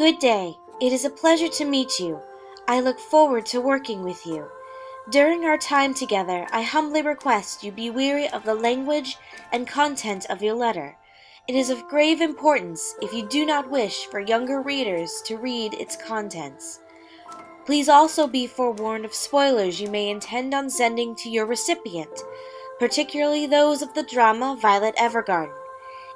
Good day. It is a pleasure to meet you. I look forward to working with you. During our time together, I humbly request you be weary of the language and content of your letter. It is of grave importance if you do not wish for younger readers to read its contents. Please also be forewarned of spoilers you may intend on sending to your recipient, particularly those of the drama Violet Evergarden.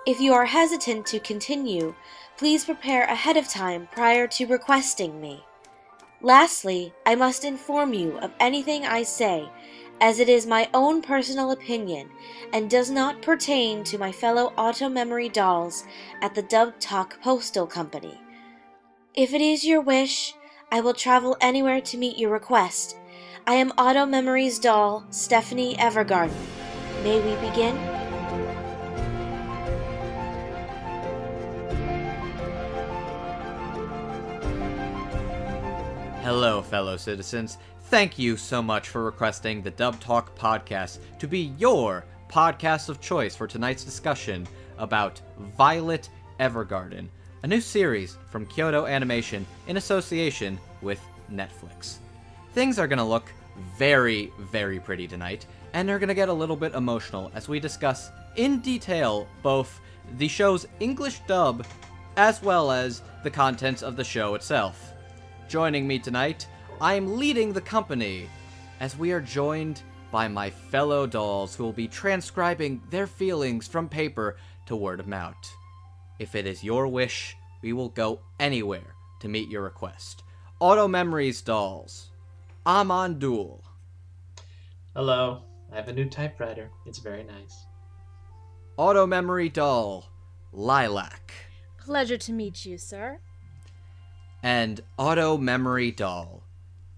If you are hesitant to continue, please prepare ahead of time prior to requesting me. Lastly, I must inform you of anything I say, as it is my own personal opinion and does not pertain to my fellow auto memory dolls at the Dub Talk Postal Company. If it is your wish, I will travel anywhere to meet your request. I am Auto Memories doll, Stephanie Evergarden. May we begin? Hello, fellow citizens. Thank you so much for requesting the Dub Talk podcast to be your podcast of choice for tonight's discussion about Violet Evergarden, a new series from Kyoto Animation in association with Netflix. Things are going to look very, very pretty tonight, and they're going to get a little bit emotional as we discuss in detail both the show's English dub as well as the contents of the show itself. Joining me tonight, I am leading the company as we are joined by my fellow dolls who will be transcribing their feelings from paper to word of mouth. If it is your wish, we will go anywhere to meet your request. Auto Memories dolls. I'm on duel. Hello, I have a new typewriter. It's very nice. Auto Memory doll. Lilac. Pleasure to meet you, sir. And Auto Memory doll.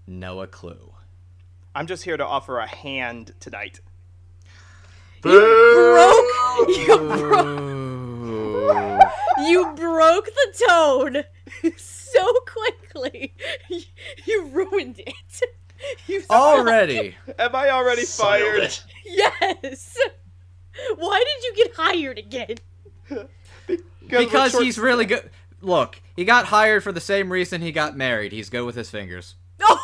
Noah Clue. I'm just here to offer a hand tonight. You Broke. You broke. You broke the tone so quickly. You ruined it. You Already. Am I already fired? it. Yes. Why did you get hired again? Because we're he's really good. Look, he got hired for the same reason he got married. He's good with his fingers. Oh.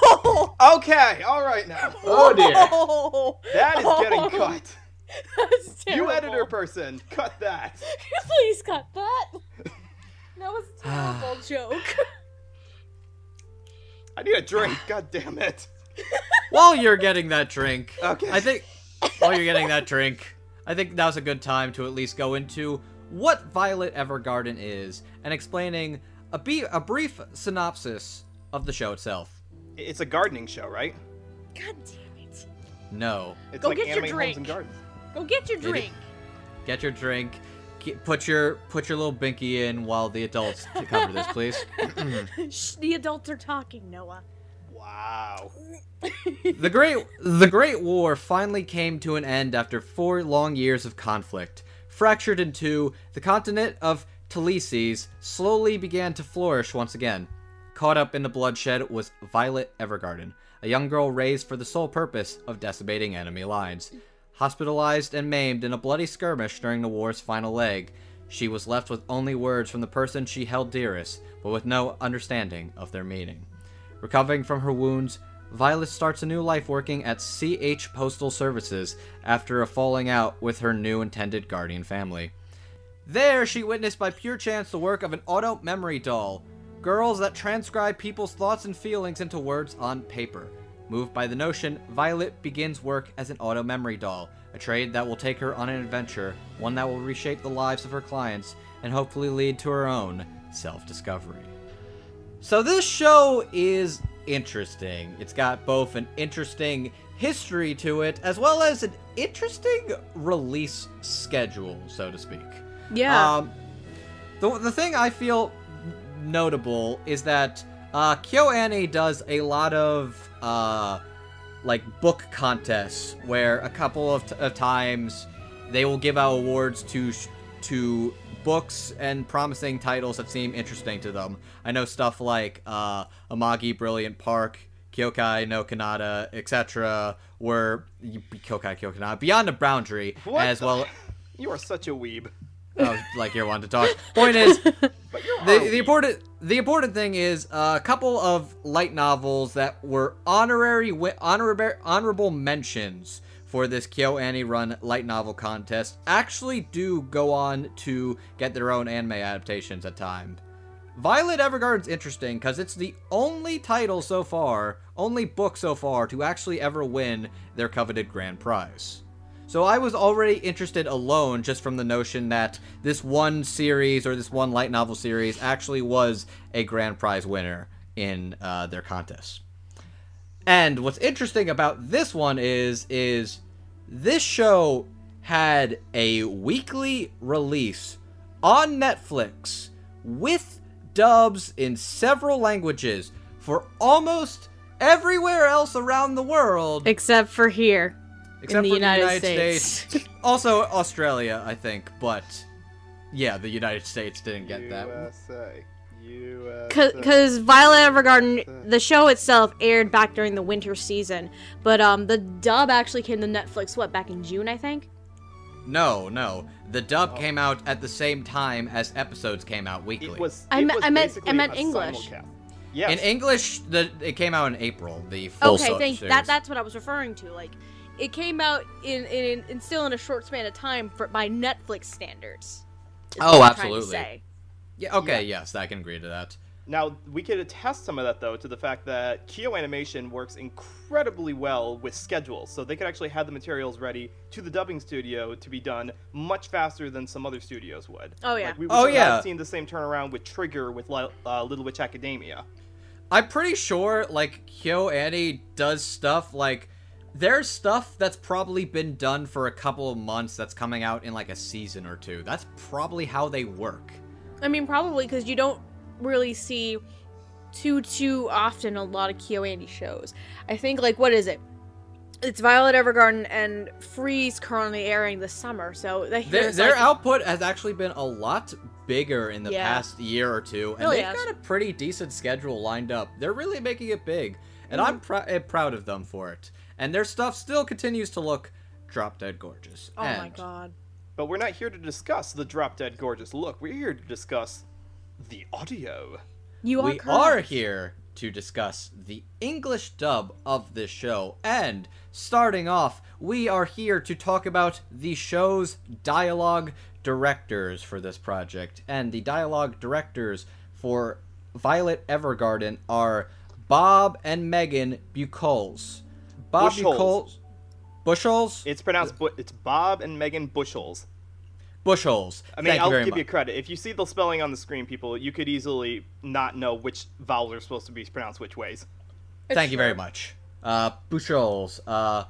Okay, all right now. Oh dear. That is getting Oh, cut. That's You editor person, cut that. Please cut that. That was a terrible joke. I need a drink. God damn it. While you're getting that drink, Okay. I think while you're getting that drink, I think now's a good time to at least go into what Violet Evergarden is and explaining a, be- a brief synopsis of the show itself. It's a gardening show, right? God damn it. No. It's Go like get your anime homes drink. and. Go get your It- drink. Get your drink. Put your put your little binky in while the adults t- cover this, please. Shh, the adults are talking, Noah. Wow. The Great The Great War finally came to an end after four long years of conflict. Fractured in two, the continent of Telesis slowly began to flourish once again. Caught up in the bloodshed was Violet Evergarden, a young girl raised for the sole purpose of decimating enemy lines. Hospitalized and maimed in a bloody skirmish during the war's final leg, she was left with only words from the person she held dearest, but with no understanding of their meaning. Recovering from her wounds, Violet starts a new life working at CH Postal Services after a falling out with her new intended guardian family. There, she witnessed by pure chance the work of an auto memory doll, girls that transcribe people's thoughts and feelings into words on paper. Moved by the notion, Violet begins work as an auto memory doll, a trade that will take her on an adventure, one that will reshape the lives of her clients, and hopefully lead to her own self discovery. So this show is interesting. It's got both an interesting history to it as well as an interesting release schedule, so to speak. Yeah. Um, the, the thing I feel notable is that uh, KyoAni does a lot of uh, like book contests where a couple of, t- of times they will give out awards to sh- to books and promising titles that seem interesting to them. I know stuff like uh, Amagi Brilliant Park, Kyokai no Kanata, etc. were Kyokai Kyokanata Beyond the Boundary What as the- well You are such a weeb. Oh, like you're one to talk. Point is, the, the important the important thing is a couple of light novels that were honorary wi- honorable honorable mentions for this KyoAni run light novel contest actually do go on to get their own anime adaptations at times. Violet Evergarden's interesting because it's the only title so far, only book so far to actually ever win their coveted grand prize. So I was already interested alone just from the notion that this one series or this one light novel series actually was a grand prize winner in uh, their contest. And what's interesting about this one is is this show had a weekly release on Netflix with dubs in several languages for almost everywhere else around the world Except for here. except the for United the United States. also Australia, I think, but yeah, the United States didn't get that. USA. USA. Because Violet Evergarden, the show itself aired back during the winter season, but um, the dub actually came to Netflix, what, back in June, I think? No, no. The dub Oh. came out at the same time as episodes came out weekly. It was. I me- was I meant- I meant English. simulcast. Yes. In English, the it came out in April. The full okay, so- thank series. that. That's what I was referring to. Like, it came out in in, in still in a short span of time for by Netflix standards. Oh, what I'm trying to absolutely. Say. yeah. Okay, yes, I can agree to that. Now we could attest some of that though to the fact that Kyo Animation works incredibly well with schedules, so they could actually have the materials ready to the dubbing studio to be done much faster than some other studios would. Oh, yeah. Like, we Oh, would yeah. have seen the same turnaround with Trigger with uh, Little Witch Academia. I'm pretty sure like KyoAni does stuff like there's stuff that's probably been done for a couple of months that's coming out in like a season or two. That's probably how they work. I mean, probably because you don't really see too too often a lot of KyoAni shows. I think like what is it? It's Violet Evergarden and Freeze currently airing this summer, so they, Their, their like- output has actually been a lot bigger in the Yeah. past year or two, and Really they've has. got a pretty decent schedule lined up. They're really making it big, and Mm-hmm. I'm prou- eh, proud of them for it. And their stuff still continues to look drop dead gorgeous. Oh my god. But we're not here to discuss the drop dead gorgeous look. We're here to discuss the audio. You are we correct. are here to discuss the English dub of this show. And starting off, we are here to talk about the show's dialogue directors for this project. And the dialogue directors for Violet Evergarden are Bob and Megan Buchholz. Bob Bushholz. Buchholz. Bushholz? It's pronounced, bu- it's Bob and Megan Bushels. Bushels. I mean, Thank I'll you very give much. you credit. If you see the spelling on the screen, people, you could easily not know which vowels are supposed to be pronounced which ways. Thank you very much. Uh, Buchholz. Uh,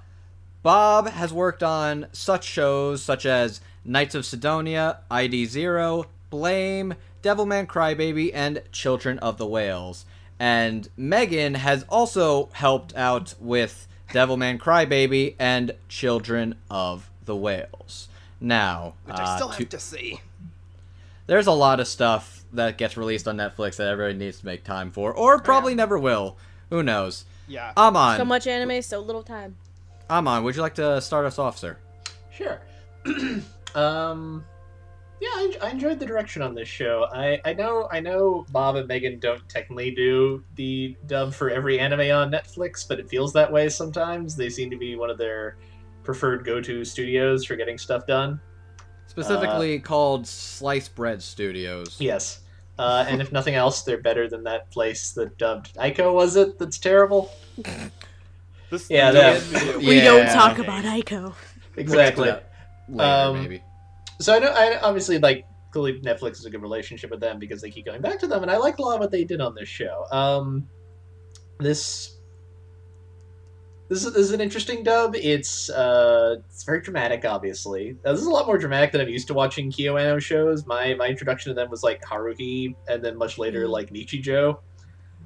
Bob has worked on such shows such as Knights of Sidonia, ID Zero, Blame, Devilman Crybaby, and Children of the Whales. And Megan has also helped out with Devilman Crybaby and Children of the Whales. Now, Which uh, I still to- have to see. there's a lot of stuff that gets released on Netflix that everybody needs to make time for, or probably never will. Who knows? Yeah. Amon, So much anime, so little time. Amon, would you like to start us off, sir? Sure. um, yeah, I, I enjoyed the direction on this show. I, I know I know Bob and Megan don't technically do the dub for every anime on Netflix, but it feels that way sometimes. They seem to be one of their preferred go-to studios for getting stuff done. Specifically called Slice Bread Studios. Yes. Uh, and if nothing else, they're better than that place that dubbed Ico, was it? That's terrible. This Yeah, this that- video- We don't talk about Aiko. Exactly. Later, Um, maybe. So I know, I obviously like clearly Netflix is a good relationship with them because they keep going back to them, and I liked a lot of what they did on this show. Um, this this is, this is an interesting dub. It's uh, it's very dramatic, obviously. Uh, this is a lot more dramatic than I'm used to watching KyoAni shows. My my introduction to them was like Haruhi, and then much later like Nichijou.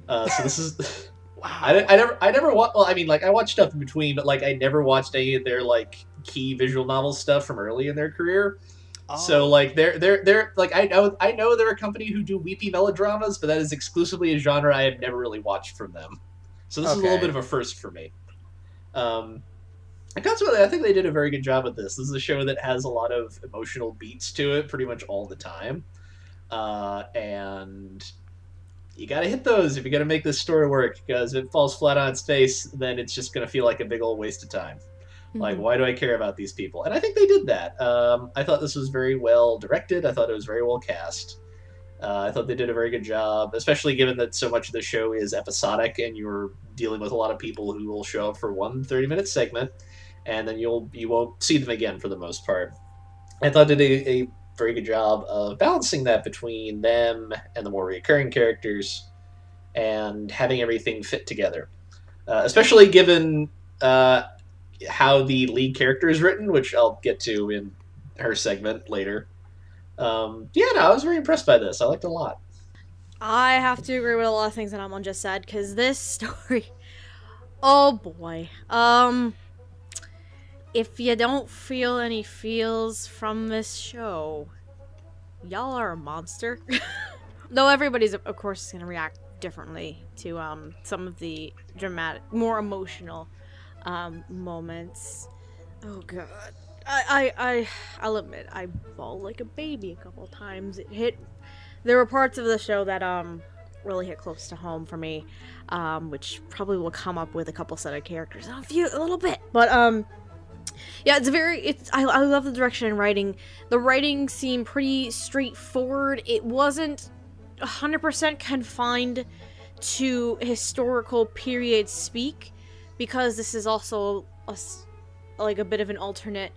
Uh, so this is. Wow. I, I never I never wa- well I mean like I watched stuff in between but like I never watched any of their like key visual novel stuff from early in their career. So Oh. like they're they're they're like I know I know they're a company who do weepy melodramas, but that is exclusively a genre I have never really watched from them. So this is a little bit of a first for me. Um, And consequently, I think they did a very good job with this. This is a show that has a lot of emotional beats to it pretty much all the time. Uh, and you got to hit those if you're going to make this story work, because if it falls flat on its face, then it's just going to feel like a big old waste of time. Like, Mhm. why do I care about these people? And I think they did that. Um, I thought this was very well directed. I thought it was very well cast. Uh, I thought they did a very good job, especially given that so much of the show is episodic and you're dealing with a lot of people who will show up for one 30 minute segment and then you'll you won't see them again for the most part. I thought they did a, a very good job of balancing that between them and the more recurring characters and having everything fit together. Uh, especially given uh, how the lead character is written, which I'll get to in her segment later. Um, yeah, no, I was very impressed by this. I liked it a lot. I have to agree with a lot of things that Amon just said because this story, oh boy, um, if you don't feel any feels from this show, y'all are a monster. Though everybody's, of course, is gonna react differently to um some of the dramatic, more emotional um moments. Oh god. I, I, I, I'll admit, I bawled like a baby a couple times. It hit there were parts of the show that um really hit close to home for me um which probably will come up with a couple set of characters a few a little bit but um yeah it's very it's I, I love the direction and writing the writing seemed pretty straightforward it wasn't 100% confined to historical period speak because this is also a like a bit of an alternate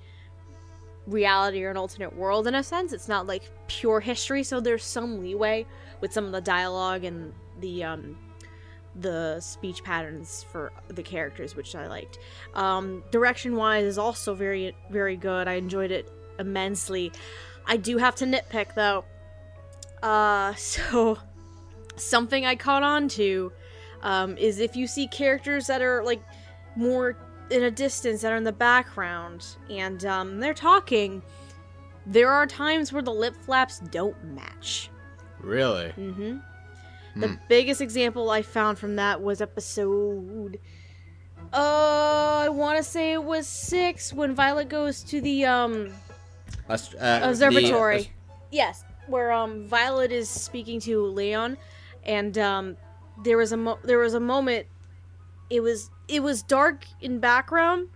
reality or an alternate world in a sense. It's not like pure history, so there's some leeway with some of the dialogue and the um the speech patterns for the characters, which I liked. Um, direction wise is also very very good. I enjoyed it immensely. I do have to nitpick though. Uh, so something I caught on to um, is if you see characters that are like more in a distance that are in the background and um, they're talking, there are times where the lip flaps don't match. Really? Mm-hmm. The Hmm. biggest example I found from that was episode. Uh, I want to say it was six when Violet goes to the um Ast- uh, the- observatory. yes, where um Violet is speaking to Leon, and um there was a mo- there was a moment. It was it was dark in background,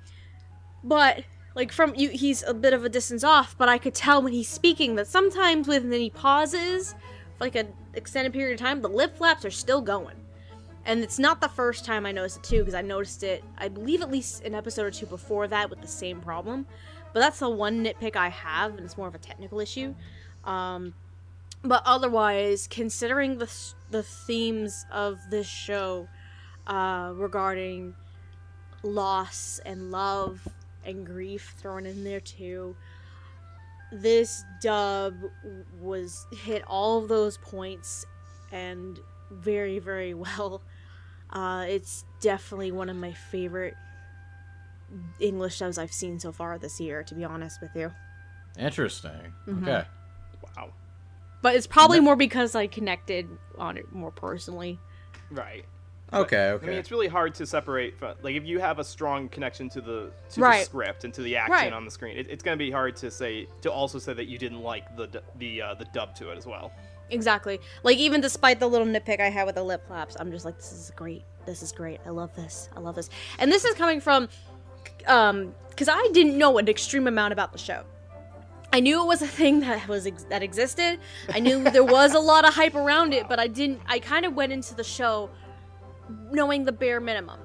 but like from you, he's a bit of a distance off. But I could tell when he's speaking that sometimes when he pauses, for like an extended period of time, the lip flaps are still going. And it's not the first time I noticed it too, because I noticed it, I believe, at least an episode or two before that with the same problem. But that's the one nitpick I have, and it's more of a technical issue. Um, but otherwise, considering the the themes of this show uh, regarding loss and love and grief thrown in there too, this dub was hit all of those points and very very well. Uh, it's definitely one of my favorite English dubs I've seen so far this year, to be honest with you. Interesting. Mhm. Okay. Wow. But it's probably No- more because I connected on it more personally. Right. Okay. Okay. I mean, it's really hard to separate. From, like, if you have a strong connection to the to Right. the script and to the action Right. on the screen, it, it's going to be hard to say to also say that you didn't like the the uh, the dub to it as well. Exactly. Like even despite the little nitpick I had with the lip flaps, I'm just like, this is great. This is great. I love this. I love this. And this is coming from, um, because I didn't know an extreme amount about the show. I knew it was a thing that was ex- that existed. I knew there was a lot of hype around it, but I didn't. I kind of went into the show knowing the bare minimum,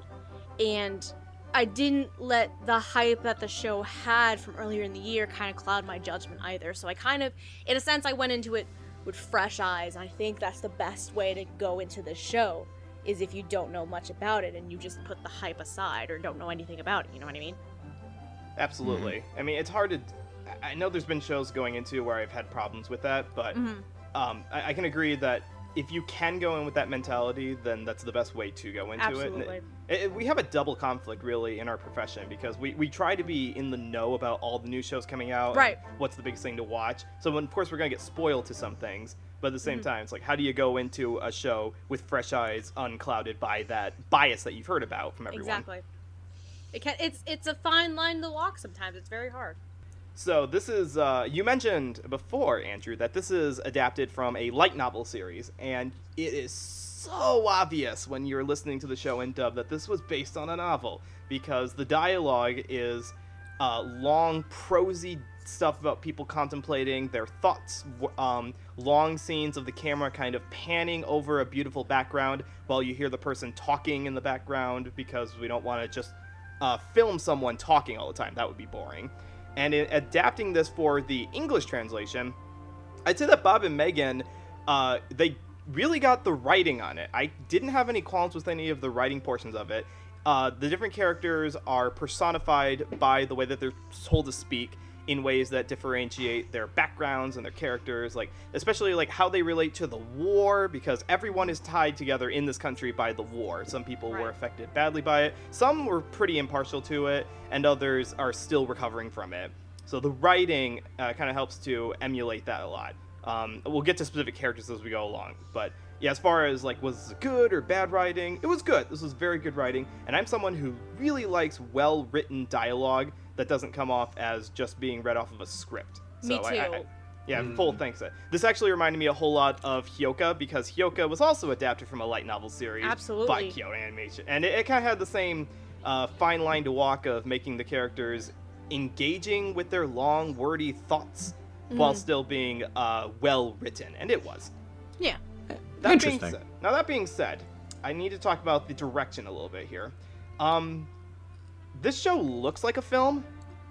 and I didn't let the hype that the show had from earlier in the year kind of cloud my judgment either. So I kind of, in a sense, I went into it with fresh eyes. I think that's the best way to go into the show is if you don't know much about it and you just put the hype aside or don't know anything about it. You know what I mean? Absolutely. I mean, it's hard to. I- I know there's been shows going into where I've had problems with that, but Mhm. um, I, I can agree that if you can go in with that mentality, then that's the best way to go into it. Absolutely. It, it- we have a double conflict really in our profession because we, we try to be in the know about all the new shows coming out. Right. What's the biggest thing to watch? So of course we're gonna get spoiled to some things, but at the same Mhm. time, it's like how do you go into a show with fresh eyes, unclouded by that bias that you've heard about from everyone? Exactly. It can. It's it's a fine line to walk. Sometimes it's very hard. So this is uh, you mentioned before, Andrew, that this is adapted from a light novel series, and it is so obvious when you're listening to the show in dub that this was based on a novel because the dialogue is uh, long, prosy stuff about people contemplating their thoughts, um, long scenes of the camera kind of panning over a beautiful background while you hear the person talking in the background because we don't want to just uh, film someone talking all the time. That would be boring. And in adapting this for the English translation, I'd say that Bob and Megan, uh, they really got the writing on it. I didn't have any qualms with any of the writing portions of it. Uh, the different characters are personified by the way that they're told to speak in ways that differentiate their backgrounds and their characters like especially like how they relate to the war because everyone is tied together in this country by the war. Some people were affected badly by it. Some were pretty impartial to it and others are still recovering from it. So the writing uh, kind of helps to emulate that a lot. Um, we'll get to specific characters as we go along but yeah as far as like was good or bad writing? It was good. This was very good writing and i'm someone who really likes well written dialogue that doesn't come off as just being read off of a script Me so I- I- too. Yeah, Mm. full thanks. This actually reminded me a whole lot of Hyoka because Hyoka was also adapted from a light novel series Absolutely. by Absolutely. Kyoto Animation, and it, it kind of had the same uh, fine line to walk of making the characters engaging with their long, wordy thoughts while Mhm. still being uh, well written, and it was. Yeah. That being Interesting. said, now that being said, I need to talk about the direction a little bit here. Um, this show looks like a film,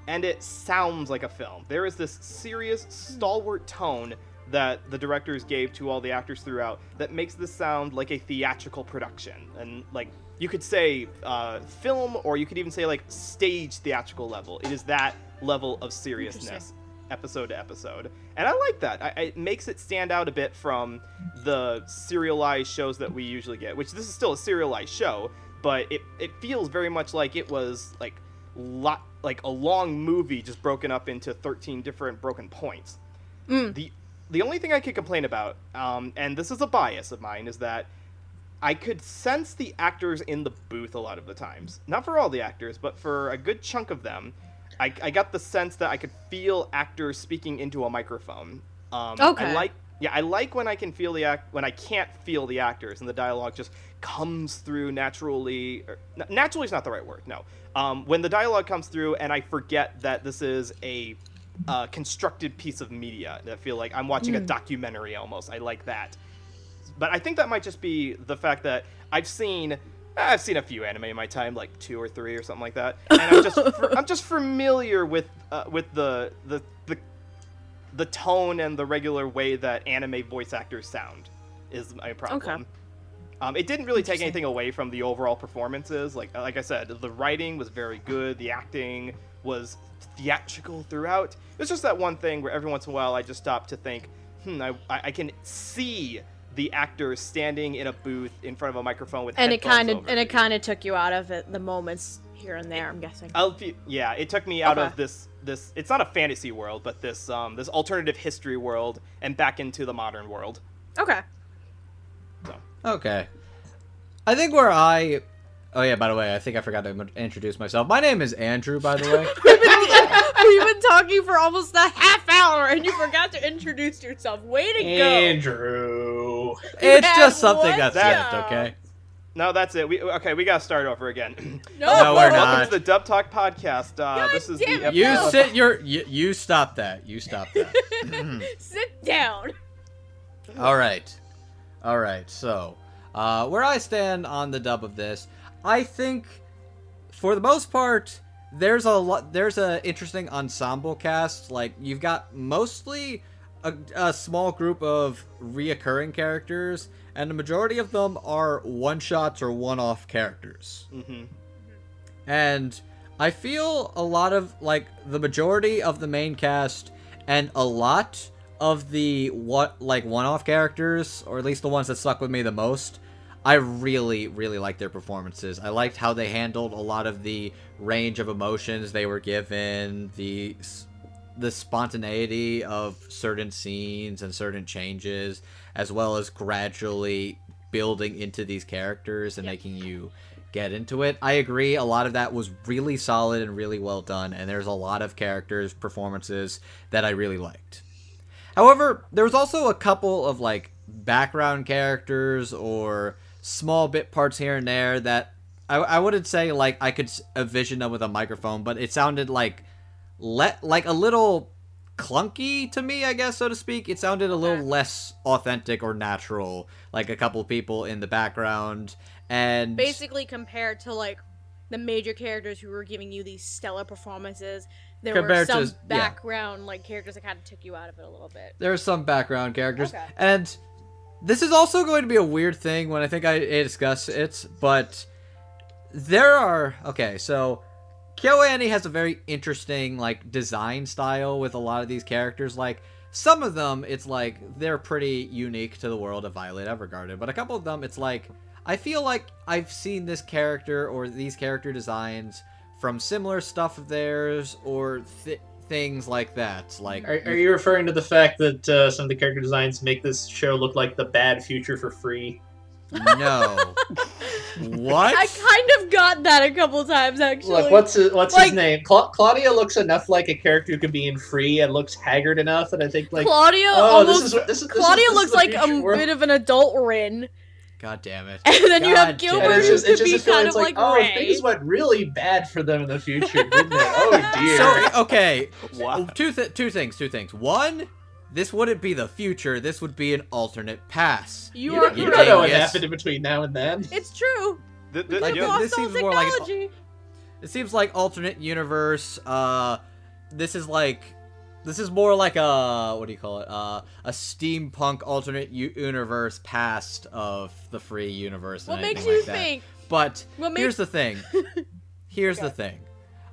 and it sounds like a film. There is this serious, stalwart tone that the directors gave to all the actors throughout that makes this sound like a theatrical production, and like you could say uh, film, or you could even say like stage theatrical level. It is that level of seriousness episode to episode. And i like that. I, I- it makes it stand out a bit from the serialized shows that we usually get which this is still a serialized show but it, it feels very much like it was like lot like a long movie just broken up into 13 different broken points Mm. the the only thing i could complain about um, and this is a bias of mine is that I could sense the actors in the booth a lot of the times. Not for all the actors, but for a good chunk of them. I, I got the sense that I could feel actors speaking into a microphone. Um, Okay. I like yeah, I like when I can feel the act when I can't feel the actors and the dialogue just comes through naturally. Or, naturally is not the right word. No, um, when the dialogue comes through and I forget that this is a uh, constructed piece of media. I feel like I'm watching a documentary almost. I like that but I think that might just be the fact that I've seen I've seen a few anime in my time, like two or three or something like that, and I'm just I'm just familiar with uh, with the, the the the tone and the regular way that anime voice actors sound is my problem. Um, it didn't really take anything away from the overall performances. Like like I said, the writing was very good. The acting was theatrical throughout. It was just that one thing where every once in a while I just stopped to think, hmm, I, I can see the actor standing in a booth in front of a microphone with And it kind of and it kind of took you out of it the moments here and there. I'm guessing. I'll yeah, it took me out Okay. of this this. It's not a fantasy world, but this um this alternative history world and back into the modern world. Okay. So Okay. I think where I. Oh yeah. By the way, I think I forgot to introduce myself. My name is Andrew. By the way. We've been talking for almost a half hour, and you forgot to introduce yourself. Way to go! Andrew. it's just something that's job. left. Okay. No, that's it. We okay. We gotta start over again. No, No, we're Welcome not. to the Dub Talk podcast. Uh, God this is damn the it, You sit your. You, you stop that. You stop that. Sit down. All right. All right. So, uh, where I stand on the dub of this, I think, for the most part, there's a lot. There's a interesting ensemble cast. Like you've got mostly a, a small group of reoccurring characters, and the majority of them are one shots or one off characters. Mhm. And I feel a lot of like the majority of the main cast and a lot of the what like one-off characters, or at least the ones that stuck with me the most. I really, really liked their performances. I liked how they handled a lot of the range of emotions they were given, the the spontaneity of certain scenes and certain changes, as well as gradually building into these characters and Yep. making you get into it. I agree, a lot of that was really solid and really well done, and there's a lot of characters, performances that I really liked. However, there was also a couple of like background characters or small bit parts here and there that I, I wouldn't say like I could envision them with a microphone, but it sounded like let like a little clunky to me, I guess, so to speak. It sounded a little less authentic or natural, like a couple people in the background, and Basically, compared to like the major characters who were giving you these stellar performances, there were Compared to- some yeah. background like characters that kind of took you out of it a little bit. there are some background characters, Okay. and this is also going to be a weird thing when I think I, I discuss it, but there are okay, so KyoAni has a very interesting like design style with a lot of these characters. Like some of them, it's like they're pretty unique to the world of Violet Evergarden, but a couple of them, it's like I feel like I've seen this character or these character designs from similar stuff of theirs or th- things like that. Like Are, are you referring to the fact that uh, some of the character designs make this show look like the bad future for free? no. what? I kind of got that a couple times actually. Look, what's his, what's Like- his name? Cla- Claudia looks enough like a character who could be in Free and looks haggard enough that I think like Claudia oh, this almost. is this is. this is- Claudia this is looks like a world. bit of an adult Rin, God damn it. and then you have God damn And Gilbert it's who just, could be kind of like, like, oh, Ray. things went really bad for them in the future, didn't it? Oh dear. So okay, Wow. Oh, two th- two things, two things. One, this wouldn't be the future. This would be an alternate pass. You, you are don't, you you don't know what dingus. happened in between now and then. It's true. Th- th- Like, They've you know, this seems more like. It seems like alternate universe. Uh, this is like, this is more like a what do you call it? Uh, a steampunk alternate u- universe past of the free universe. and what makes you like that. think? But What here's makes the thing. Here's the thing.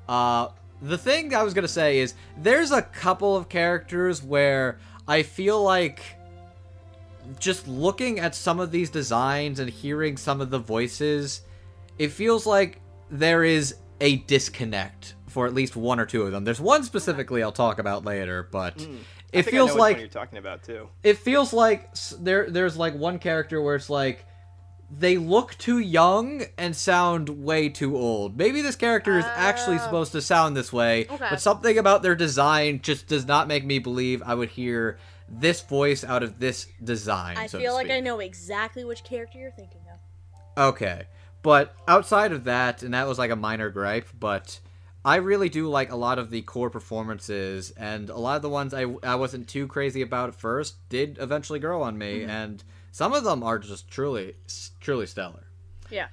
Uh, the thing I was gonna say is there's a couple of characters where I feel like just looking at some of these designs and hearing some of the voices, it feels like there is a disconnect for at least one or two of them. There's one specifically I'll talk about later, but Mm. I it think I feels know which like one you're talking about too. it feels like there there's like one character where it's like they look too young and sound way too old. Maybe this character is actually Oh. supposed to sound this way, Okay. but something about their design just does not make me believe I would hear this voice out of this design. I so feel to like. I know exactly which character you're thinking of. Okay. But outside of that, and that was like a minor gripe, but I really do like a lot of the core performances, and a lot of the ones I, I wasn't too crazy about at first did eventually grow on me, mm-hmm. and some of them are just truly, truly stellar. Yeah.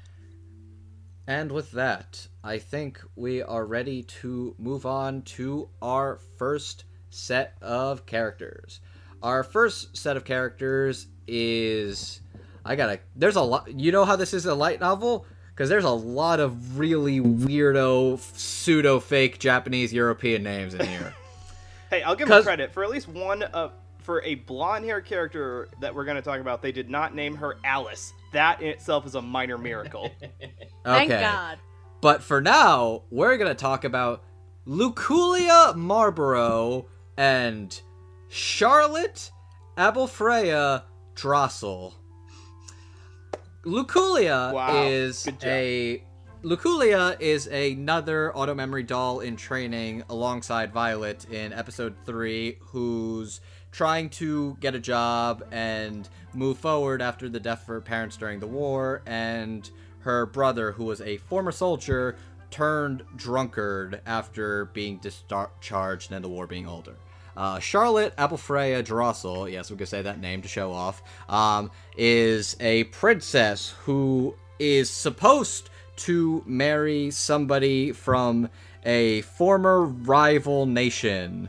And with that, I think we are ready to move on to our first set of characters. Our first set of characters is I gotta. There's a lot. You know how this is a light novel because there's a lot of really weirdo, pseudo fake Japanese European names in here. Hey, I'll give them credit for at least one of for a blonde hair character that we're going to talk about. They did not name her Alice. That in itself is a minor miracle. okay. Thank God. But for now, we're gonna talk about Luculia Marlborough and Charlotte Abelfreya Drossel. Luculia Wow, is a Luculia is another auto memory doll in training alongside Violet in episode 3 who's trying to get a job and move forward after the death of her parents during the war and her brother who was a former soldier turned drunkard after being discharged and the war being older. Uh, Charlotte Abelfreya Drossel, yes, we could say that name to show off, um, is a princess who is supposed to marry somebody from a former rival nation,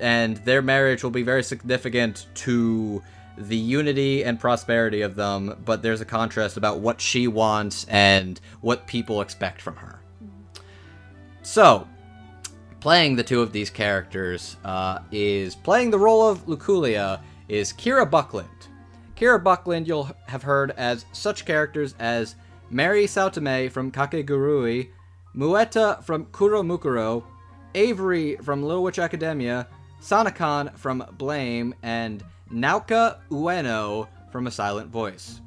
and their marriage will be very significant to the unity and prosperity of them, but there's a contrast about what she wants and what people expect from her. So, playing the two of these characters uh, is playing the role of Luculia is Kira Buckland. Kira Buckland you'll have heard as such characters as Mary Saotome from Kakegurui, Mueta from Kuro Mukuro, Avery from Little Witch Academia, Sanakan from Blame, and Naoka Ueno from A Silent Voice.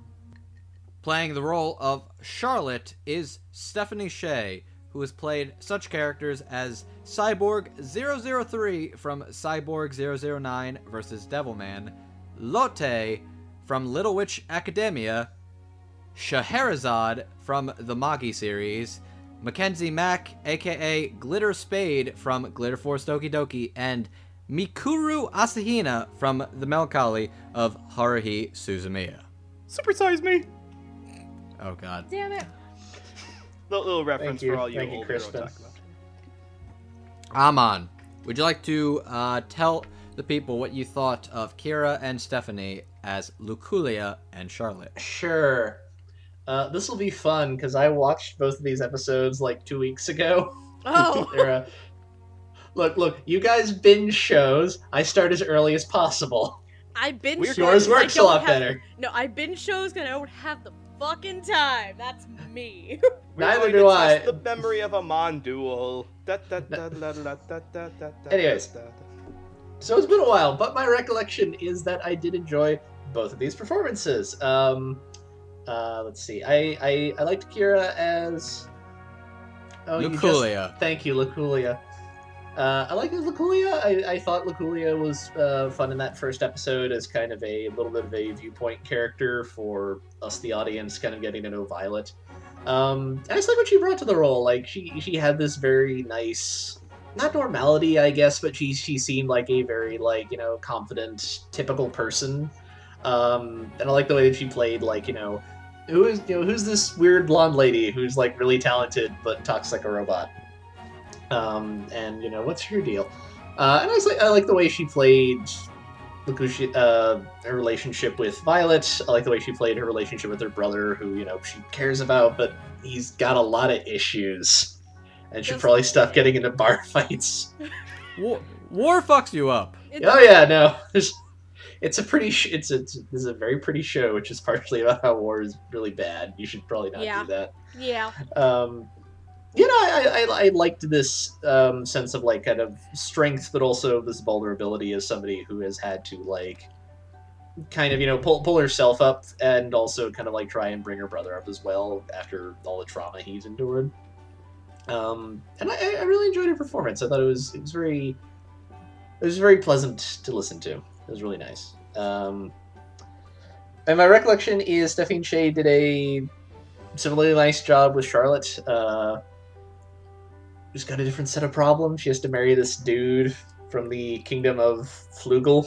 Playing the role of Charlotte is Stephanie Shea, who has played such characters as Cyborg 003 from Cyborg 009 versus Devilman, Lotte from Little Witch Academia, Scheherazade from the Magi series, Mackenzie Mack, aka Glitter Spade from Glitter Force Doki Doki, and Mikuru Asahina from the Melancholy of Haruhi Suzumiya. Supersize me. Oh god. Damn it. Little, little reference you. for all you Thank old Hero Crispin. Otaku. Amon, would you like to uh, tell the people what you thought of Kira and Stephanie as Luculia and Charlotte? Sure. Uh, this will be fun because I watched both of these episodes like two weeks ago. Oh. Uh, look, look, you guys binge shows. I start as early as possible. I binge Weird. shows. Yours 'cause I works a lot have- better. No, I binge shows because I don't have the fucking time. That's me. Neither do I. The memory of a Monduel. Anyways, so it's been a while, but my recollection is that I did enjoy both of these performances. Um, uh, let's see. I, I I liked Kira as Oh, Luculia. You just... Thank you, Luculia. Uh, I like Luculia. I, I thought Luculia was uh, fun in that first episode as kind of a little bit of a viewpoint character for us, the audience, kind of getting to know Violet. Um, I just like what she brought to the role. Like she she had this very nice, not normality, I guess, but she she seemed like a very like you know confident, typical person. Um, and I like the way that she played like you know who is you know who's this weird blonde lady who's like really talented but talks like a robot um and you know what's your deal uh and i was like i like the way she played Luculia, uh, her relationship with Violet. I like the way she played her relationship with her brother, who you know she cares about, but he's got a lot of issues, and should Just- probably stop getting into bar fights. War, war fucks you up. It- Oh yeah, no, There's- it's a pretty, sh- it's a, it's a very pretty show, which is partially about how war is really bad. You should probably not Yeah. do that. Yeah. um, you know, I, I, I liked this um, sense of like kind of strength, but also this vulnerability as somebody who has had to like kind of you know pull pull herself up and also kind of like try and bring her brother up as well after all the trauma he's endured. Um, and I, I really enjoyed her performance. I thought it was it was very it was very pleasant to listen to. It was really nice. Um, and my recollection is Stephanie Shea did a similarly nice job with Charlotte. Uh, she's got a different set of problems. She has to marry this dude from the kingdom of Flugel.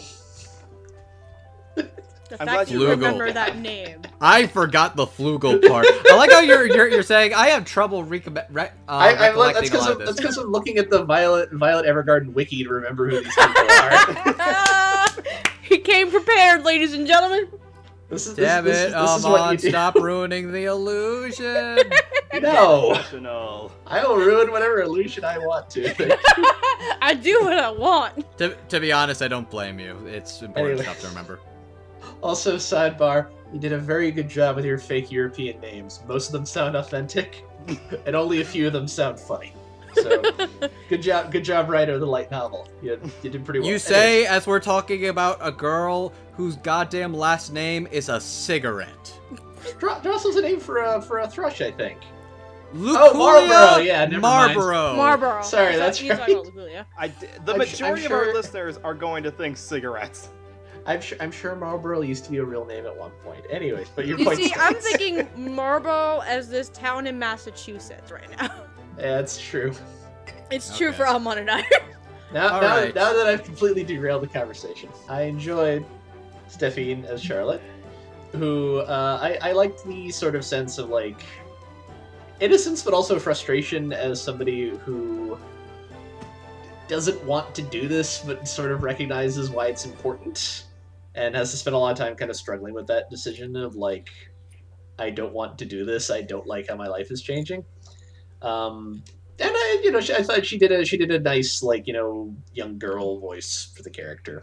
The I'm fact glad you you- remember that name. I forgot the flugel part. I like how you're you're, you're saying I have trouble recom- re- uh, I, I, recollecting that's a because lot of, of that's because I'm looking at the Violet Violet Evergarden wiki to remember who these people are. he came prepared, ladies and gentlemen. This is Damn this, it, this, this is what you Amon, do. stop ruining the illusion. No, I will ruin whatever illusion I want to. I do what I want. to, to be honest, I don't blame you. It's important Anyway. stuff to remember. Also, sidebar, you did a very good job with your fake European names. Most of them sound authentic, and only a few of them sound funny. So, good job, good job, writer of the light novel. You, you did pretty well. You say as we're talking about a girl whose goddamn last name is a cigarette. Anyways, Drossel's a name for a for a thrush, I think. Luculia oh, Marlboro, yeah, never mind. Marlboro. Marlboro. Sorry, I that's you right. about Luculia. I d- the I'm majority I'm of our listeners are going to think cigarettes. I'm sure I'm sure Marlboro used to be a real name at one point. Anyways, but your You point see, I'm thinking Marlboro as this town in Massachusetts right now. Yeah, that's true. It's true for Amon and I. Now, now, right. now that I've completely derailed the conversation, I enjoyed Stephanie as Charlotte, who uh, I, I liked the sort of sense of like innocence, but also frustration as somebody who doesn't want to do this, but sort of recognizes why it's important, and has to spend a lot of time kind of struggling with that decision of like, I don't want to do this. I don't like how my life is changing. Um, and I, you know, I thought she did a she did a nice like you know young girl voice for the character,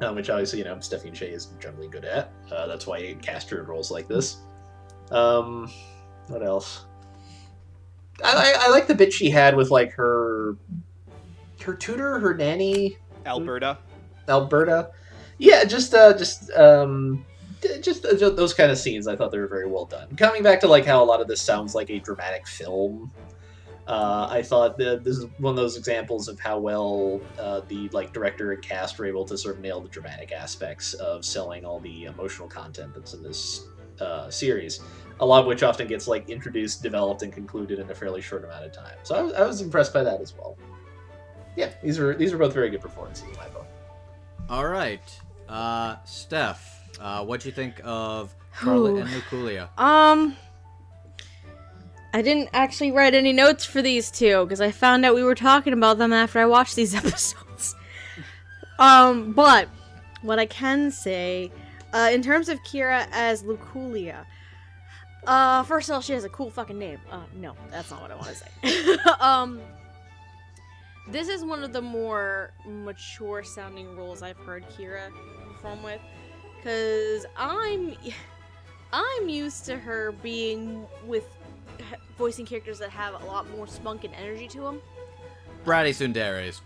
um, which obviously you know Stephanie Shea is generally good at. Uh, that's why I cast her in roles like this. Um, what else? I, I, I like the bit she had with like her her tutor, her nanny, Alberta. Alberta. Yeah, just uh, just um, just th- th- those kind of scenes, I thought they were very well done. Coming back to like how a lot of this sounds like a dramatic film. Uh, I thought that this is one of those examples of how well uh, the like director and cast were able to sort of nail the dramatic aspects of selling all the emotional content that's in this uh, series. A lot of which often gets like introduced, developed, and concluded in a fairly short amount of time. So I was, I was impressed by that as well. Yeah, these were these were both very good performances in my book. All right, uh, Steph, uh, what do you think of Charlotte Ooh. and Luculia? Um, I didn't actually write any notes for these two because I found out we were talking about them after I watched these episodes. um, but what I can say, uh, in terms of Kira as Luculia, uh, first of all, she has a cool fucking name. Uh, no, that's not what I want to say. um, this is one of the more mature sounding roles I've heard Kira perform with, because I'm. I'm used to her being with voicing characters that have a lot more spunk and energy to them. Bratty tsunderes.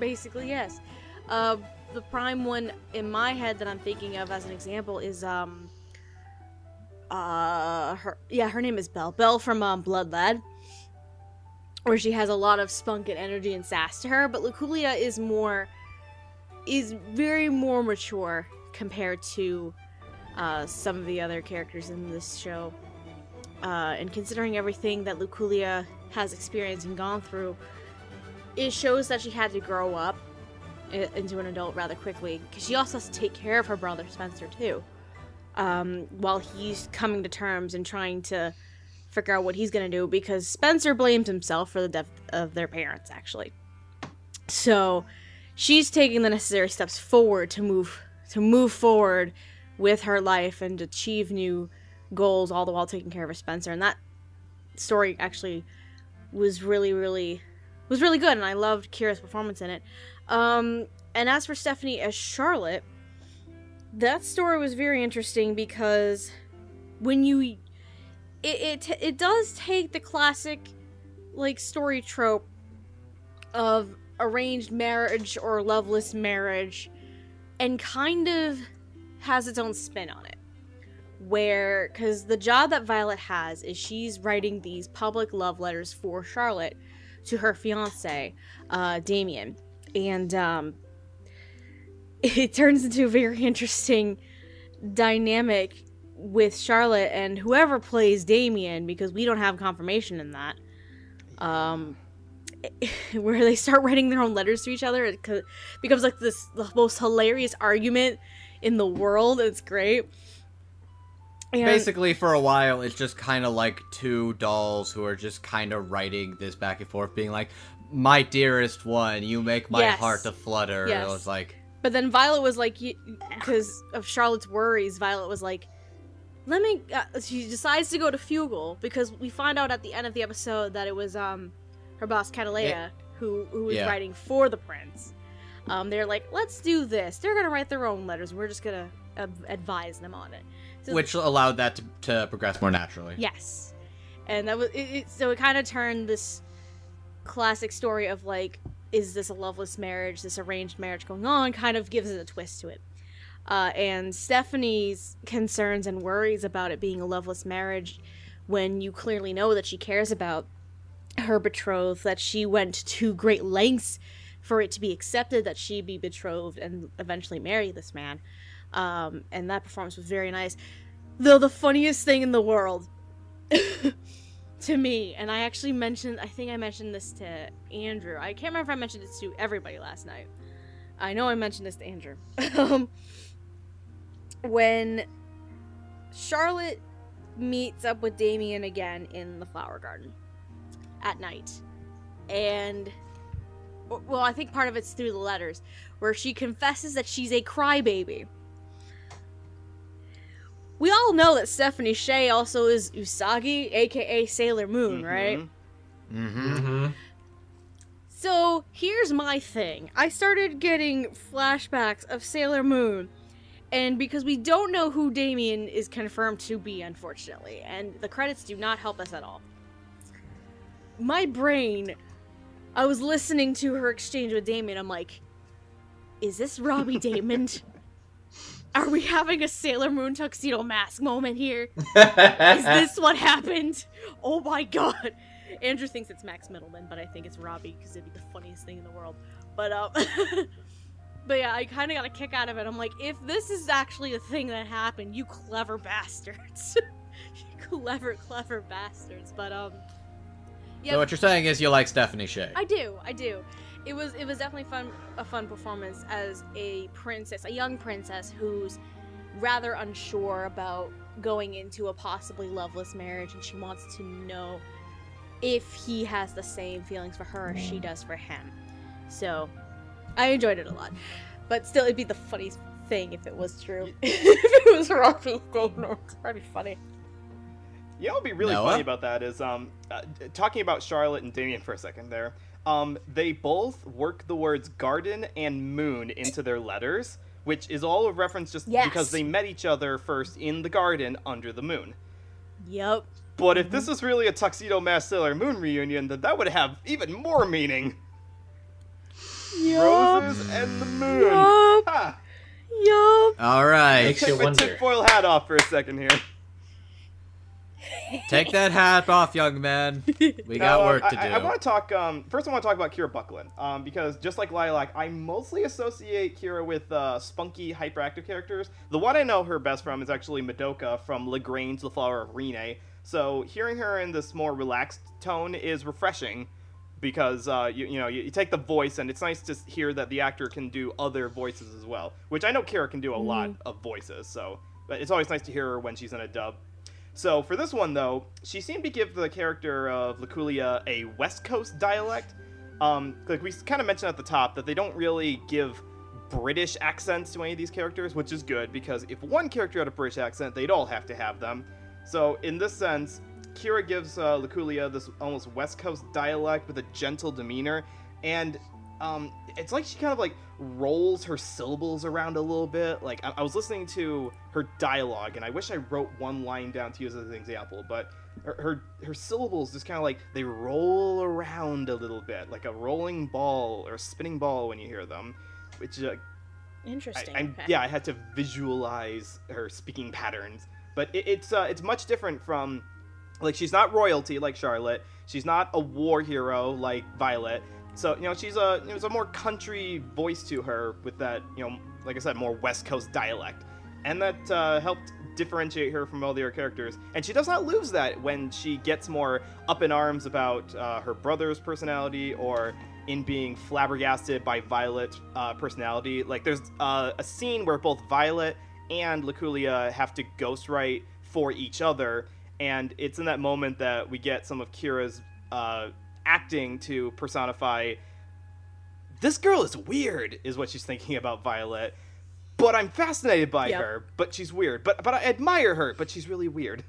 Basically, yes. Uh, the prime one in my head that I'm thinking of as an example is um. Uh, her yeah, her name is Belle. Belle from um, Blood Lad, where she has a lot of spunk and energy and sass to her. But Luculia is more, is very more mature compared to uh, some of the other characters in this show. Uh, and considering everything that Luculia has experienced and gone through, it shows that she had to grow up into an adult rather quickly. Because she also has to take care of her brother Spencer too, um, while he's coming to terms and trying to figure out what he's gonna do. Because Spencer blames himself for the death of their parents, actually. So she's taking the necessary steps forward to move to move forward with her life and achieve new goals all the while taking care of her Spencer and that story actually was really really was really good and I loved Kira's performance in it. Um and as for Stephanie as Charlotte, that story was very interesting because when you it it, it does take the classic like story trope of arranged marriage or loveless marriage and kind of has its own spin on it. Where, because the job that Violet has is she's writing these public love letters for Charlotte to her fiance, uh, Damien. And um, it turns into a very interesting dynamic with Charlotte and whoever plays Damien, because we don't have confirmation in that. Um, where they start writing their own letters to each other. It becomes like this the most hilarious argument in the world. It's great. And Basically, for a while, it's just kind of like two dolls who are just kind of writing this back and forth, being like, "My dearest one, you make my Yes. heart to flutter." Yes. It was like, But then Violet was like, because of Charlotte's worries, Violet was like, let me. Uh, she decides to go to Flugel because we find out at the end of the episode that it was um her boss Cattleya who who was Yeah. writing for the prince. Um, they're like, let's do this. They're gonna write their own letters. We're just gonna uh, advise them on it. So which allowed that to, to progress more naturally. Yes, and that was it, it, so. It kind of turned this classic story of like, is this a loveless marriage, this arranged marriage going on? Kind of gives it a twist to it. Uh, and Stephanie's concerns and worries about it being a loveless marriage, when you clearly know that she cares about her betrothed, that she went to great lengths for it to be accepted that she be betrothed and eventually marry this man. Um, and that performance was very nice. Though the funniest thing in the world to me, and I actually mentioned, I think I mentioned this to Andrew. I can't remember if I mentioned this to everybody last night. I know I mentioned this to Andrew. um, when Charlotte meets up with Damien again in the flower garden at night, and well, I think part of it's through the letters, where she confesses that she's a crybaby. We all know that Stephanie Sheh also is Usagi, aka Sailor Moon, right? Mhm. Mm-hmm. Mm-hmm. So here's my thing. I started getting flashbacks of Sailor Moon, and because we don't know who Damien is confirmed to be, unfortunately, and the credits do not help us at all. My brain, I was listening to her exchange with Damien. I'm like, is this Robbie Daymond? Are we having a Sailor Moon tuxedo mask moment here? Is this what happened? Oh my god. Andrew thinks it's Max Mittelman, but I think it's Robbie because it'd be the funniest thing in the world. But um But yeah, I kind of got a kick out of it. I'm like, if this is actually a thing that happened, you clever bastards. you clever, clever bastards. But um So what you're saying is you like Stephanie Sheh. I do, I do. It was it was definitely fun a fun performance as a princess, a young princess who's rather unsure about going into a possibly loveless marriage and she wants to know if he has the same feelings for her as she mm. does for him. So I enjoyed it a lot. But still it'd be the funniest thing if it was true. if it was Robbie Daymond, that'd be funny. You know, what'd be really Noah? funny about that is um, uh, talking about Charlotte and Damien for a second there. Um, they both work the words garden and moon into their letters, which is all a reference just Yes. because they met each other first in the garden under the moon. Yep. But if this is really a tuxedo mask Sailor Moon reunion, then that would have even more meaning. Yup. Roses and the moon. Yup. Ha! Yup. All right, Makes you Take my wonder. tinfoil hat off for a second here. Take that hat off, young man. We got Now, work to I, do. I, want to talk. Um, first, I want to talk about Kira Buckland, um, because just like Lilac, I mostly associate Kira with uh, spunky, hyperactive characters. The one I know her best from is actually Madoka from Lagrange, The Flower of Rinne. So hearing her in this more relaxed tone is refreshing, because uh, you, you know you, you take the voice, and it's nice to hear that the actor can do other voices as well. Which I know Kira can do a lot of voices, so but it's always nice to hear her when she's in a dub. So for this one though, she seemed to give the character of Luculia a West Coast dialect. Um, like we kind of mentioned at the top that they don't really give British accents to any of these characters, which is good because if one character had a British accent, they'd all have to have them. So in this sense, Kira gives uh, Luculia this almost West Coast dialect with a gentle demeanor, and um, it's like she kind of like rolls her syllables around a little bit. Like I, I was listening to her dialogue, and I wish I wrote one line down to use as an example, but her her, her syllables just kind of like they roll around a little bit, like a rolling ball or a spinning ball when you hear them, which uh, Interesting. I'm, okay. yeah, I had to visualize her speaking patterns, but it, it's uh, it's much different from like she's not royalty like Charlotte. She's not a war hero like Violet. So you know she's a you know, a more country voice to her with that you know like I said more West Coast dialect, and that uh, helped differentiate her from all the other characters. And she does not lose that when she gets more up in arms about uh, her brother's personality or in being flabbergasted by Violet's uh, personality. Like there's uh, a scene where both Violet and Luculia have to ghostwrite for each other, and it's in that moment that we get some of Kira's uh, acting to personify. This girl is weird, is what she's thinking about Violet. But I'm fascinated by Yep. her. But she's weird. But but I admire her. But she's really weird.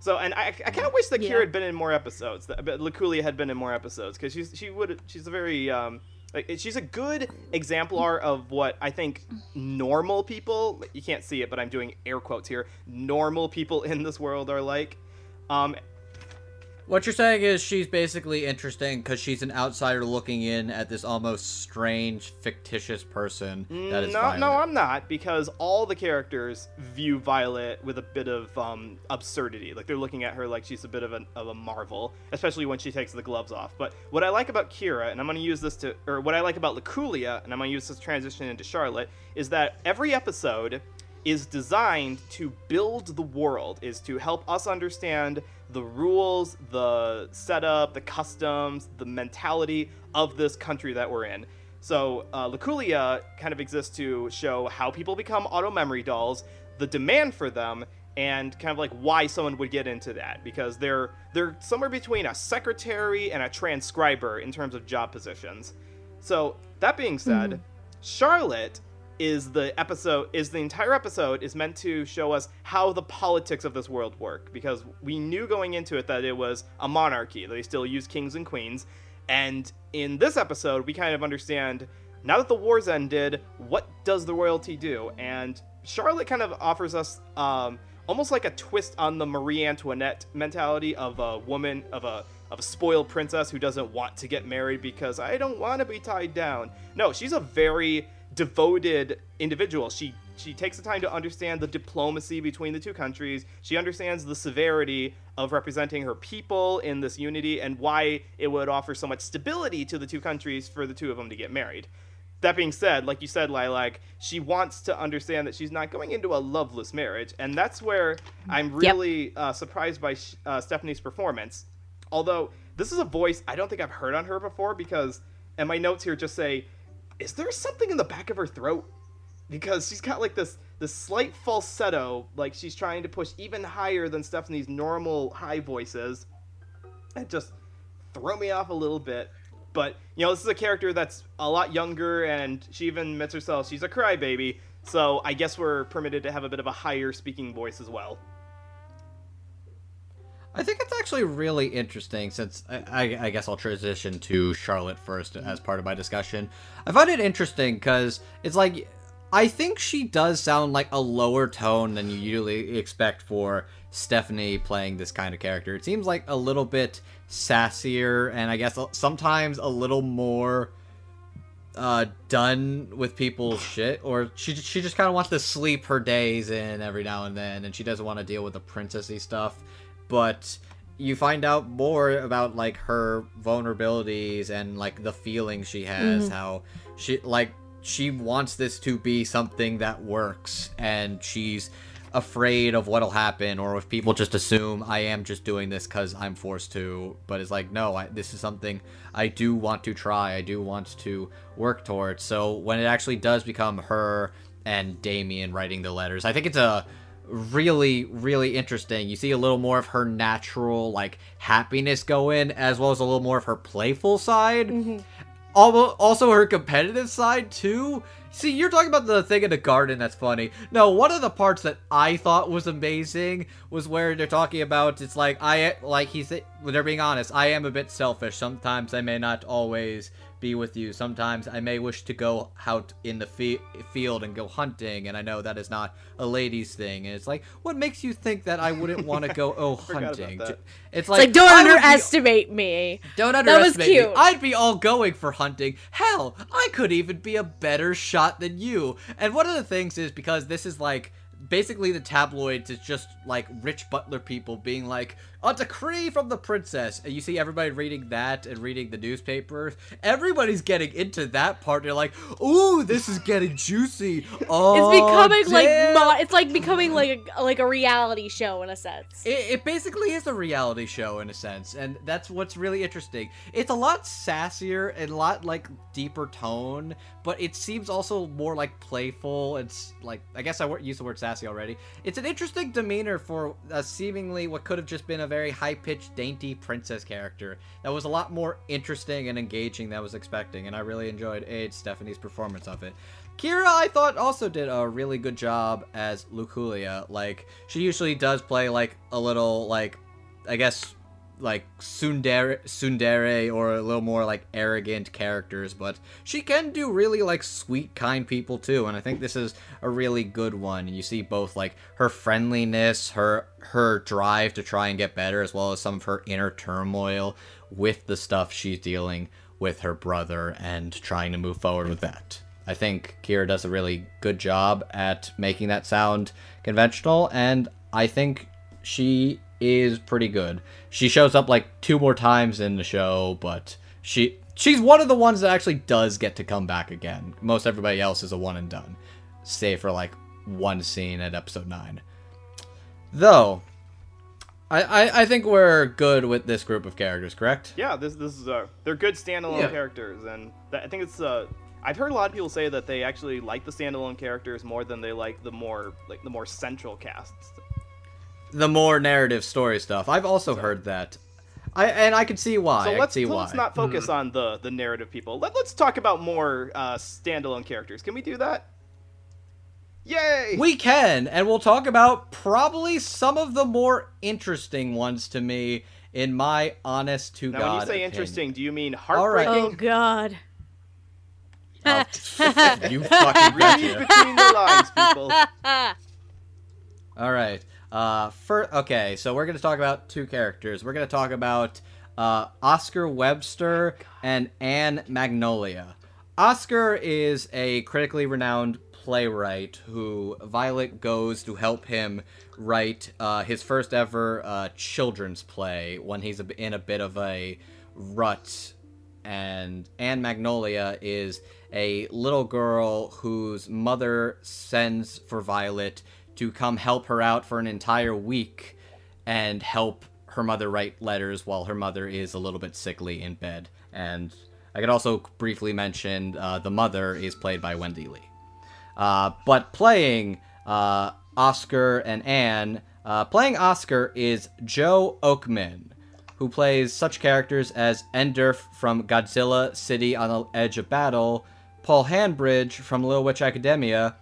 So and I, I kind of wish that Yeah. Kira had been in more episodes. That Luculia had been in more episodes because she's she would she's a very um like she's a good exemplar of what I think normal people you can't see it but I'm doing air quotes here normal people in this world are like. Um, What you're saying is she's basically interesting because she's an outsider looking in at this almost strange, fictitious person that is no, Violet. no, I'm not because all the characters view Violet with a bit of um, absurdity. Like they're looking at her like she's a bit of a, of a marvel, especially when she takes the gloves off. But what I like about Kira, and I'm going to use this to, or what I like about Luculia, and I'm going to use this transition into Charlotte, is that every episode is designed to build the world, is to help us understand the rules, the setup, the customs, the mentality of this country that we're in. So uh, Luculia kind of exists to show how people become auto memory dolls, the demand for them, and kind of like why someone would get into that because they're they're somewhere between a secretary and a transcriber in terms of job positions. So that being said, Charlotte is the episode is the entire episode is meant to show us how the politics of this world work. Because we knew going into it that it was a monarchy they still use kings and queens. And in this episode we kind of understand now that the wars ended what does the royalty do? And charlotte kind of offers us um, almost like a twist on the marie antoinette mentality of a woman of a of a spoiled princess who doesn't want to get married because i don't want to be tied down. No she's a very devoted individual. She she takes the time to understand the diplomacy between the two countries. She understands the severity of representing her people in this unity and why it would offer so much stability to the two countries for the two of them to get married. That being said, like you said, Lilac, she wants to understand that she's not going into a loveless marriage, and that's where I'm really uh, surprised by uh, Stephanie's performance. Although this is a voice I don't think I've heard on her before, because and my notes here just say, "Is there something in the back of her throat?" Because she's got like this this slight falsetto, like she's trying to push even higher than Stephanie's normal high voices. It just throw me off a little bit. But you know, this is a character that's a lot younger, and she even admits herself she's a crybaby. So I guess we're permitted to have a bit of a higher speaking voice as well. I think it's actually really interesting since I, I, I, guess I'll transition to Charlotte first as part of my discussion. I find it interesting because it's like I think she does sound like a lower tone than you usually expect for Stephanie playing this kind of character. It seems like a little bit sassier and I guess sometimes a little more uh, done with people's shit, or she she just kind of wants to sleep her days in every now and then, and she doesn't want to deal with the princessy stuff. But you find out more about like her vulnerabilities and like the feelings she has, mm-hmm. how she like she wants this to be something that works, and she's afraid of what'll happen or if people just assume I am just doing this because I'm forced to. But it's like, no, I, this is something I do want to try. I do want to work towards. So when it actually does become her and Damien writing the letters, I think it's a really really interesting you see a little more of her natural like happiness go in as well as a little more of her playful side mm-hmm. also her competitive side too See, you're talking about the thing in the garden that's funny. No, one of the parts that I thought was amazing was where they're talking about it's like I like he's they're being honest. I am a bit selfish. Sometimes I may not always be with you. Sometimes I may wish to go out in the fe- field and go hunting, and I know that is not a lady's thing. And it's like, what makes you think that I wouldn't want to go oh hunting? It's, it's like, like, don't underestimate be, me. Don't underestimate me. I'd be all going for hunting. Hell, I could even be a better shot than you. And one of the things is because this is like basically the tabloids is just like rich butler people being like a decree from the princess. And you see everybody reading that and reading the newspapers. Everybody's getting into that part. They're like ooh this is getting juicy. Oh it's becoming damn. like it's like becoming like a, like a reality show in a sense. It, it basically is a reality show in a sense and that's what's really interesting. It's a lot sassier and a lot like deeper tone but it seems also more like playful. It's like i guess i used the word sassy already. It's an interesting demeanor for a seemingly what could have just been a very high-pitched, dainty princess character that was a lot more interesting and engaging than I was expecting, and I really enjoyed Ade Stephanie's performance of it. Kira, I thought, also did a really good job as Luculia. Like, she usually does play, like, a little, like, I guess, like tsundere, tsundere or a little more like arrogant characters, but she can do really like sweet, kind people too. And I think this is a really good one. And you see both like her friendliness, her her drive to try and get better, as well as some of her inner turmoil with the stuff she's dealing with her brother and trying to move forward with that. I think Kira does a really good job at making that sound conventional, and I think she is pretty good. She shows up like two more times in the show, but she she's one of the ones that actually does get to come back again. Most everybody else is a one and done, save for like one scene at episode nine. Though, I, I, I think we're good with this group of characters, correct? Yeah, this this is uh, they're good standalone yeah. characters, and I think it's uh, I've heard a lot of people say that they actually like the standalone characters more than they like the more like the more central casts the more narrative story stuff. I've also so. heard that. I and I can see why. So let's, see so why. let's not focus mm. on the the narrative people. Let, let's talk about more uh, standalone characters. Can we do that? Yay! We can, and we'll talk about probably some of the more interesting ones to me, in my honest to now, God. When you say opinion. interesting, do you mean heartbreaking? Oh God. Oh, you fucking read between the lines, people. All right. Uh, for okay, so we're gonna talk about two characters. We're gonna talk about uh, Oscar Webster oh and Anne Magnolia. Oscar is a critically renowned playwright who Violet goes to help him write uh, his first ever uh, children's play when he's in a bit of a rut. And Anne Magnolia is a little girl whose mother sends for Violet to come help her out for an entire week and help her mother write letters while her mother is a little bit sickly in bed. And I could also briefly mention uh, the mother is played by Wendy Lee. Uh, but playing uh, Oscar and Anne, uh, playing Oscar is Joe Ochman, who plays such characters as Endurph from Godzilla City on the Edge of Battle, Paul Hanbridge from Little Witch Academia,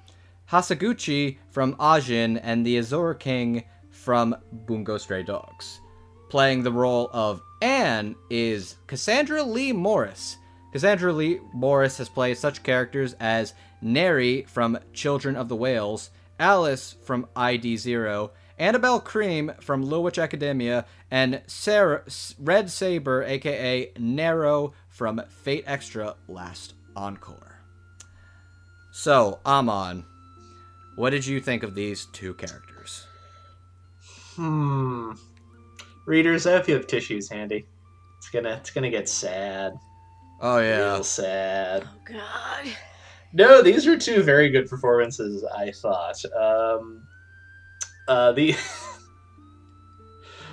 Hasaguchi from Ajin, and the Azure King from Bungo Stray Dogs. Playing the role of Anne is Cassandra Lee Morris. Cassandra Lee Morris has played such characters as Neri from Children of the Whales, Alice from ID Zero, Annabelle Cream from Little Witch Academia, and Sarah Red Saber, aka Nero from Fate Extra Last Encore. So, Amon, what did you think of these two characters? Hmm. Readers, I hope you have tissues handy. It's gonna it's gonna get sad. Oh yeah. Real sad. Oh God. No, these were two very good performances, I thought. Um uh the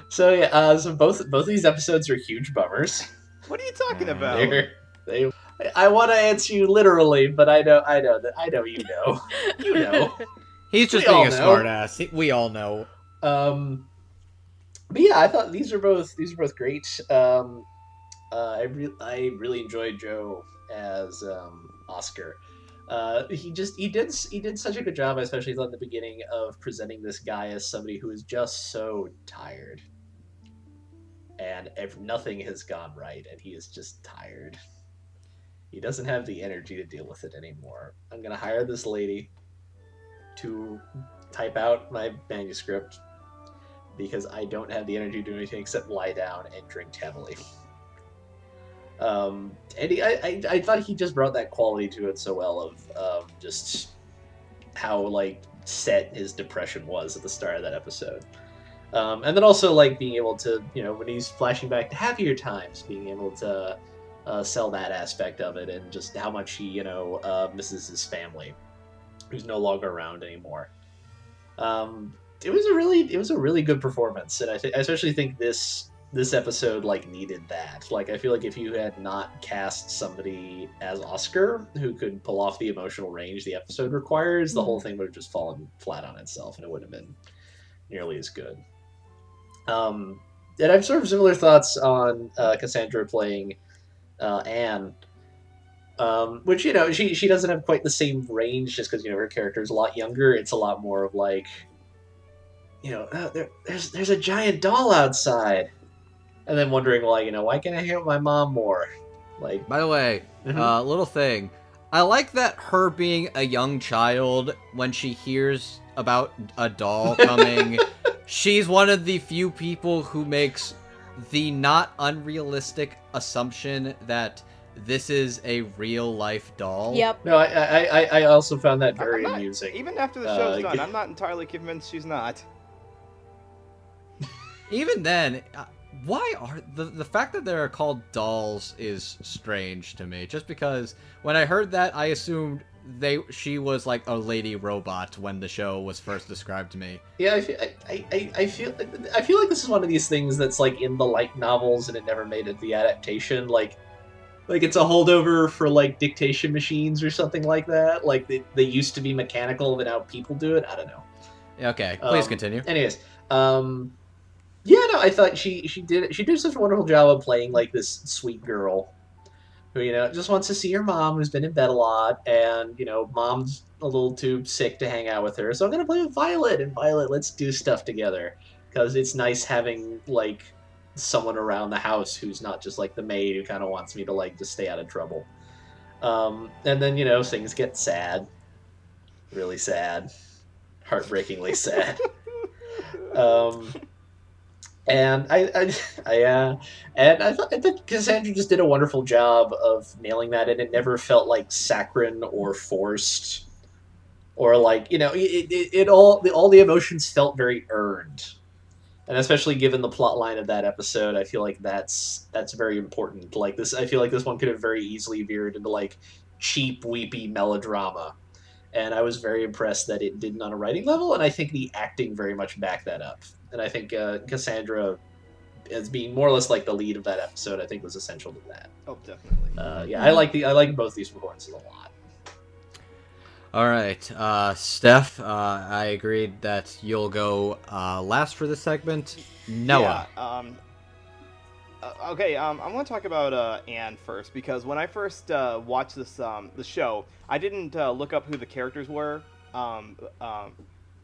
So yeah, uh, so both both these episodes are huge bummers. What are you talking about? They're, they I want to answer you literally, but I know I know that I know you know. You know. He's just We being a know. smartass. We all know. Um, but yeah, I thought these are both these are both great. Um, uh, I re- I really enjoyed Joe as um, Oscar. Uh, he just he did s- he did such a good job, especially at the beginning of presenting this guy as somebody who is just so tired, and if nothing has gone right, and he is just tired. He doesn't have the energy to deal with it anymore. I'm gonna hire this lady to type out my manuscript because I don't have the energy to do anything except lie down and drink heavily. Um, and he, I, I, I thought he just brought that quality to it so well of um, just how like set his depression was at the start of that episode. Um, and then also like being able to, you know, when he's flashing back to happier times, being able to uh, sell that aspect of it and just how much he, you know, uh, misses his family, who's no longer around anymore. Um, it was a really it was a really good performance and i, th- I especially think this this episode like needed that. Like i feel like if you had not cast somebody as oscar who could pull off the emotional range the episode requires the whole thing would have just fallen flat on itself and it wouldn't have been nearly as good. Um and i've sort of similar thoughts on uh, cassandra playing uh, anne um, which you know she she doesn't have quite the same range just because you know her character is a lot younger. It's a lot more of like, you know, uh, there, there's there's a giant doll outside, and then wondering like you know why can't I hear my mom more? Like, By the way, Mhm. uh, little thing. I like that her being a young child when she hears about a doll coming. she's one of the few people who makes the not unrealistic assumption that this is a real life doll. Yep. no, I I, I, I also found that very not- amusing. Even after the Uh, show's done, I'm not entirely convinced she's not. Even then, uh, why are the the fact that they're called dolls is strange to me. Just because when I heard that, I assumed they she was like a lady robot when the show was first described to me. Yeah, I feel, I, I, I feel I feel like this is one of these things that's like in the light novels and it never made it the adaptation. Like, like it's a holdover for like dictation machines or something like that. Like they, they used to be mechanical, but now people do it. I don't know. Okay, please Um, continue. Anyways, um, yeah, no, I thought she she did she did such a wonderful job of playing like this sweet girl who you know just wants to see her mom who's been in bed a lot and you know mom's a little too sick to hang out with her. So i'm gonna play with violet and violet let's do stuff together. Because it's nice having like someone around the house who's not just like the maid who kind of wants me to like just stay out of trouble. Um, and then you know things get sad. Really sad. Heartbreakingly sad. Um, and I, I, I uh, and I thought, Cassandra just did a wonderful job of nailing that, and it never felt like saccharine or forced, or like you know, it, it, it all the, all the emotions felt very earned, and especially given the plot line of that episode, I feel like that's that's very important. Like this, I feel like this one could have very easily veered into like cheap, weepy melodrama. And I was very impressed that it didn't on a writing level, and I think the acting very much backed that up and I think uh, Cassandra, as being more or less like the lead of that episode, I think was essential to that. Oh, definitely. Uh, yeah, I like the I like both these performances a lot. All right, uh, Steph, uh, I agreed that you'll go uh, last for this segment. Noah. Yeah, um, uh, okay, um, I want to talk about uh, Anne first because when I first uh, watched this um, the show, I didn't uh, look up who the characters were. Um, um,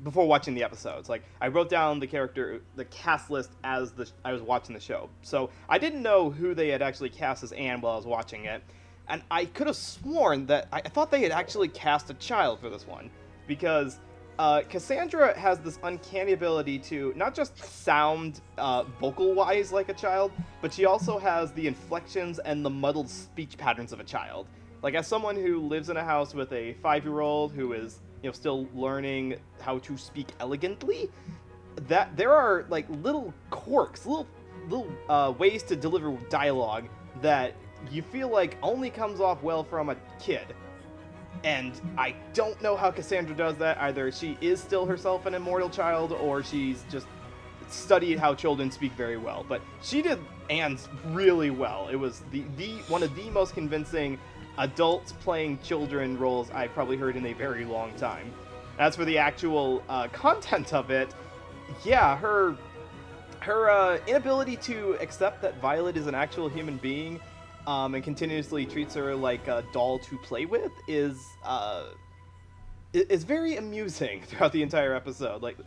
before watching the episodes. Like I wrote down the character, the cast list as the I was watching the show. So I didn't know who they had actually cast as Anne while I was watching it, and I could have sworn that I, I thought they had actually cast a child for this one because. Uh, Cassandra has this uncanny ability to not just sound uh, vocal wise like a child, but she also has the inflections and the muddled speech patterns of a child. Like, as someone who lives in a house with a five year old who is you know still learning how to speak elegantly that there are like little quirks little little uh, ways to deliver dialogue that you feel like only comes off well from a kid. And i don't know how cassandra does that. Either she is still herself an immortal child or she's just studied how children speak very well. But she did anne's really well. It was the, the one of the most convincing adults playing children roles I've probably heard in a very long time. As for the actual uh, content of it, yeah, her her uh, inability to accept that Violet is an actual human being um, and continuously treats her like a doll to play with is uh, is very amusing throughout the entire episode. Like,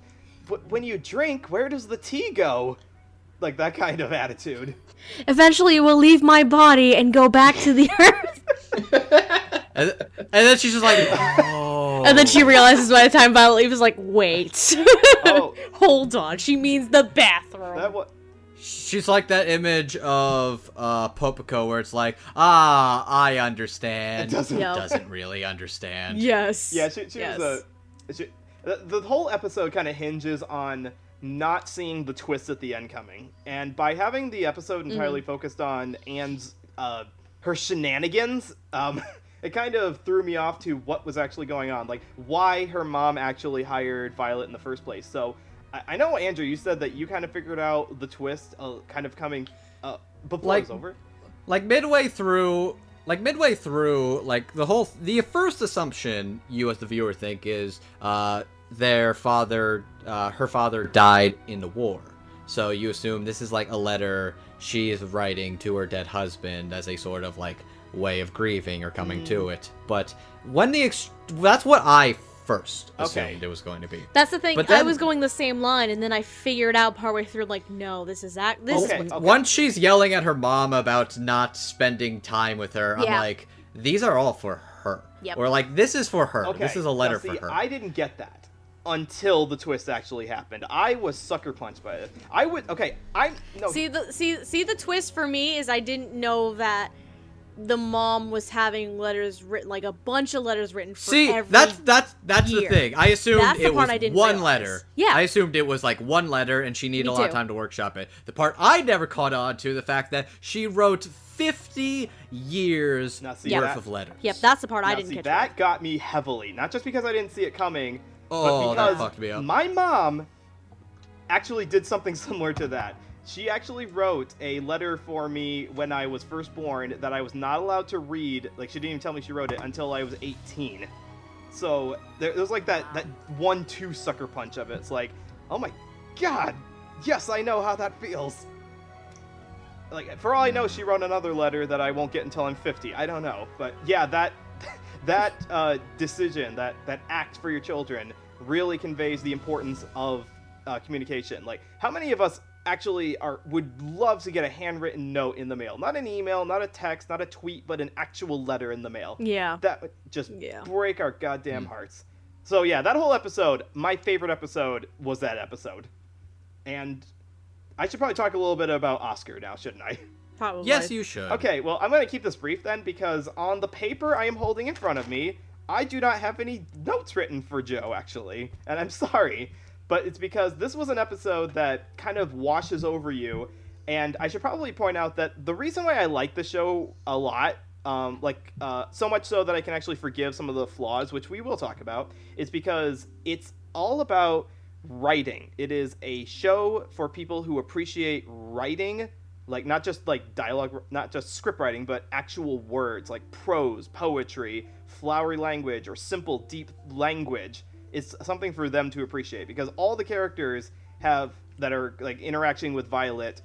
when you drink, where does the tea go? Like that kind of attitude. Eventually, it will leave my body and go back to the earth. and, and, then she's just like, oh. And then she realizes by the time Violet leaves, like, wait. oh. Hold on. She means the bathroom. That what? She's like that image of uh, Popico where it's like, ah, I understand. It doesn't, yep. doesn't really understand. Yes. Yeah, she, she yes. was a. She, the, the whole episode kind of hinges on not seeing the twist at the end coming. And by having the episode entirely mm. focused on Anne's uh, her shenanigans, um, it kind of threw me off to what was actually going on, like why her mom actually hired Violet in the first place. So I, I know Andrew, you said that you kind of figured out the twist, uh, kind of coming uh, before like, it was over. Like midway through, like midway through, like the whole the first assumption you as the viewer think is uh, their father, uh, her father died in the war. So you assume this is like a letter she is writing to her dead husband as a sort of like way of grieving or coming mm. to it. But when the ex- that's what I first assumed okay. it was going to be. That's the thing. But then, I was going the same line, and then I figured out partway through, like, no, this is that. This okay, is okay. once she's yelling at her mom about not spending time with her. Yeah. I'm like, these are all for her. Yep. Or like, this is for her. This is a letter see, for her. I didn't get that until the twist actually happened. I was sucker punched by it. I would okay. I no. See the see see the twist for me is I didn't know that the mom was having letters written like a bunch of letters written for See, every that's that's that's year. the thing. I assumed it was one realize. letter. Yeah. I assumed it was like one letter and she needed Me a lot too. of time to workshop it. The part I never caught on to the fact that she wrote 50 years worth that, of letters. Yep, that's the part now, I didn't see, catch. That got me heavily. Not just because I didn't see it coming, Oh, that fucked me up. My mom actually did something similar to that. She actually wrote a letter for me when I was first born that I was not allowed to read. Like she didn't even tell me she wrote it until I was 18. So there, there was like that that one-two sucker punch of it. It's like, oh my god, yes, I know how that feels. Like for all I know, she wrote another letter that I won't get until I'm 50. I don't know, but yeah, that that uh, decision, that that act for your children, really conveys the importance of uh, communication. Like, how many of us actually are would love to get a handwritten note in the mail? Not an email, not a text, not a tweet, but an actual letter in the mail. Yeah. That would just yeah. break our goddamn mm. hearts. So yeah, that whole episode, my favorite episode was that episode, and I should probably talk a little bit about Oscar now, shouldn't I? Probably. Yes, you should. Okay, well, I'm going to keep this brief then because on the paper I am holding in front of me, I do not have any notes written for Joe, actually. And I'm sorry, but it's because this was an episode that kind of washes over you. And I should probably point out that the reason why I like the show a lot, um, like uh, so much so that I can actually forgive some of the flaws, which we will talk about, is because it's all about writing. It is a show for people who appreciate writing like not just like dialogue not just script writing but actual words like prose poetry flowery language or simple deep language. Is something for them to appreciate because all the characters have that are like interacting with violet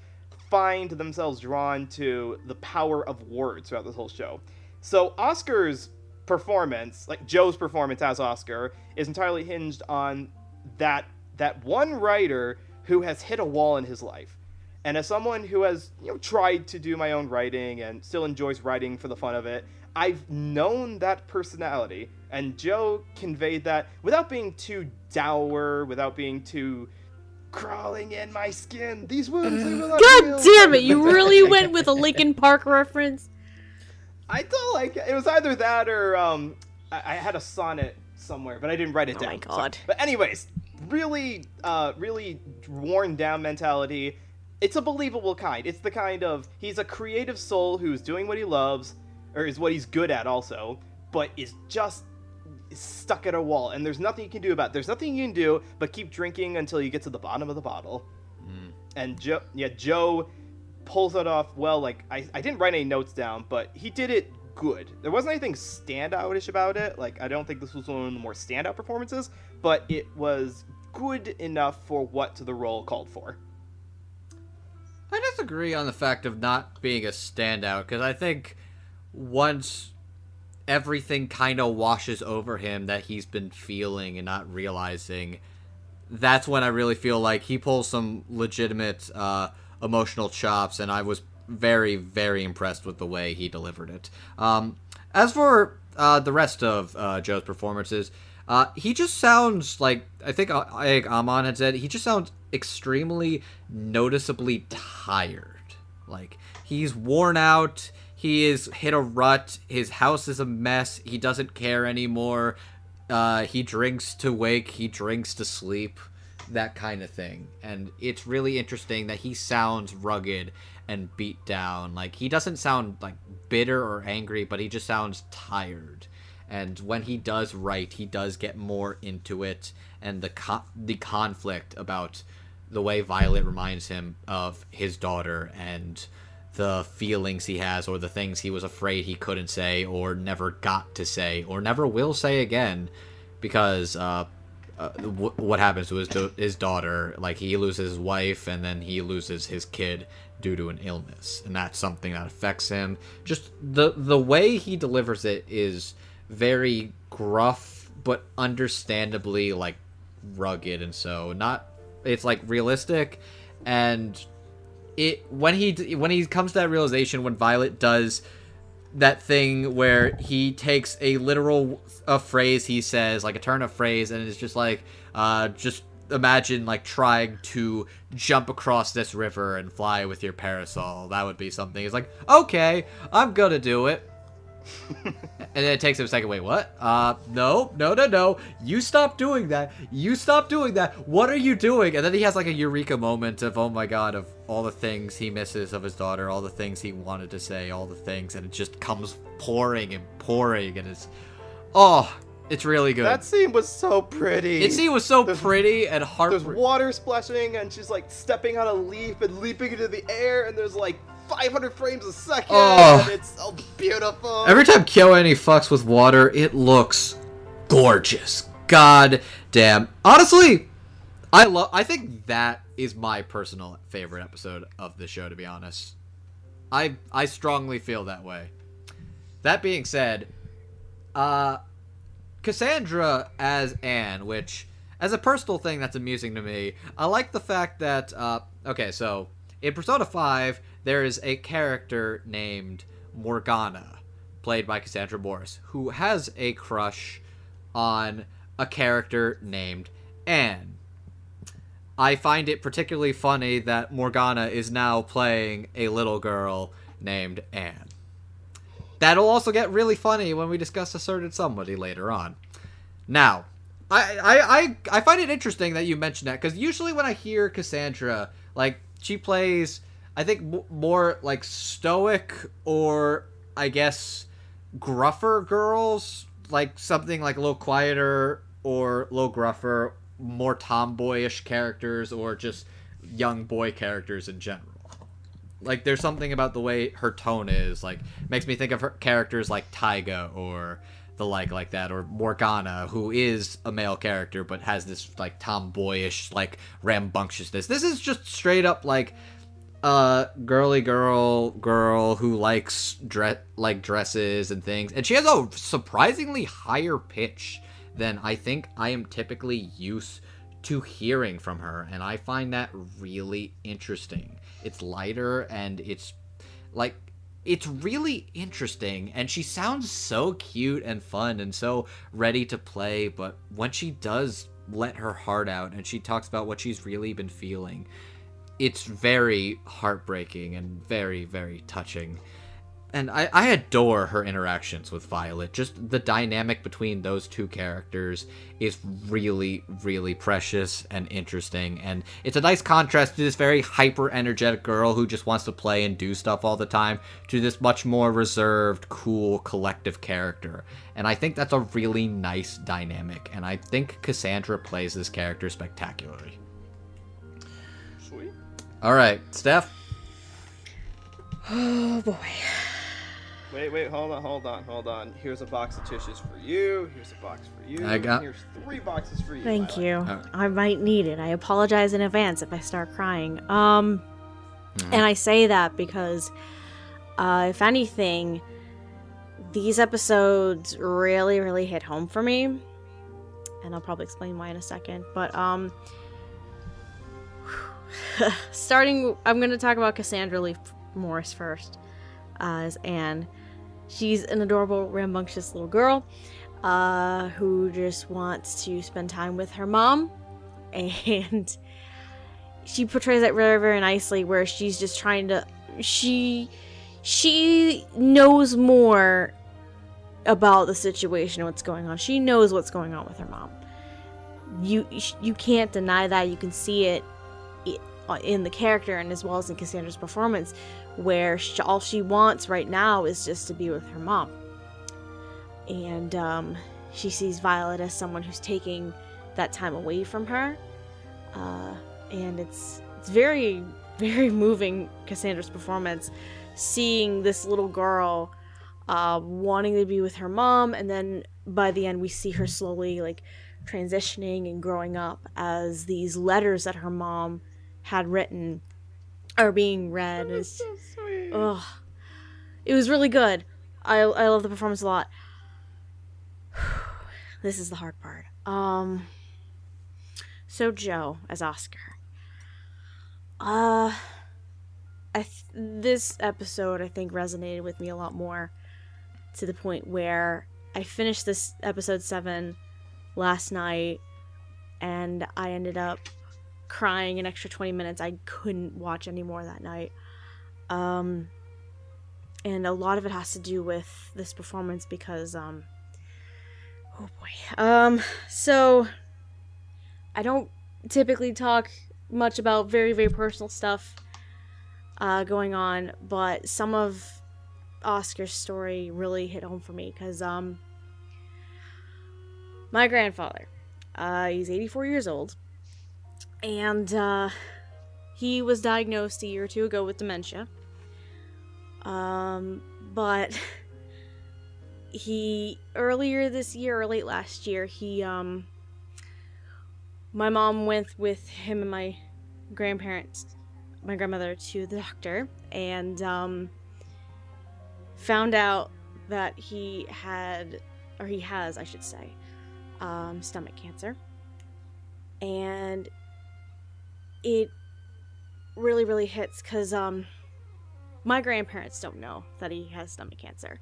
find themselves drawn to the power of words throughout this whole show. So oscar's performance like joe's performance as oscar is entirely hinged on that that one writer who has hit a wall in his life and as someone who has, you know, tried to do my own writing and still enjoys writing for the fun of it, I've known that personality, and Joe conveyed that without being too dour, without being too crawling in my skin. These wounds, they will not God heal." damn it! You really went with a Linkin Park reference. I thought like it was either that or um, I, I had a sonnet somewhere, but I didn't write it Oh down. my so- God. But anyways, really, uh, really worn down mentality. It's a believable kind. It's the kind of he's a creative soul who's doing what he loves, or is what he's good at also, but is just stuck at a wall, and there's nothing you can do about. it. There's nothing you can do but keep drinking until you get to the bottom of the bottle. Mm. And Joe, yeah, Joe pulls it off well. Like I, I didn't write any notes down, but he did it good. There wasn't anything standoutish about it. Like I don't think this was one of the more standout performances, but it was good enough for what the role called for. I disagree on the fact of not being a standout because I think once everything kind of washes over him that he's been feeling and not realizing, that's when I really feel like he pulls some legitimate uh, emotional chops, and I was very, very impressed with the way he delivered it. Um, as for uh, the rest of uh, Joe's performances, uh, he just sounds like I think uh, like Amon had said. He just sounds extremely noticeably tired. Like he's worn out. He is hit a rut. His house is a mess. He doesn't care anymore. Uh, he drinks to wake. He drinks to sleep. That kind of thing. And it's really interesting that he sounds rugged and beat down. Like he doesn't sound like bitter or angry, but he just sounds tired. And when he does write, he does get more into it, and the co- the conflict about the way Violet reminds him of his daughter and the feelings he has or the things he was afraid he couldn't say or never got to say or never will say again because uh, uh, what happens to his, his daughter? Like he loses his wife and then he loses his kid due to an illness. And that's something that affects him. Just the the way he delivers it is very gruff but understandably like rugged and so not it's like realistic and it when he when he comes to that realization when Violet does that thing where he takes a literal a phrase he says like a turn of phrase and it's just like uh just imagine like trying to jump across this river and fly with your parasol. That would be something. It's like okay i'm gonna do it and then it takes him a second. Wait, what? Uh, no, no, no, no. You stop doing that. You stop doing that. What are you doing? And then he has like a eureka moment of, oh my god, of all the things he misses of his daughter, all the things he wanted to say, all the things, and it just comes pouring and pouring, and it's, oh, it's really good. That scene was so pretty. it scene was so There's- pretty and There's water splashing, and she's like stepping on a leaf and leaping into the air, and there's like 500 frames a second, Oh. and it's so beautiful. Every time KyoAni fucks with water, it looks gorgeous. God damn. Honestly, I love. I think that is my personal favorite episode of the show. To be honest, I I strongly feel that way. That being said, uh, Cassandra as Anne, which as a personal thing that's amusing to me, I like the fact that uh, okay, so in Persona Five there is a character named Morgana, played by Cassandra Morris, who has a crush on a character named Anne. I find it particularly funny that Morgana is now playing a little girl named Anne. That'll also get really funny when we discuss Asserted Somebody later on. Now, I I I, I find it interesting that you mentioned that because usually when I hear Cassandra, like she plays, I think more like stoic or I guess gruffer girls, like something like a little quieter or a little gruffer, more tomboyish characters or just young boy characters in general. Like there's something about the way her tone is, like makes me think of her characters like Taiga or the like like that or Morgana who is a male character but has this like tomboyish like rambunctiousness. This is just straight up like uh girly girl girl who likes dress like dresses and things and she has a surprisingly higher pitch than I think I am typically used to hearing from her and I find that really interesting. It's lighter and it's like it's really interesting and she sounds so cute and fun and so ready to play but when she does let her heart out and she talks about what she's really been feeling it's very heartbreaking and very very touching and I, I adore her interactions with Violet. Just the dynamic between those two characters is really, really precious and interesting. And it's a nice contrast to this very hyper energetic girl who just wants to play and do stuff all the time to this much more reserved, cool, collective character. And I think that's a really nice dynamic. And I think Cassandra plays this character spectacularly. Sweet. All right, Steph. Oh boy. Wait, wait, hold on, hold on, hold on. Here's a box of tissues for you. Here's a box for you. I got- Here's three boxes for you. Thank Violet. you. Uh, I might need it. I apologize in advance if I start crying. Um, and I say that because, uh, if anything, these episodes really, really hit home for me, and I'll probably explain why in a second. But um, starting, I'm gonna talk about Cassandra Lee Morris first, uh, as Anne. She's an adorable, rambunctious little girl uh, who just wants to spend time with her mom. And she portrays that very, very nicely, where she's just trying to. She. She knows more about the situation, what's going on. She knows what's going on with her mom. You you can't deny that. You can see it in the character and as well as in Cassandra's performance, where she, all she wants right now is just to be with her mom. And um, she sees Violet as someone who's taking that time away from her, uh, and it's it's very very moving. Cassandra's performance, seeing this little girl uh, wanting to be with her mom, and then by the end we see her slowly like transitioning and growing up as these letters that her mom had written are being read. That's so sweet. ugh. It was really good. I I love the performance a lot. this is the hard part. Um so Joe as Oscar. Uh I th- this episode I think resonated with me a lot more to the point where I finished this episode 7 last night and I ended up crying an extra 20 minutes. I couldn't watch anymore that night. Um and a lot of it has to do with this performance because um oh boy um so i don't typically talk much about very very personal stuff uh going on but some of oscar's story really hit home for me because um my grandfather uh he's 84 years old and uh he was diagnosed a year or two ago with dementia um, but he earlier this year or late last year, he um my mom went with him and my grandparents, my grandmother to the doctor and um found out that he had or he has, I should say, um stomach cancer. And it really really hits cuz um my grandparents don't know that he has stomach cancer.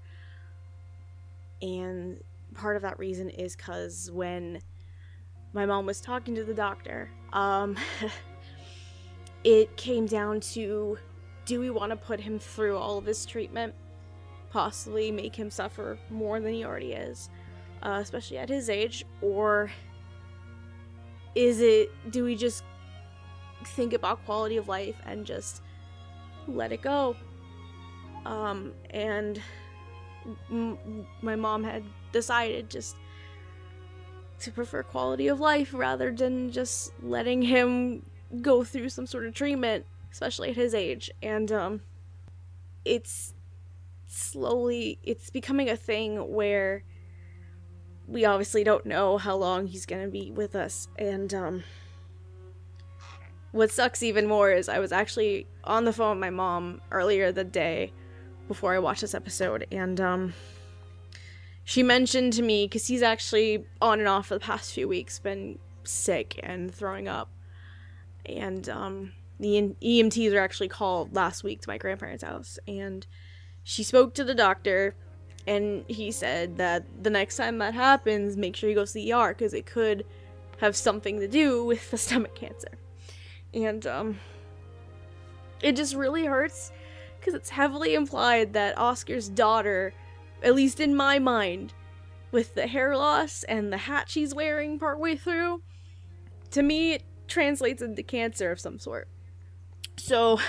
And part of that reason is because when my mom was talking to the doctor, um, it came down to do we want to put him through all of this treatment? Possibly make him suffer more than he already is, uh, especially at his age? Or is it, do we just think about quality of life and just let it go? Um, and my mom had decided just to prefer quality of life rather than just letting him go through some sort of treatment, especially at his age. And um, it's slowly it's becoming a thing where we obviously don't know how long he's gonna be with us. And um, what sucks even more is I was actually on the phone with my mom earlier the day before I watched this episode, and um, she mentioned to me because he's actually on and off for the past few weeks been sick and throwing up. And um, the emts were actually called last week to my grandparents house and she spoke to the doctor and he said that the next time that happens make sure you go to the er because it could have something to do with the stomach cancer and um, it just really hurts because it's heavily implied that oscar's daughter at least in my mind, with the hair loss and the hat she's wearing partway through, to me it translates into cancer of some sort. So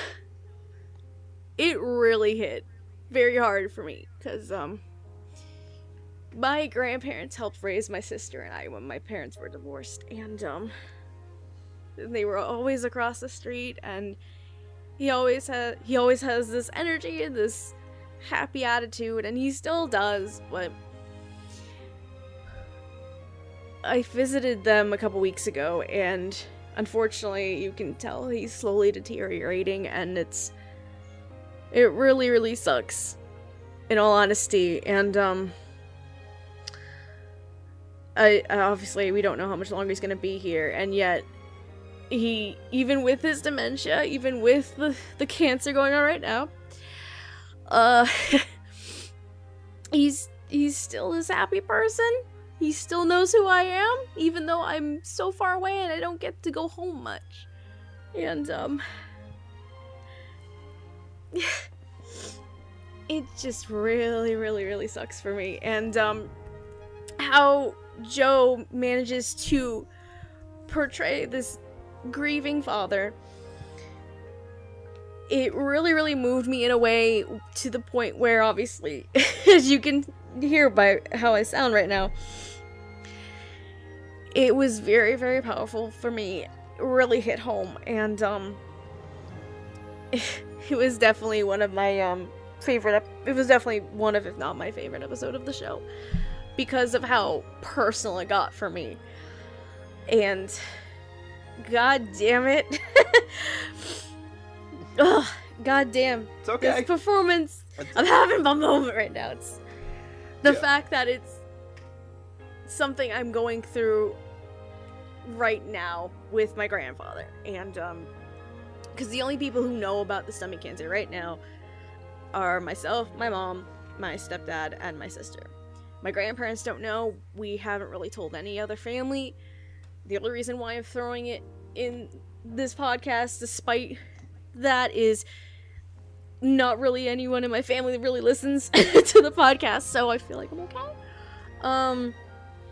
it really hit very hard for me because um my grandparents helped raise my sister and I when my parents were divorced and um they were always across the street and he always had he always has this energy and this happy attitude, and he still does, but I visited them a couple weeks ago, and unfortunately, you can tell he's slowly deteriorating, and it's it really, really sucks, in all honesty, and um. I, obviously we don't know how much longer he's gonna be here, and yet he even with his dementia, even with the the cancer going on right now, uh he's he's still this happy person. He still knows who I am, even though I'm so far away and I don't get to go home much. And um it just really, really, really sucks for me. And um how Joe manages to portray this grieving father it really, really moved me in a way to the point where, obviously, as you can hear by how I sound right now, it was very, very powerful for me. It really hit home, and um, it was definitely one of my um favorite. It was definitely one of, if not my favorite episode of the show, because of how personal it got for me. And god damn it. Ugh, God damn. It's okay. This performance. I'm having my moment right now. It's the Yeah. fact that it's something I'm going through right now with my grandfather. And, um, because the only people who know about the stomach cancer right now are myself, my mom, my stepdad, and my sister. My grandparents don't know. We haven't really told any other family. The only reason why I'm throwing it in this podcast, despite that, is not really anyone in my family really listens to the podcast, so I feel like I'm okay. Um,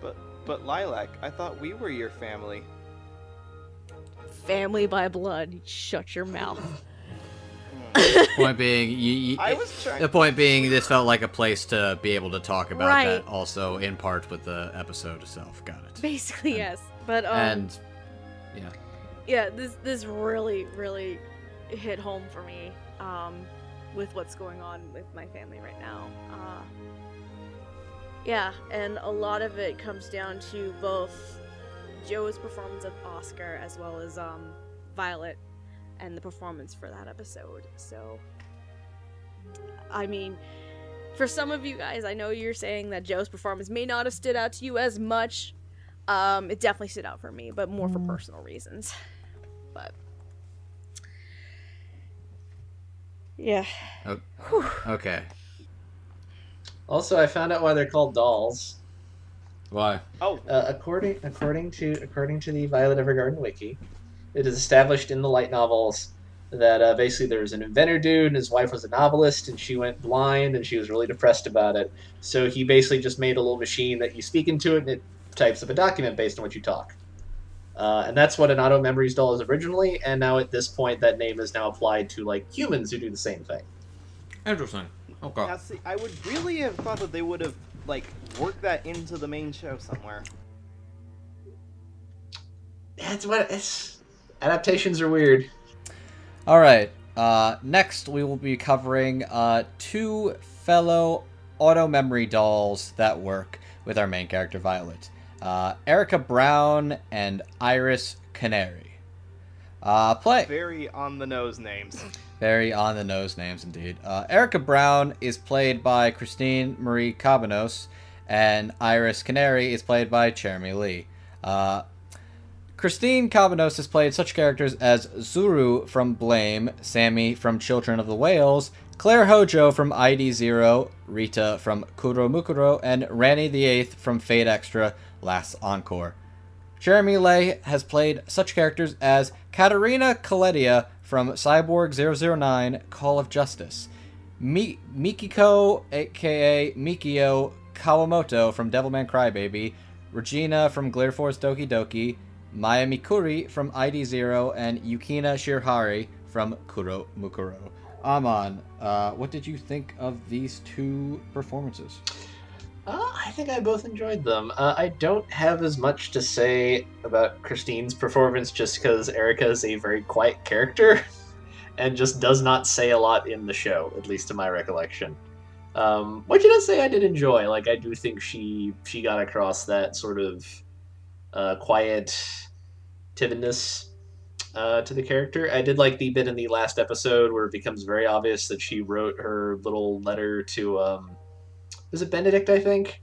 But but Lilac, I thought we were your family. family by blood. Shut your mouth. Point being, you, you, I was trying. the point being, this felt like a place to be able to talk about Right. that. Also, in part with the episode itself. Got it. Basically, yes. But um, and yeah, yeah, this this really really hit home for me. Um, with what's going on with my family right now. Uh, yeah, and a lot of it comes down to both Joe's performance of Oscar as well as um, Violet and the performance for that episode. So, I mean, for some of you guys, I know you're saying that Joe's performance may not have stood out to you as much. Um, it definitely stood out for me, but more for personal reasons. But yeah, okay. Also, I found out why they're called dolls. Why? Oh, Uh, according according to according to the Violet Evergarden wiki, it is established in the light novels that uh, basically there was an inventor dude and his wife was a novelist and she went blind and she was really depressed about it. So he basically just made a little machine that you speak into it and it types of a document based on what you talk. Uh, and that's what an auto memories doll is originally, and now at this point that name is now applied to like humans who do the same thing. Interesting. Okay. now see, I would really have thought that they would have like worked that into the main show somewhere. That's what it's adaptations are weird. All right. Uh, next, we will be covering uh, two fellow auto memory dolls that work with our main character Violet, uh, Erica Brown and Iris Canary. Uh, play. Very on the nose names. Very on the nose names indeed. Uh, Erica Brown is played by Christine Marie Cabanos, and Iris Canary is played by Jeremy Lee. Uh, Christine Cabanos has played such characters as Zuru from Blame, Sammy from Children of the Whales, Claire Hojo from ID Zero, Rita from Kuromukuro, and Rani the Eighth from Fate Extra Last Encore. Jeremy Lay has played such characters as Katarina Coletia from Cyborg 009 Call of Justice, Mi- Mikiko, aka Mikio Kawamoto from Devilman Crybaby, Regina from Glitter Force Doki Doki, Maya Mikuri from ID Zero, and Yukina Shirahane from Kuro Mukuro. Amon, uh, what did you think of these two performances? Uh, I think I both enjoyed them. Uh, I don't have as much to say about Christine's performance just because Erica is a very quiet character and just does not say a lot in the show, at least to my recollection. Um, what you did say I did enjoy. Like I do think she she got across that sort of uh, quiet timidness uh, to the character. I did like the bit in the last episode where it becomes very obvious that she wrote her little letter to um, was it Benedict? I think.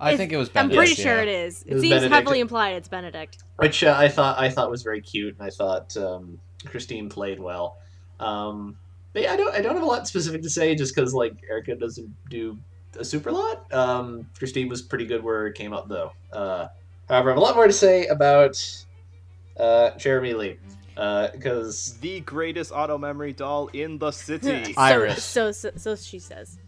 I It's- think it was Benedict. I'm Benedict. pretty sure yeah. it is. It, was seems Benedict. heavily implied it's Benedict. which uh, I thought I thought was very cute, and I thought um, Christine played well. Um, but yeah, I don't I don't have a lot specific to say, just because like Erica doesn't do a super lot. Um, Christine was pretty good where it came up though. Uh, however, I have a lot more to say about uh, Jeremy Lee because The greatest auto memory doll in the city. I- Iris. So, so, so, so she says.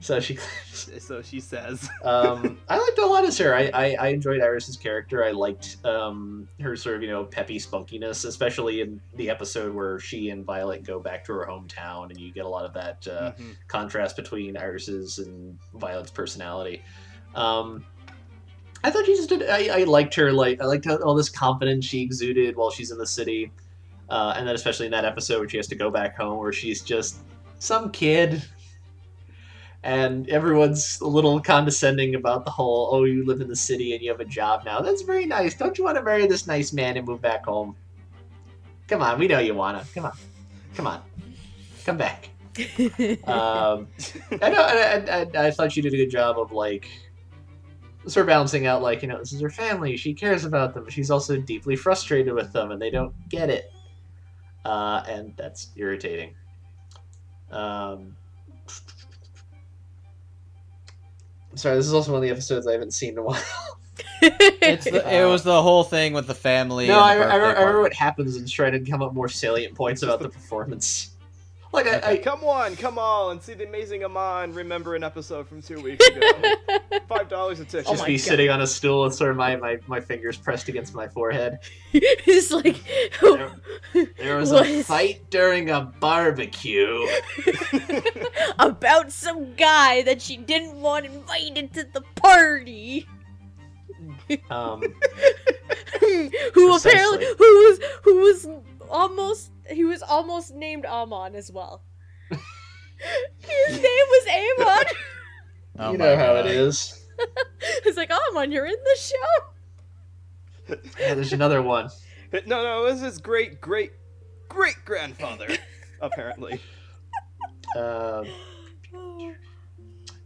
So she. so she says. um, I liked a lot of her. I, I, I enjoyed Iris's character. I liked um, her sort of you know peppy spunkiness, especially in the episode where she and Violet go back to her hometown, and you get a lot of that uh, Mhm. contrast between Iris's and Violet's personality. Um, I thought she just did. I, I liked her. Like I liked how, all this confidence she exuded while she's in the city, uh, and then especially in that episode where she has to go back home, where she's just some kid, and everyone's a little condescending about the whole "oh, you live in the city and you have a job now." That's very nice. Don't you want to marry this nice man and move back home? Come on, we know you wanna. Come on, come on, come back um, I know. I, I, I, I thought she did a good job of like sort of balancing out, like you know, this is her family. She cares about them. She's also deeply frustrated with them, and they don't get it, uh, and that's irritating. Um, sorry. This is also one of the episodes I haven't seen in a while. It's the, it uh, was the whole thing with the family. no, and I, the I, birthday remember, I remember what happens and just trying to come up more salient points about the performance. Like I, I, Come on, come on, and see the amazing Amon. Remember an episode from two weeks ago. Five dollars a ticket. just my be God. sitting on a stool with sort of my, my, my fingers pressed against my forehead. it's like, There was What a fight during a barbecue. about some guy that she didn't want invited to the party. Um, who Precisely. apparently who was who was almost he was almost named Amon as well. His name was Amon. Oh you my know how it God. is. It's like Amon, you're in the show. Yeah, there's another one. No, no, it was his great, great, great grandfather. apparently. Um,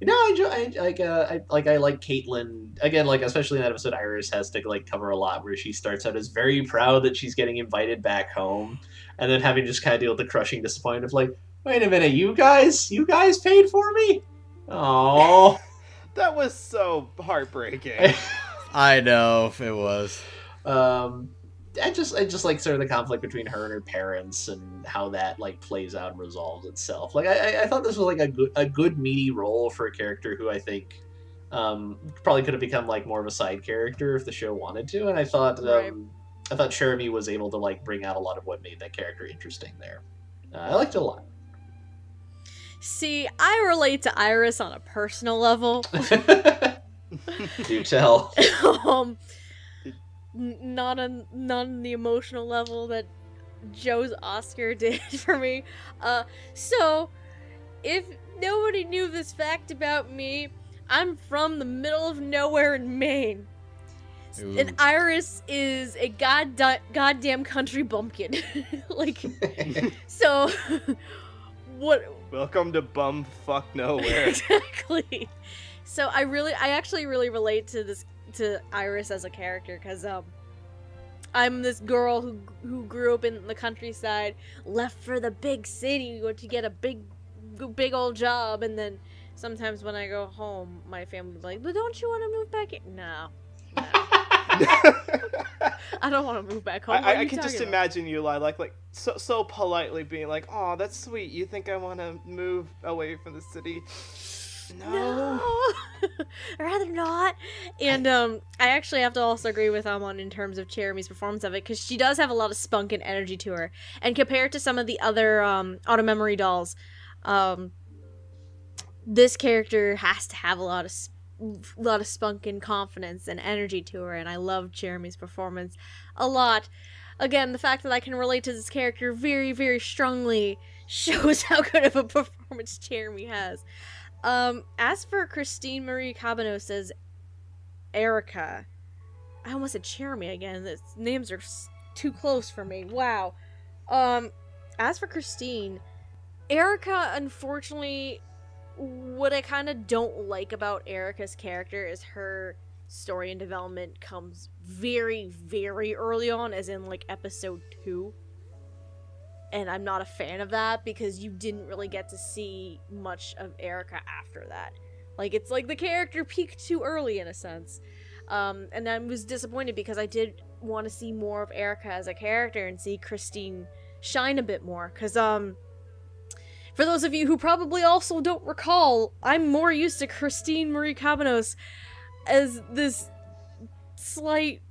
you know, I enjoy I, like uh, I like I like Caitlin again. Like especially in that episode, Iris has to like cover a lot where she starts out as very proud that she's getting invited back home, and then having to just kind of deal with the crushing disappointment of like, wait a minute, you guys, you guys paid for me. Oh, That was so heartbreaking. I know it was. Um, I just I just like sort of the conflict between her and her parents and how that like plays out and resolves itself. Like I, I- thought this was like a good a good meaty role for a character who I think um, probably could have become like more of a side character if the show wanted to. And I thought um, Right. I thought Jeremy was able to like bring out a lot of what made that character interesting there. Uh, I liked it a lot. See, I relate to Iris on a personal level. Do tell. um, not on not on the emotional level that Joe's Oscar did for me. Uh, so if nobody knew this fact about me, I'm from the middle of nowhere in Maine. Ooh. And Iris is a god goddamn country bumpkin. like so what Welcome to bumfuck nowhere. exactly. So I really, I actually really relate to this to Iris as a character because um, I'm this girl who who grew up in the countryside, left for the big city to get a big, big old job, and then sometimes when I go home, my family be like, "But don't you want to move back?" In? No, no, I don't want to move back home. I, What I, I can just about?" imagine you like like like so so politely being like, "Oh, that's sweet. You think I want to move away from the city?" No. No, I'd rather not. And um, I actually have to also agree with Amon in terms of Jeremy's performance of it because she does have a lot of spunk and energy to her. And compared to some of the other um, auto memory dolls, um, this character has to have a lot of sp- lot of spunk and confidence and energy to her. And I love Jeremy's performance a lot. Again, the fact that I can relate to this character very, very strongly shows how good of a performance Jeremy has. Um, as for Christine Marie Cabanos as Erica, I almost said Jeremy again. The names are too close for me. Wow. Um, as for Christine, Erica, unfortunately, what I kind of don't like about Erica's character is her story and development comes very, very early on, as in like episode two and I'm not a fan of that because you didn't really get to see much of Erica after that. Like it's like the character peaked too early in a sense. Um, and I was disappointed because I did want to see more of Erica as a character and see Christine shine a bit more. Cause um, for those of you who probably also don't recall, I'm more used to Christine Marie Cabanos as this slight,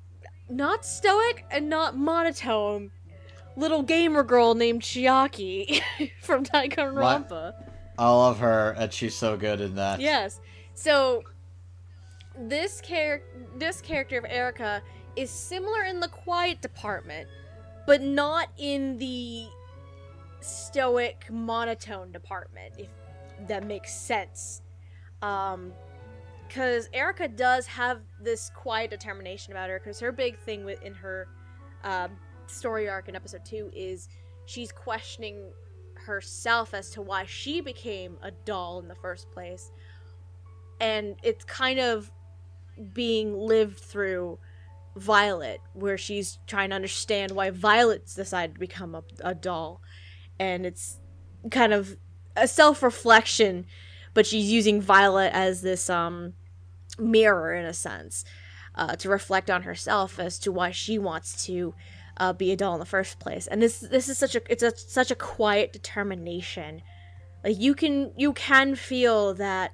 not stoic and not monotone little gamer girl named Chiaki from Danganronpa. I love her, and she's so good in that. Yes. So this char- this character of Erica is similar in the quiet department, but not in the stoic monotone department, if that makes sense. Um because Erica does have this quiet determination about her because her big thing with in her um, story arc in episode 2 is she's questioning herself as to why she became a doll in the first place. And it's kind of being lived through Violet where she's trying to understand why Violet's decided to become a, a doll. And it's kind of a self-reflection but she's using Violet as this um mirror in a sense uh, to reflect on herself as to why she wants to uh, be a doll in the first place. And this this is such a it's a, such a quiet determination. Like you can you can feel that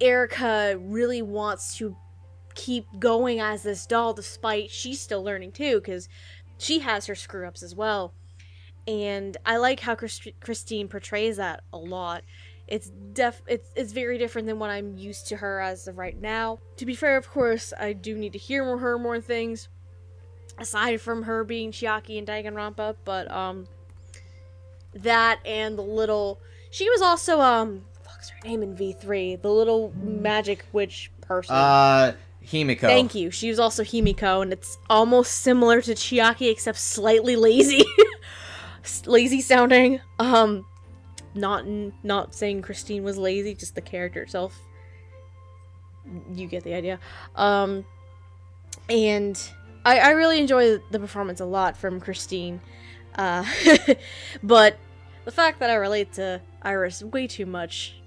Erica really wants to keep going as this doll despite she's still learning too because she has her screw ups as well. And I like how Christ- Christine portrays that a lot. It's def it's it's very different than what I'm used to her as of right now. To be fair, of course, I do need to hear more her more things aside from her being Chiaki and Danganronpa, but um that and the little she was also um fuck's her name in V3, the little magic witch person. Uh, Himiko. Thank you. She was also Himiko, and it's almost similar to Chiaki, except slightly lazy, lazy sounding. Um, not not saying Christine was lazy, just the character itself. You get the idea. Um, and I I really enjoy the performance a lot from Christine. Uh, but the fact that I relate to Iris way too much,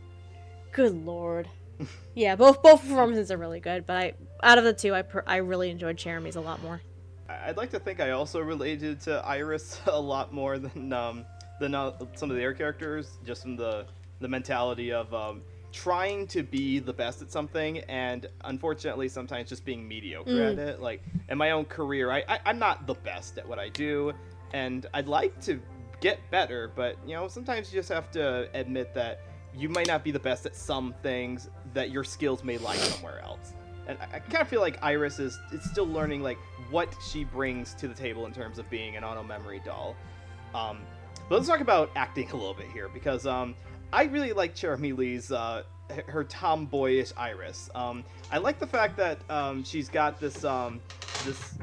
good lord. Yeah, both both performances are really good, but I out of the two, I per, I really enjoyed Jeremy's a lot more. I'd like to think I also related to Iris a lot more than um, than uh, some of the other characters, just from the the mentality of um, trying to be the best at something, and unfortunately, sometimes just being mediocre at it. Like in my own career, I, I I'm not the best at what I do, and I'd like to get better, but you know, sometimes you just have to admit that you might not be the best at some things that your skills may lie somewhere else and I, I kind of feel like Iris is, is still learning like what she brings to the table in terms of being an auto memory doll. Um, but let's talk about acting a little bit here because um, I really like Jeremy Lee's uh, her tomboyish Iris. Um, I like the fact that um, she's got this um, this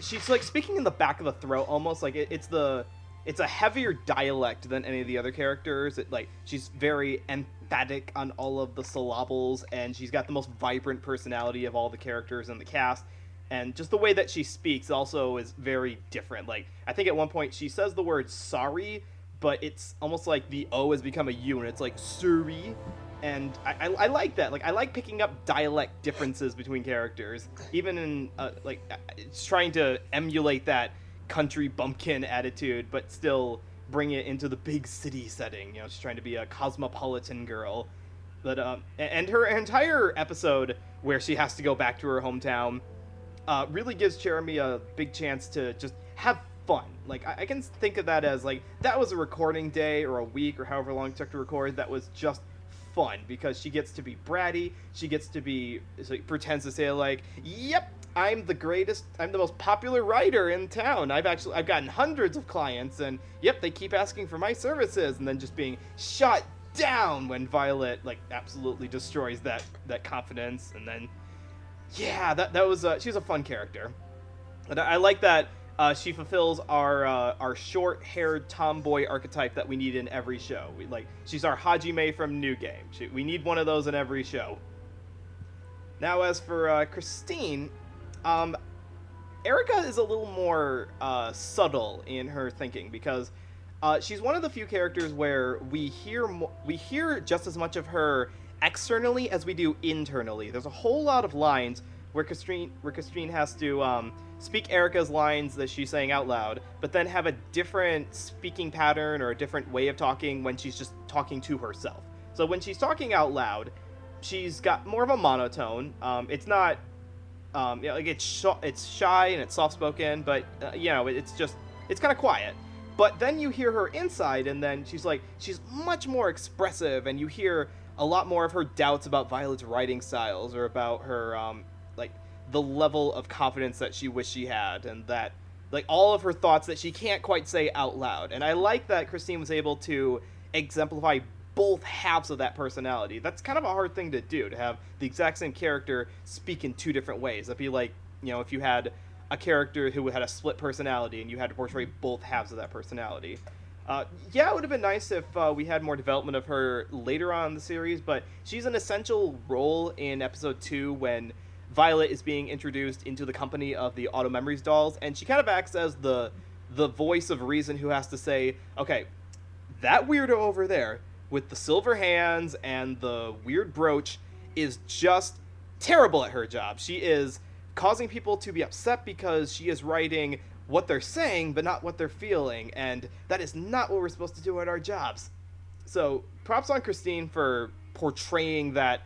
she's like speaking in the back of the throat almost like it, it's the it's a heavier dialect than any of the other characters. It like she's very emphatic on all of the syllables, and she's got the most vibrant personality of all the characters in the cast. And just the way that she speaks also is very different. Like I think at one point she says the word sorry, but it's almost like the O has become a U, and it's like sorry. And I, I, I like that. Like I like picking up dialect differences between characters, even in uh, like it's trying to emulate that country bumpkin attitude, but still bring it into the big city setting. You know, she's trying to be a cosmopolitan girl. But um, and her entire episode where she has to go back to her hometown uh, really gives Jeremy a big chance to just have fun. Like I, I can think of that as like that was a recording day or a week or however long it took to record. That was just fun because she gets to be bratty. She gets to be like, pretends to say like, "Yep, I'm the greatest. I'm the most popular writer in town. I've actually I've gotten hundreds of clients, and yep, they keep asking for my services." And then just being shot down when Violet like absolutely destroys that that confidence, and then yeah, that that was uh, she was a fun character, and I, I like that. Uh, she fulfills our uh, our short-haired tomboy archetype that we need in every show. We like she's our Hajime from New Game. She, we need one of those in every show. Now, as for uh, Christine, um, Erica is a little more uh, subtle in her thinking because uh, she's one of the few characters where we hear mo- we hear just as much of her externally as we do internally. There's a whole lot of lines where Christine where Christine has to um, speak Erica's lines that she's saying out loud, but then have a different speaking pattern or a different way of talking when she's just talking to herself. So when she's talking out loud, she's got more of a monotone. Um, it's not um, you know, like it's sh- it's shy and it's soft spoken, but uh, you know it's just it's kind of quiet. But then you hear her inside, and then she's like she's much more expressive, and you hear a lot more of her doubts about Violet's writing styles or about her um, the level of confidence that she wished she had, and that like all of her thoughts that she can't quite say out loud. And I like that Christine was able to exemplify both halves of that personality. That's kind of a hard thing to do to have the exact same character speak in two different ways. That'd be like, you know, if you had a character who had a split personality and you had to portray both halves of that personality. Uh, yeah, it would have been nice if uh, we had more development of her later on in the series, but she's an essential role in episode two when Violet is being introduced into the company of the Auto Memories dolls, and she kind of acts as the the voice of reason who has to say, okay, that weirdo over there with the silver hands and the weird brooch is just terrible at her job. She is causing people to be upset because she is writing what they're saying but not what they're feeling, and that is not what we're supposed to do at our jobs. So, props on Christine for portraying that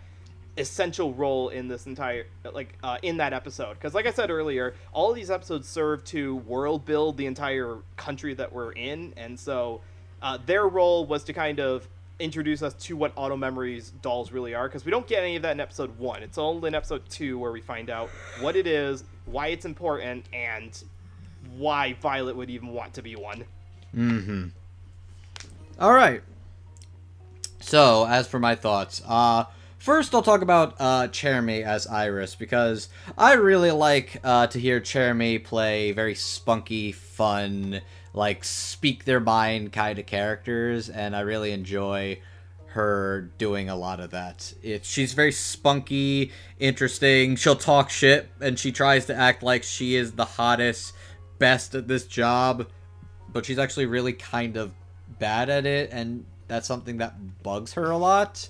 essential role in this entire like uh, in that episode. Because like i said earlier all of these episodes serve to world build the entire country that we're in. And so uh, their role was to kind of introduce us to what auto memories dolls really are. Because we don't get any of that in episode one. It's only in episode two where we find out what it is why it's important and why violet would even want to be one. Mm-hmm. All right. So, as for my thoughts, uh, first I'll talk about uh, Cherami as Iris because I really like uh, to hear Cherami play very spunky, fun, like speak their mind kind of characters, and I really enjoy her doing a lot of that. It she's very spunky, interesting. She'll talk shit and she tries to act like she is the hottest, best at this job, but she's actually really kind of bad at it and that's something that bugs her a lot.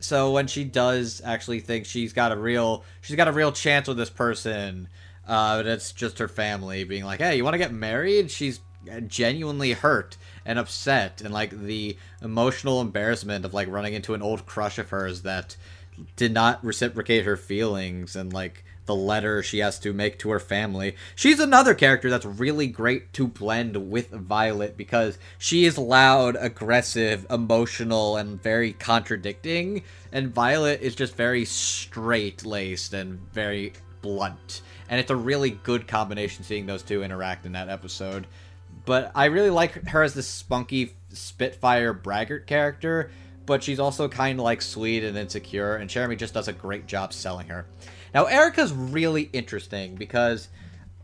So when she does actually think she's got a real she's got a real chance with this person, uh, it's just her family being like, "Hey, you want to get married?" She's genuinely hurt and upset, and like the emotional embarrassment of like running into an old crush of hers that did not reciprocate her feelings, and like the letter she has to make to her family. She's another character that's really great to blend with Violet because she is loud, aggressive, emotional, and very contradicting, and Violet is just very straight laced and very blunt. And it's a really good combination seeing those two interact in that episode. But I really like her as this spunky Spitfire braggart character, but she's also kind of like sweet and insecure, and Jeremy just does a great job selling her. Now, Erica's really interesting because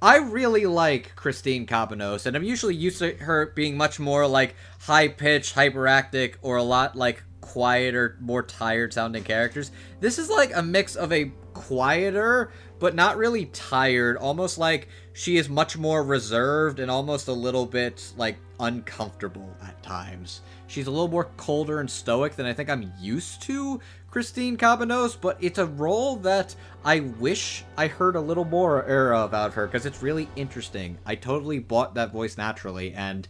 I really like Christine Cabanos, and I'm usually used to her being much more like high pitched, hyperactive, or a lot like quieter, more tired sounding characters. This is like a mix of a quieter, but not really tired, almost like she is much more reserved and almost a little bit like uncomfortable at times. She's a little more colder and stoic than I think I'm used to Christine Cabanos, but it's a role that I wish I heard a little more era about her because it's really interesting. I totally bought that voice naturally, and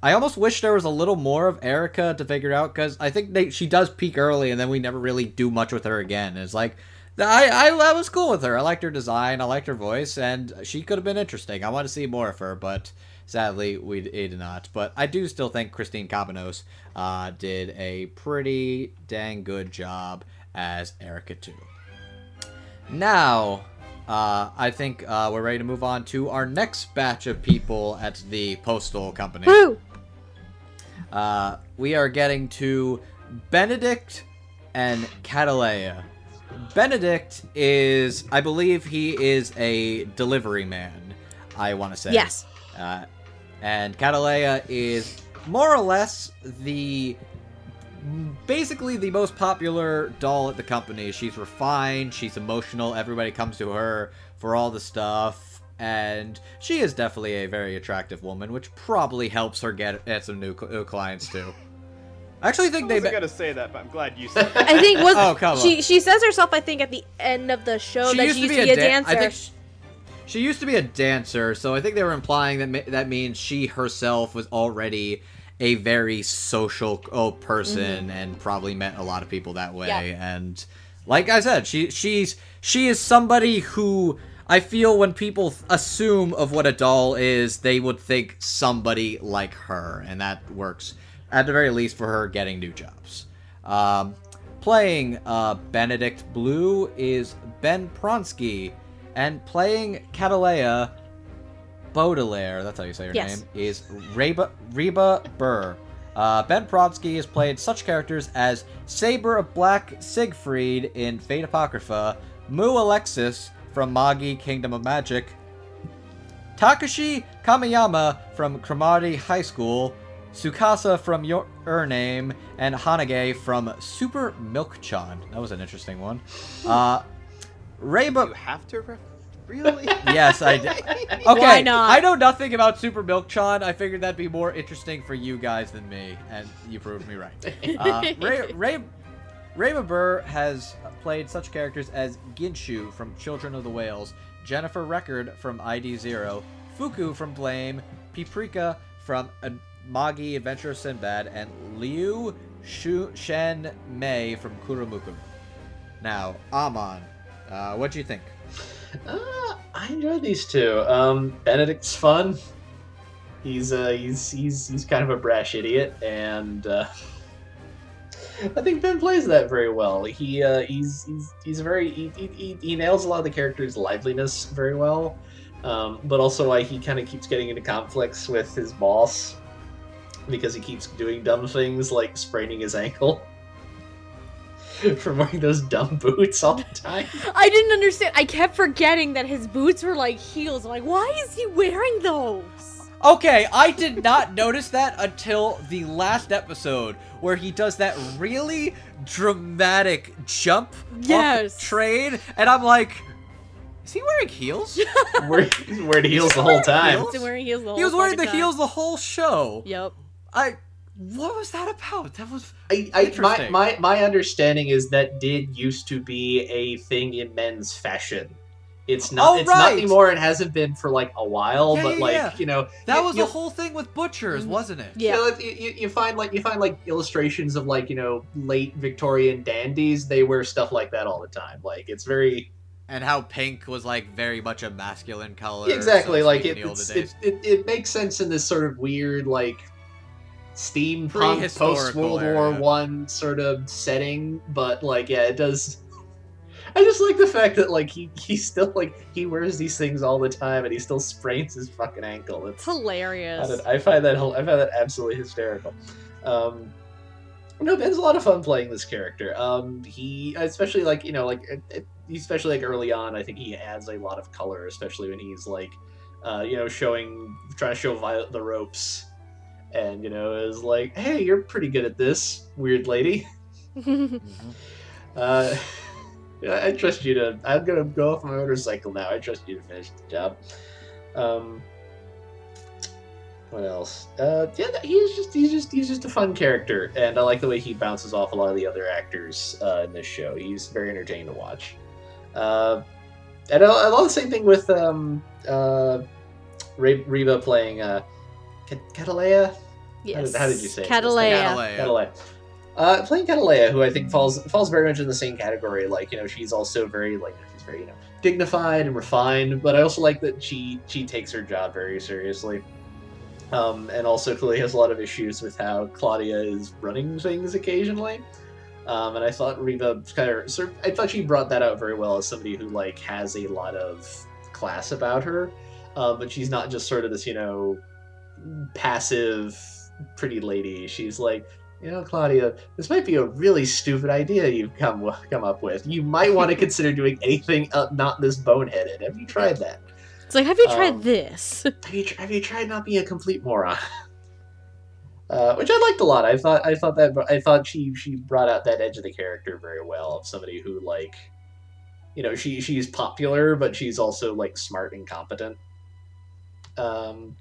I almost wish there was a little more of Erica to figure out because I think they, she does peak early, and then we never really do much with her again. It's like I, I I was cool with her. I liked her design, I liked her voice, and she could have been interesting. I want to see more of her, but sadly we did not. But I do still think Christine Cabanos uh, did a pretty dang good job as Erica too. Now, uh, I think uh, we're ready to move on to our next batch of people at the postal company. Woo! Uh, we are getting to Benedict and Cattleya. Benedict is, I believe, he is a delivery man. I want to say Yes. Uh, and Cattleya is more or less the basically the most popular doll at the company. She's refined, she's emotional, everybody comes to her for all the stuff, and she is definitely a very attractive woman, which probably helps her get, get some new, new clients too. I actually think I they. wasn't Be- gonna say that, but I'm glad you said. it. I think was Oh, come she on. she says herself I think at the end of the show She that used she to used be to be a dan- I dancer. think sh- She used to be a dancer, so I think they were implying that that means she herself was already a very social oh, person and probably met a lot of people that way. Mm-hmm. Yeah. And like I said, she she's she is somebody who I feel when people th- assume of what a doll is, they would think somebody like her, and that works at the very least for her getting new jobs. Um, playing uh, Benedict Blue is Ben Pronsky, and playing Cattleya Baudelaire, that's how you say her Yes. name, is Reba, Reba Buhr. Uh, ben Pronsky has played such characters as Saber of Black Siegfried in Fate Apocrypha, Mu Alexis from Magi Kingdom of Magic, Takashi Kamiyama from Cromartie High School, Tsukasa from Your Ur Name, and Hanage from Super Milk Chan. That was an interesting one. Uh, Reba. you have to. Ref- really? Yes, I did. Okay, Why not? I know nothing about Super Milk Chan. I figured that'd be more interesting for you guys than me, and you proved me right. Uh, Ray, Ray, Reba Buhr has played such characters as Ginshu from Children of the Whales, Jennifer Record from ID Zero, Fuku from Blame, Piprika from Magi Adventure of Sinbad, and Liu Shu Shen Mei from Kurumuku. Now, Amon, uh, what do you think? Uh, I enjoy these two. Um, Benedict's fun. He's uh, he's he's he's kind of a brash idiot, and uh, I think Ben plays that very well. He uh, he's he's he's very he- he, he nails a lot of the characters' liveliness very well, um, but also why he kind of keeps getting into conflicts with his boss because he keeps doing dumb things like spraining his ankle. From wearing those dumb boots all the time. I didn't understand. I kept forgetting that his boots were like heels. I'm like, why is he wearing those? Okay, I did not notice that until the last episode where he does that really dramatic jump off Yes. the train, and I'm like, is he wearing heels? Wearing, wearing heels the whole time. heels? He's wearing heels the whole he was wearing the heels the whole show. Yep. I What was that about? That was I, I my, my my understanding is that did used to be a thing in men's fashion. It's not. Oh, it's right. not anymore. It hasn't been for like a while. Yeah, but yeah, like yeah. you know, that you- was you- the whole thing with butchers, Mhm. wasn't it? Yeah. You, know, you, you, you find like you find like illustrations of like you know late Victorian dandies. They wear stuff like that all the time. Like it's very And how pink was like very much a masculine color. exactly so like speak, it, in the older it's, days. it, it. It makes sense in this sort of weird like steampunk Prehistorical post World War. One sort of setting. But like yeah, it does. I just like the fact that like he he still like he wears these things all the time and he still sprains his fucking ankle. It's It's hilarious. I, I find that hil- I find that absolutely hysterical. Um, no, Ben's a lot of fun playing this character. Um, he especially like you know like it, it, especially like early on, I think he adds a lot of color, especially when he's like, uh, you know, showing trying to show Violet the ropes, and you know is like, hey, you're pretty good at this, weird lady. Uh, I trust you to. I'm gonna go off my motorcycle now. I trust you to finish the job. Um, what else? Uh, yeah, he's just he's just he's just a fun character, and I like the way he bounces off a lot of the other actors uh, in this show. He's very entertaining to watch. Uh, and I, I love the same thing with um uh, Re- Reba playing uh, Cattleya. Yes. how did you say? Cattleya. Cattleya. Cattleya. Uh, playing Cattleya, who I think falls falls very much in the same category. Like you know, she's also very like she's very you know dignified and refined, but I also like that she she takes her job very seriously. Um, and also clearly has a lot of issues with how Claudia is running things occasionally. Um, and I thought Reba kind of, sort of- I thought she brought that out very well as somebody who like has a lot of class about her, uh, but she's not just sort of this you know passive pretty lady. She's like, you know, Claudia, this might be a really stupid idea you've come come up with. You might want to consider doing anything not this boneheaded. Have you tried that? It's like, have you tried Um, this? Have you, have you tried not being a complete moron? Uh, which I liked a lot. I thought I thought that I thought she she brought out that edge of the character very well of somebody who like, you know, she she's popular but she's also like smart and competent. Um,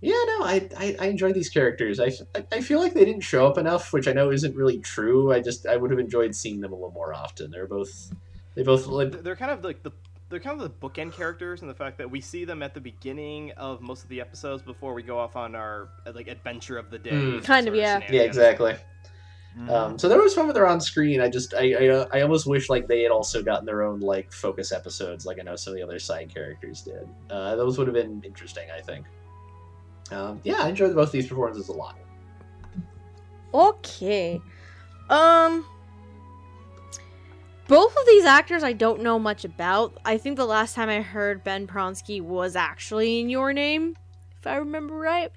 yeah, no, I, I, I enjoy these characters. I, I feel like they didn't show up enough, which I know isn't really true. I just I would have enjoyed seeing them a little more often. They're both they both like They're kind of like the they're kind of the bookend characters and the fact that we see them at the beginning of most of the episodes before we go off on our like adventure of the day. Mm. Kind of, sort yeah. yeah shenanigans. exactly. Mhm. Um, so there was fun when they're on screen. I just I, I uh, I almost wish like they had also gotten their own like focus episodes, like I know some of the other side characters did. Uh, those would have been interesting, I think. Um, yeah, I enjoyed both these performances a lot. Okay. Um both of these actors I don't know much about. I think the last time I heard Ben Pronsky was actually in Your Name, if I remember right.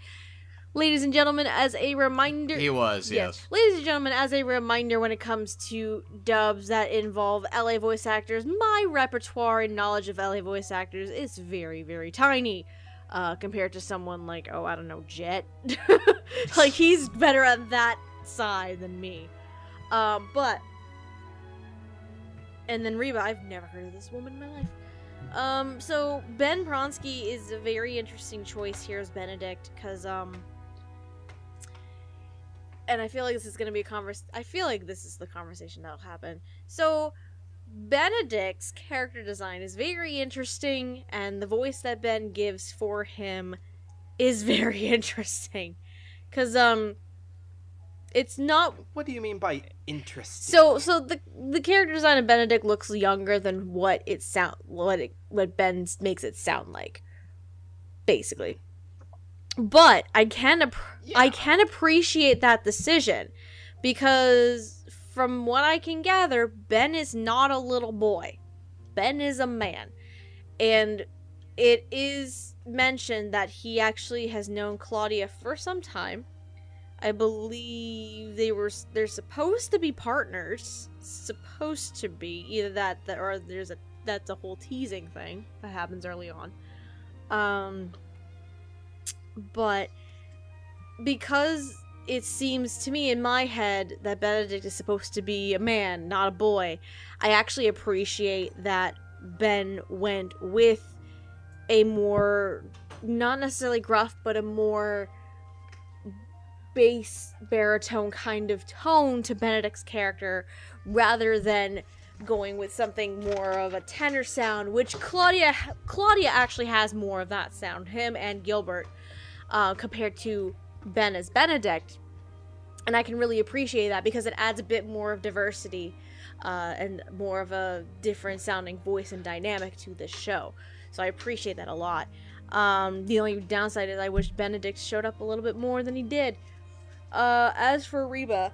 Ladies and gentlemen, as a reminder he was, yes. Ladies and gentlemen, as a reminder when it comes to dubs that involve LA voice actors, my repertoire and knowledge of LA voice actors is very, very tiny. Uh, compared to someone like, oh, I don't know, Jet. like, he's better at that side than me. Um, but. And then Reba, I've never heard of this woman in my life. Um, so Ben Pronsky is a very interesting choice here as Benedict, because, um, and I feel like this is going to be a convers. I feel like this is the conversation that'll happen. So, Benedict's character design is very interesting, and the voice that Ben gives for him is very interesting, because um, it's not What do you mean by interesting? so so the the character design of Benedict looks younger than what it sound what it what Ben makes it sound like, basically. But I can ap- I Yeah. can appreciate that decision because from what I can gather, Ben is not a little boy. Ben is a man, and it is mentioned that he actually has known Claudia for some time. I believe they were they're supposed to be partners. Supposed to be either that, that or there's a that's a whole teasing thing that happens early on. Um but because it seems to me in my head that Benedict is supposed to be a man, not a boy, I actually appreciate that Ben went with a more not necessarily gruff, but a more bass baritone kind of tone to Benedict's character rather than going with something more of a tenor sound, which Claudia Claudia actually has more of that sound. Him and Gilbert, uh, compared to Ben as Benedict, and I can really appreciate that because it adds a bit more of diversity uh, and more of a different sounding voice and dynamic to this show. So I appreciate that a lot. Um, the only downside is I wish Benedict showed up a little bit more than he did. Uh, as for Reba,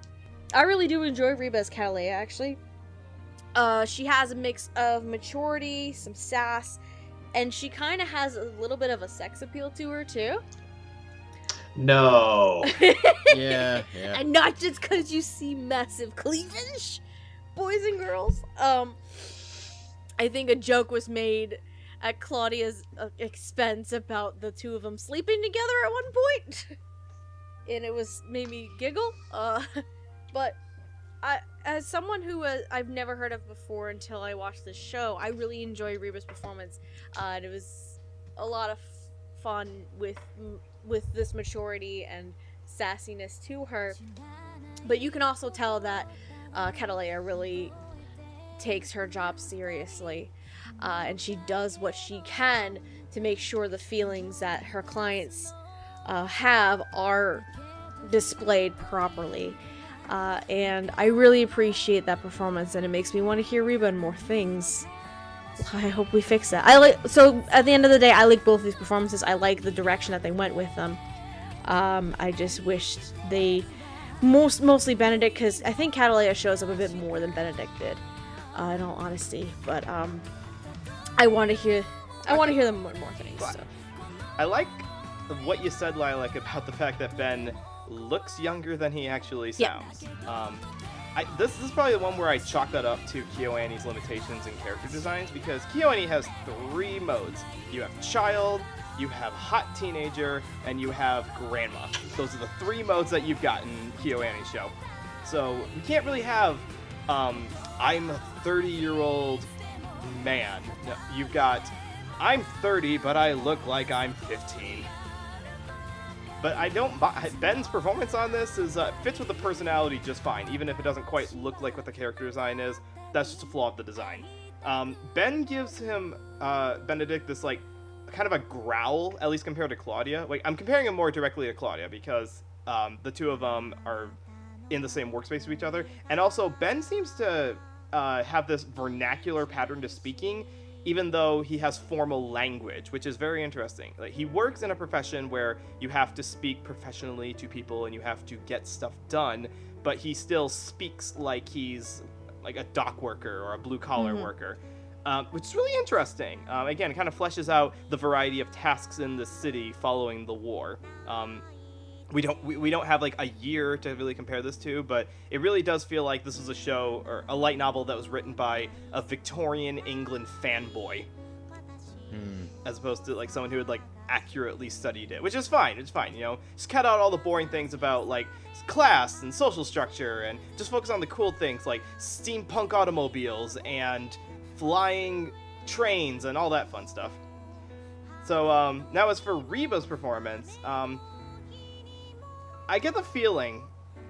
I really do enjoy Reba as Cattleya, actually. Uh, she has a mix of maturity, some sass, and she kind of has a little bit of a sex appeal to her, too. No. Yeah, yeah. and not just because you see massive cleavage, boys and girls. Um, I think a joke was made at Claudia's uh, expense about the two of them sleeping together at one point, and it was made me giggle. Uh, but I, as someone who uh, I've never heard of before until I watched this show, I really enjoy Reba's performance, uh, and it was a lot of fun with with this maturity and sassiness to her. But you can also tell that uh, Cattleya really takes her job seriously, uh, and she does what she can to make sure the feelings that her clients uh, have are displayed properly. Uh, and I really appreciate that performance, and it makes me want to hear Reba more things. I hope we fix that. I like so at the end of the day, I like both these performances. I like the direction that they went with them. Um, I just wished they most mostly Benedict because I think Cattleya shows up a bit more than Benedict did, uh, in all honesty. But um, I want to hear I want to hear them more, more things. So. I like what you said, Lilac, about the fact that Ben looks younger than he actually Yeah. sounds. Um, I, this, is probably the one where I chalk that up to KyoAni's limitations in character designs because KyoAni has three modes. You have child, you have hot teenager, and you have grandma. Those are the three modes that you've got in KyoAni's show. So you can't really have um, I'm a 30 year old man. No, you've got I'm 30, but I look like I'm 15. But I don't. buy Ben's performance on this is uh, fits with the personality just fine, even if it doesn't quite look like what the character design is. That's just a flaw of the design. Um, ben gives him uh, Benedict this like kind of a growl, at least compared to Claudia. Like I'm comparing him more directly to Claudia because um, the two of them are in the same workspace with each other, and also Ben seems to uh, have this vernacular pattern to speaking even though he has formal language, which is very interesting. Like he works in a profession where you have to speak professionally to people and you have to get stuff done, but he still speaks like he's like a dock worker or a blue collar Mhm. worker. Um, which is really interesting. Um, again, it kind of fleshes out the variety of tasks in the city following the war. Um, we don't we, we don't have like a year to really compare this to but it really does feel like this is a show or a light novel that was written by a victorian england fanboy. Hmm. as opposed to like someone who had like accurately studied it which is fine it's fine you know? Just cut out all the boring things about like class and social structure and just focus on the cool things like steampunk automobiles and flying trains and all that fun stuff. So um, now as for reba's performance. Um, I get the feeling,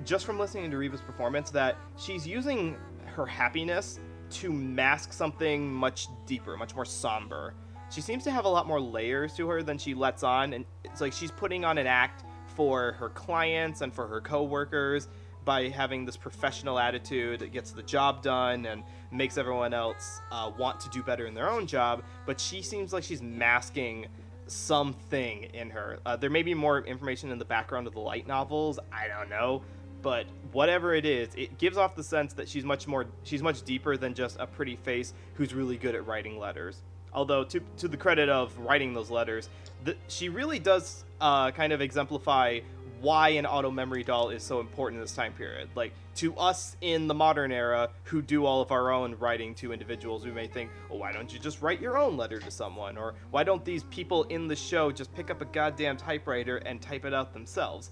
just from listening to Reba's performance, that she's using her happiness to mask something much deeper, much more somber. She seems to have a lot more layers to her than she lets on, and it's like she's putting on an act for her clients and for her coworkers by having this professional attitude that gets the job done and makes everyone else uh, want to do better in their own job. But she seems like she's masking something in her. Uh, there may be more information in the background of the light novels. I don't know, but whatever it is, it gives off the sense that she's much more, she's much deeper than just a pretty face who's really good at writing letters. Although, to to the credit of writing those letters, the, she really does uh, kind of exemplify why an auto memory doll is so important in this time period. Like to us in the modern era who do all of our own writing to individuals, we may think, "Oh, why don't you just write your own letter to someone?" Or why don't these people in the show just pick up a goddamn typewriter and type it out themselves?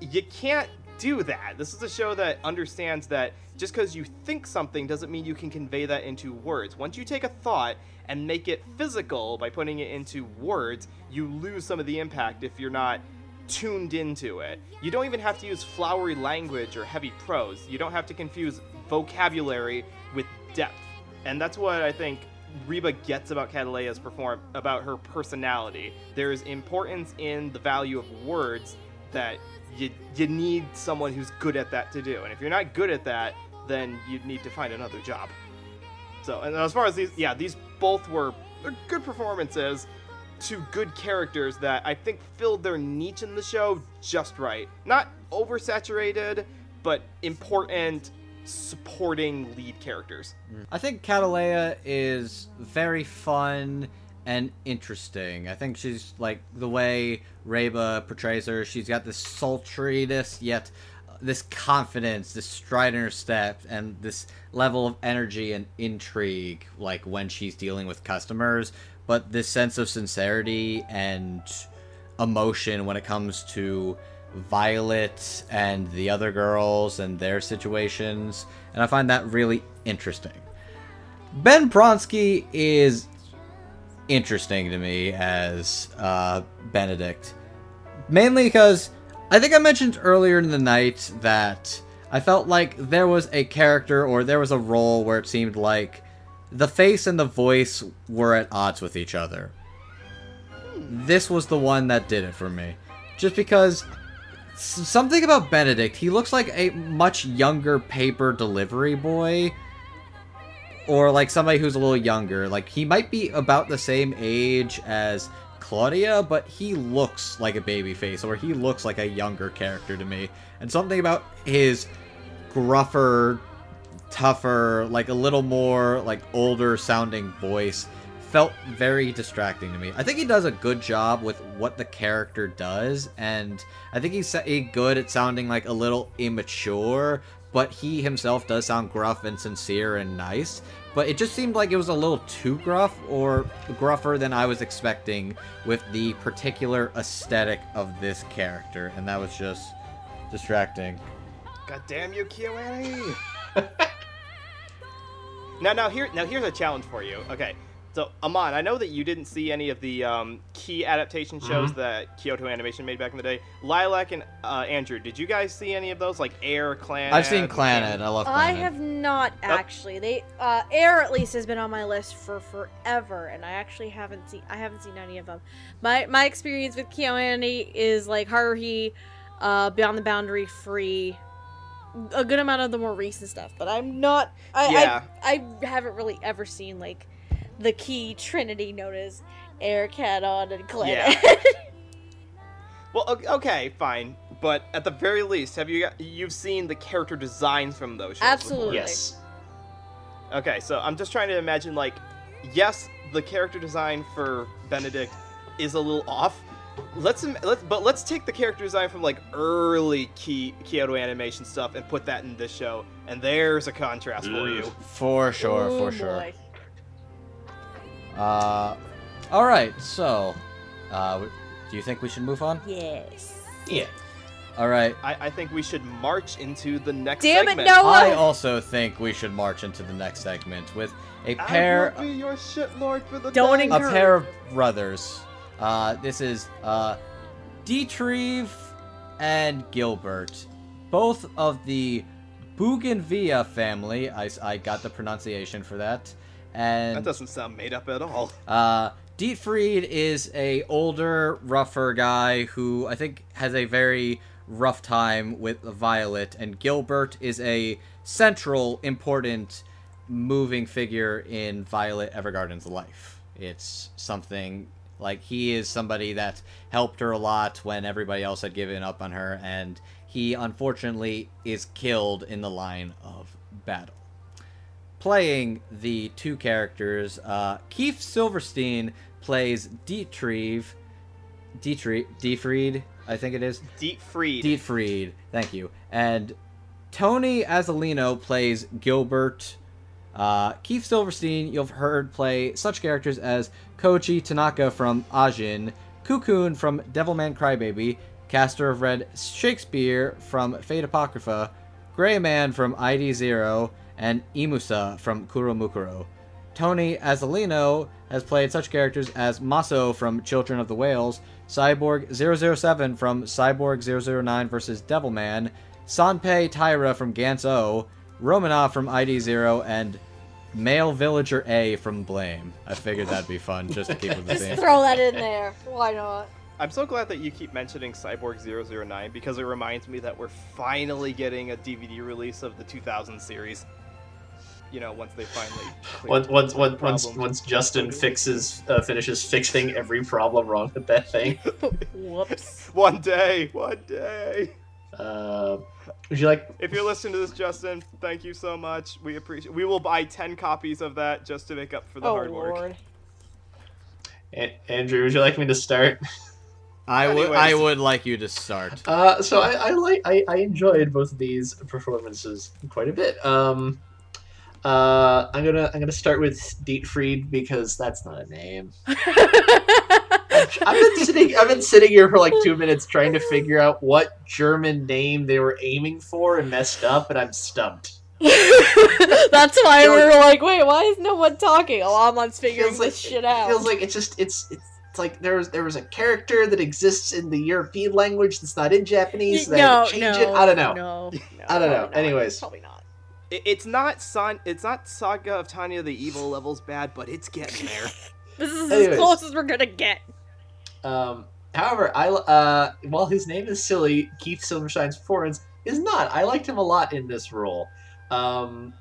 You can't do that. This is a show that understands that just because you think something doesn't mean you can convey that into words. Once you take a thought and make it physical by putting it into words, you lose some of the impact if you're not tuned into it. You don't even have to use flowery language or heavy prose. You don't have to confuse vocabulary with depth. And that's what I think Reba gets about Cattleya's perform about her personality. There is importance in the value of words that you you need someone who's good at that to do. And if you're not good at that, then you need to find another job. So, and as far as these, yeah, these both were good performances to good characters that I think filled their niche in the show just right. Not oversaturated, but important supporting lead characters. I think Cattleya is very fun and interesting. I think she's like the way Reba portrays her. She's got this sultriness, yet this confidence, this stride in her step, and this level of energy and intrigue, like when she's dealing with customers. But this sense of sincerity and emotion when it comes to Violet and the other girls and their situations, and I find that really interesting. Ben Pronsky is interesting to me as uh, Benedict, mainly because I think I mentioned earlier in the night that I felt like there was a character or there was a role where it seemed like the face and the voice were at odds with each other. This was the one that did it for me. Just because something about Benedict, he looks like a much younger paper delivery boy. Or like somebody who's a little younger. Like he might be about the same age as Claudia, but he looks like a baby face, or he looks like a younger character to me. And something about his gruffer, tougher, like a little more like older sounding voice felt very distracting to me. I think he does a good job with what the character does, and I think he's good at sounding like a little immature, but he himself does sound gruff and sincere and nice. But it just seemed like it was a little too gruff, or gruffer than I was expecting with the particular aesthetic of this character, and that was just distracting. God damn you, KyoAni! now, now here, now here's a challenge for you. Okay, so, Amon, I know that you didn't see any of the um, key adaptation shows mm-hmm. that Kyoto Animation made back in the day. Lilac and uh, Andrew, did you guys see any of those, like Air, Clan. I've seen Clannad. I love Clannad. I have not actually. They uh, Air at least has been on my list for forever, and I actually haven't seen. I haven't seen any of them. My my experience with KyoAni is like Haruhi, uh, Beyond the Boundary, Free, a good amount of the more recent stuff, but I'm not. I, yeah. I, I haven't really ever seen like the key trinity known as Air Kanon and Clannad. Yeah. well, okay, fine, but at the very least, have you got, you've seen the character designs from those shows? Absolutely. Before? Yes. Okay, so I'm just trying to imagine like, yes, the character design for Benedict is a little off. Let's let's but let's take the character design from like early key Kyoto animation stuff and put that in this show, and there's a contrast for you. For sure, for sure. Uh, all right. So, uh, do you think we should move on? Yes. Yeah. All right. I, I think we should march into the next Damn segment. it, Noah! I also think we should march into the next segment with a pair. I will be your shitlord for the Don't day. a pair of brothers. Uh, this is uh, Dietrich and Gilbert, both of the Bougainvillea family. I, I got the pronunciation for that. And that doesn't sound made up at all. Uh, Dietfried is a older, rougher guy who I think has a very rough time with Violet, and Gilbert is a central, important, moving figure in Violet Evergarden's life. It's something like he is somebody that helped her a lot when everybody else had given up on her, and he unfortunately is killed in the line of battle playing the two characters. Uh, Keith Silverstein plays Dietrich, Dietrich, Diefried, I think it is. Dietfried. Dietfried, thank you. And Tony Azzolino plays Gilbert. Uh, Keith Silverstein, you've heard play such characters as Koichi Tanaka from Ajin, Cocoon from Devilman Crybaby, Caster of Red Shakespeare from Fate Apocrypha, Gray Man from ID Zero, and Imusa from Kuromukuro. Tony Azzolino has played such characters as Maso from Children of the Whales, Cyborg 007 from Cyborg 009 vs. Devilman, Sanpei Taira from Gantz O, Romanov from ID Zero, and Male Villager A from Blame. I figured that'd be fun just to keep with the Just theme. throw that in there. Why not? I'm so glad that you keep mentioning Cyborg 009 because it reminds me that we're finally getting a DVD release of the 2000 series. You know, once they finally. Once once once once, once Justin fixes uh, finishes fixing every problem wrong with that thing. Whoops. One day, one day. Uh, would you like? If you're listening to this, Justin, thank you so much. We appreciate. We will buy 10 copies of that just to make up for the Oh hard work. lord. A- Andrew, would you like me to start? I would I would like you to start. Uh, so I, I like I, I enjoyed both of these performances quite a bit. Um, uh, I'm gonna I'm gonna start with Dietfried because that's not a name. I've been sitting I've been sitting here for like two minutes trying to figure out what German name they were aiming for and messed up, and I'm stumped. That's why we Feels were like, wait, why is no one talking? Oh, Amon's figuring Feels like- this shit out. Feels like it's just it's it's. It's like there was there was a character that exists in the European language that's not in Japanese. So they had no, to change no, it. I don't know. No, no, I don't know. not. Anyways. probably not. It- It's not Son. It's not Saga of Tanya the Evil levels bad, but it's getting there. This is Anyways. as close as we're gonna get. Um, however, I uh, while his name is silly, Keith Silverstein's performance is not. I liked him a lot in this role. Um,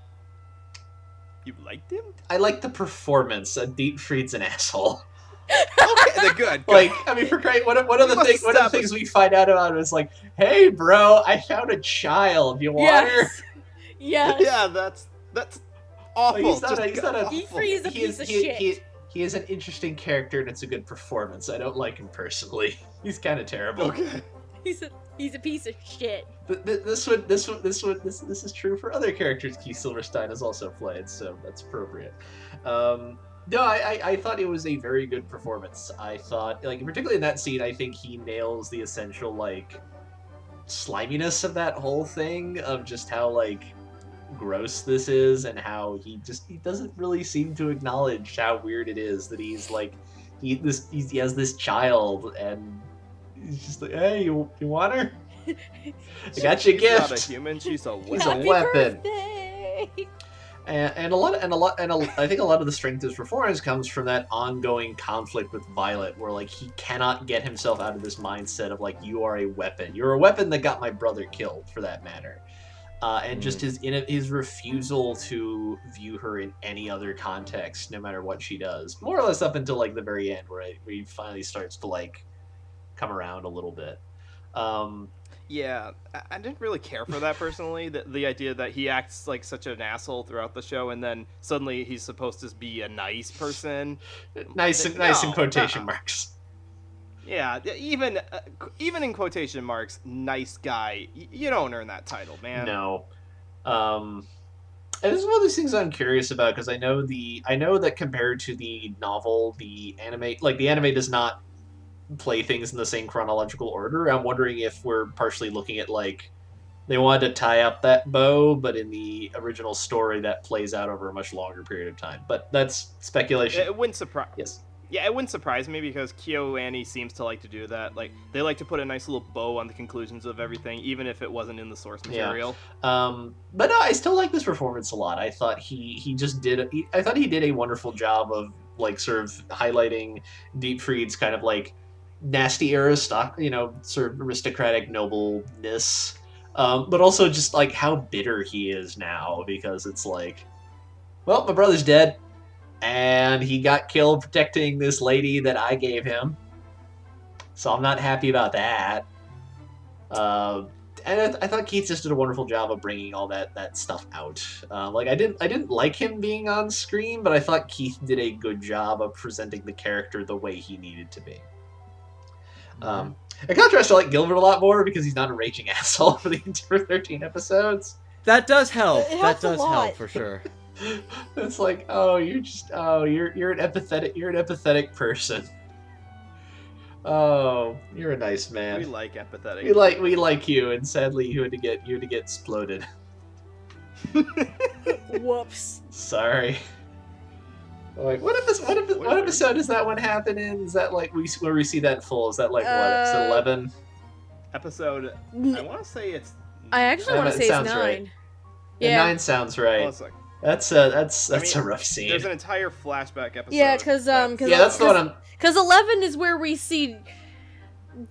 You liked him? I like the performance. Uh, Dietfried's an asshole. Okay, they're good. good. Like, I mean, for great, one of, one of the things, one of the things we find out about him is like, "Hey, bro, I found a child. You want her?" Yes. Yes. yeah, that's that's awful. Like, he's not Just a, he's not a, awful. Dietfried is a he piece of he, shit. He, he is an interesting character and it's a good performance. I don't like him personally. He's kind of terrible. Okay. He's a he's a piece of shit. Th- th- this one, this one, this one, this this is true for other characters Keith Silverstein has also played, so that's appropriate. Um, no, I, I, I thought it was a very good performance. I thought, like, particularly in that scene, I think he nails the essential like sliminess of that whole thing of just how like gross this is and how he just he doesn't really seem to acknowledge how weird it is that he's like he this he's, he has this child and he's just like hey you, you want her I got you a She's not a human. She's a He's a weapon. Happy weapon. birthday! and, and a lot and a lot and a, I think a lot of the strength of his performance comes from that ongoing conflict with Violet, where like he cannot get himself out of this mindset of like you are a weapon. You're a weapon that got my brother killed, for that matter. Uh, and just his his refusal to view her in any other context, no matter what she does, more or less up until like the very end, where, it, where he finally starts to like come around a little bit. Um, Yeah, I, I didn't really care for that personally. The, the idea that he acts like such an asshole throughout the show, and then suddenly he's supposed to be a nice person. nice, and nice in quotation uh-uh. marks. Yeah, even uh, even in quotation marks, nice guy. Y- you don't earn that title, man. No. Um, and this is one of these things I'm curious about because I know the I know that compared to the novel, the anime like the anime does not play things in the same chronological order. I'm wondering if we're partially looking at like they wanted to tie up that bow, but in the original story that plays out over a much longer period of time. But that's speculation. It wouldn't surprise. yes. Yeah, it wouldn't surprise me because KyoAni seems to like to do that. Like they like to put a nice little bow on the conclusions of everything, even if it wasn't in the source Yeah. material. Um, but no, I still like this performance a lot. I thought he he just did. He, I thought he did a wonderful job of like sort of highlighting Dietfried's kind of like nasty aristoc, you know, sort of aristocratic nobleness, um, but also just like how bitter he is now because it's like, well, my brother's dead, and he got killed protecting this lady that I gave him, so I'm not happy about that. Uh, and I, th- I thought Keith just did a wonderful job of bringing all that that stuff out. Uh, like I didn't I didn't like him being on screen, but I thought Keith did a good job of presenting the character the way he needed to be. Um, in contrast, I like Gilbert a lot more because he's not a raging asshole for the entire thirteen episodes. That does help. It that helps a does lot. help for sure. it's like, oh, you're just oh, you're you're an empathetic you're an empathetic person. Oh, you're a nice man. We like empathetic. We like we like you, and sadly, you had to get you had to get exploded. Whoops. Sorry. Wait, what episode? What, epi- What what is it? episode does that one happen in? Is that like we where we see that in full? Is that like what episode Uh, eleven? Episode. I want to say it's. I actually want to say it's sounds right. nine. Yeah. Yeah, nine sounds Hold on right. a sec. That's a that's I that's mean, a rough scene. There's an entire flashback episode. Yeah, 'cause, um, 'cause yeah, that's the one. Because eleven is where we see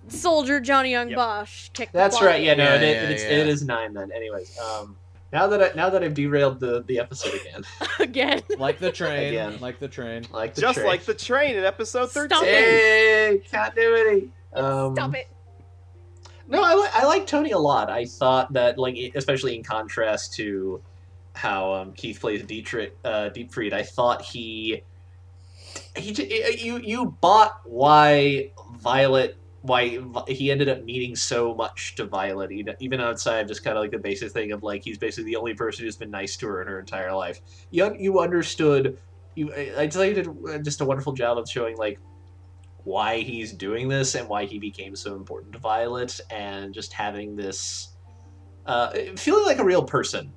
soldier Johnny Young Yep. Bosch kick. that's ball. right. Yeah, no, Yeah, it, yeah, it's, yeah. it is nine then. Anyways, um, now that I, now that I've derailed the the episode again, again. Like the train. Again. Like the train. like the just train. like the train in episode Stop 13. it. Hey, continuity. Um, Stop it. No, I, li- I like Tony a lot. I thought that, like, especially in contrast to how um, Keith plays Dietrich, uh, Deepfried, I thought he, he, j- you, you bought why Violet, why he ended up meaning so much to Violet, even outside of just kind of like the basic thing of like he's basically the only person who's been nice to her in her entire life. You you understood. You, I I tell you, did uh, just a wonderful job of showing like why he's doing this and why he became so important to Violet, and just having this uh, feeling like a real person,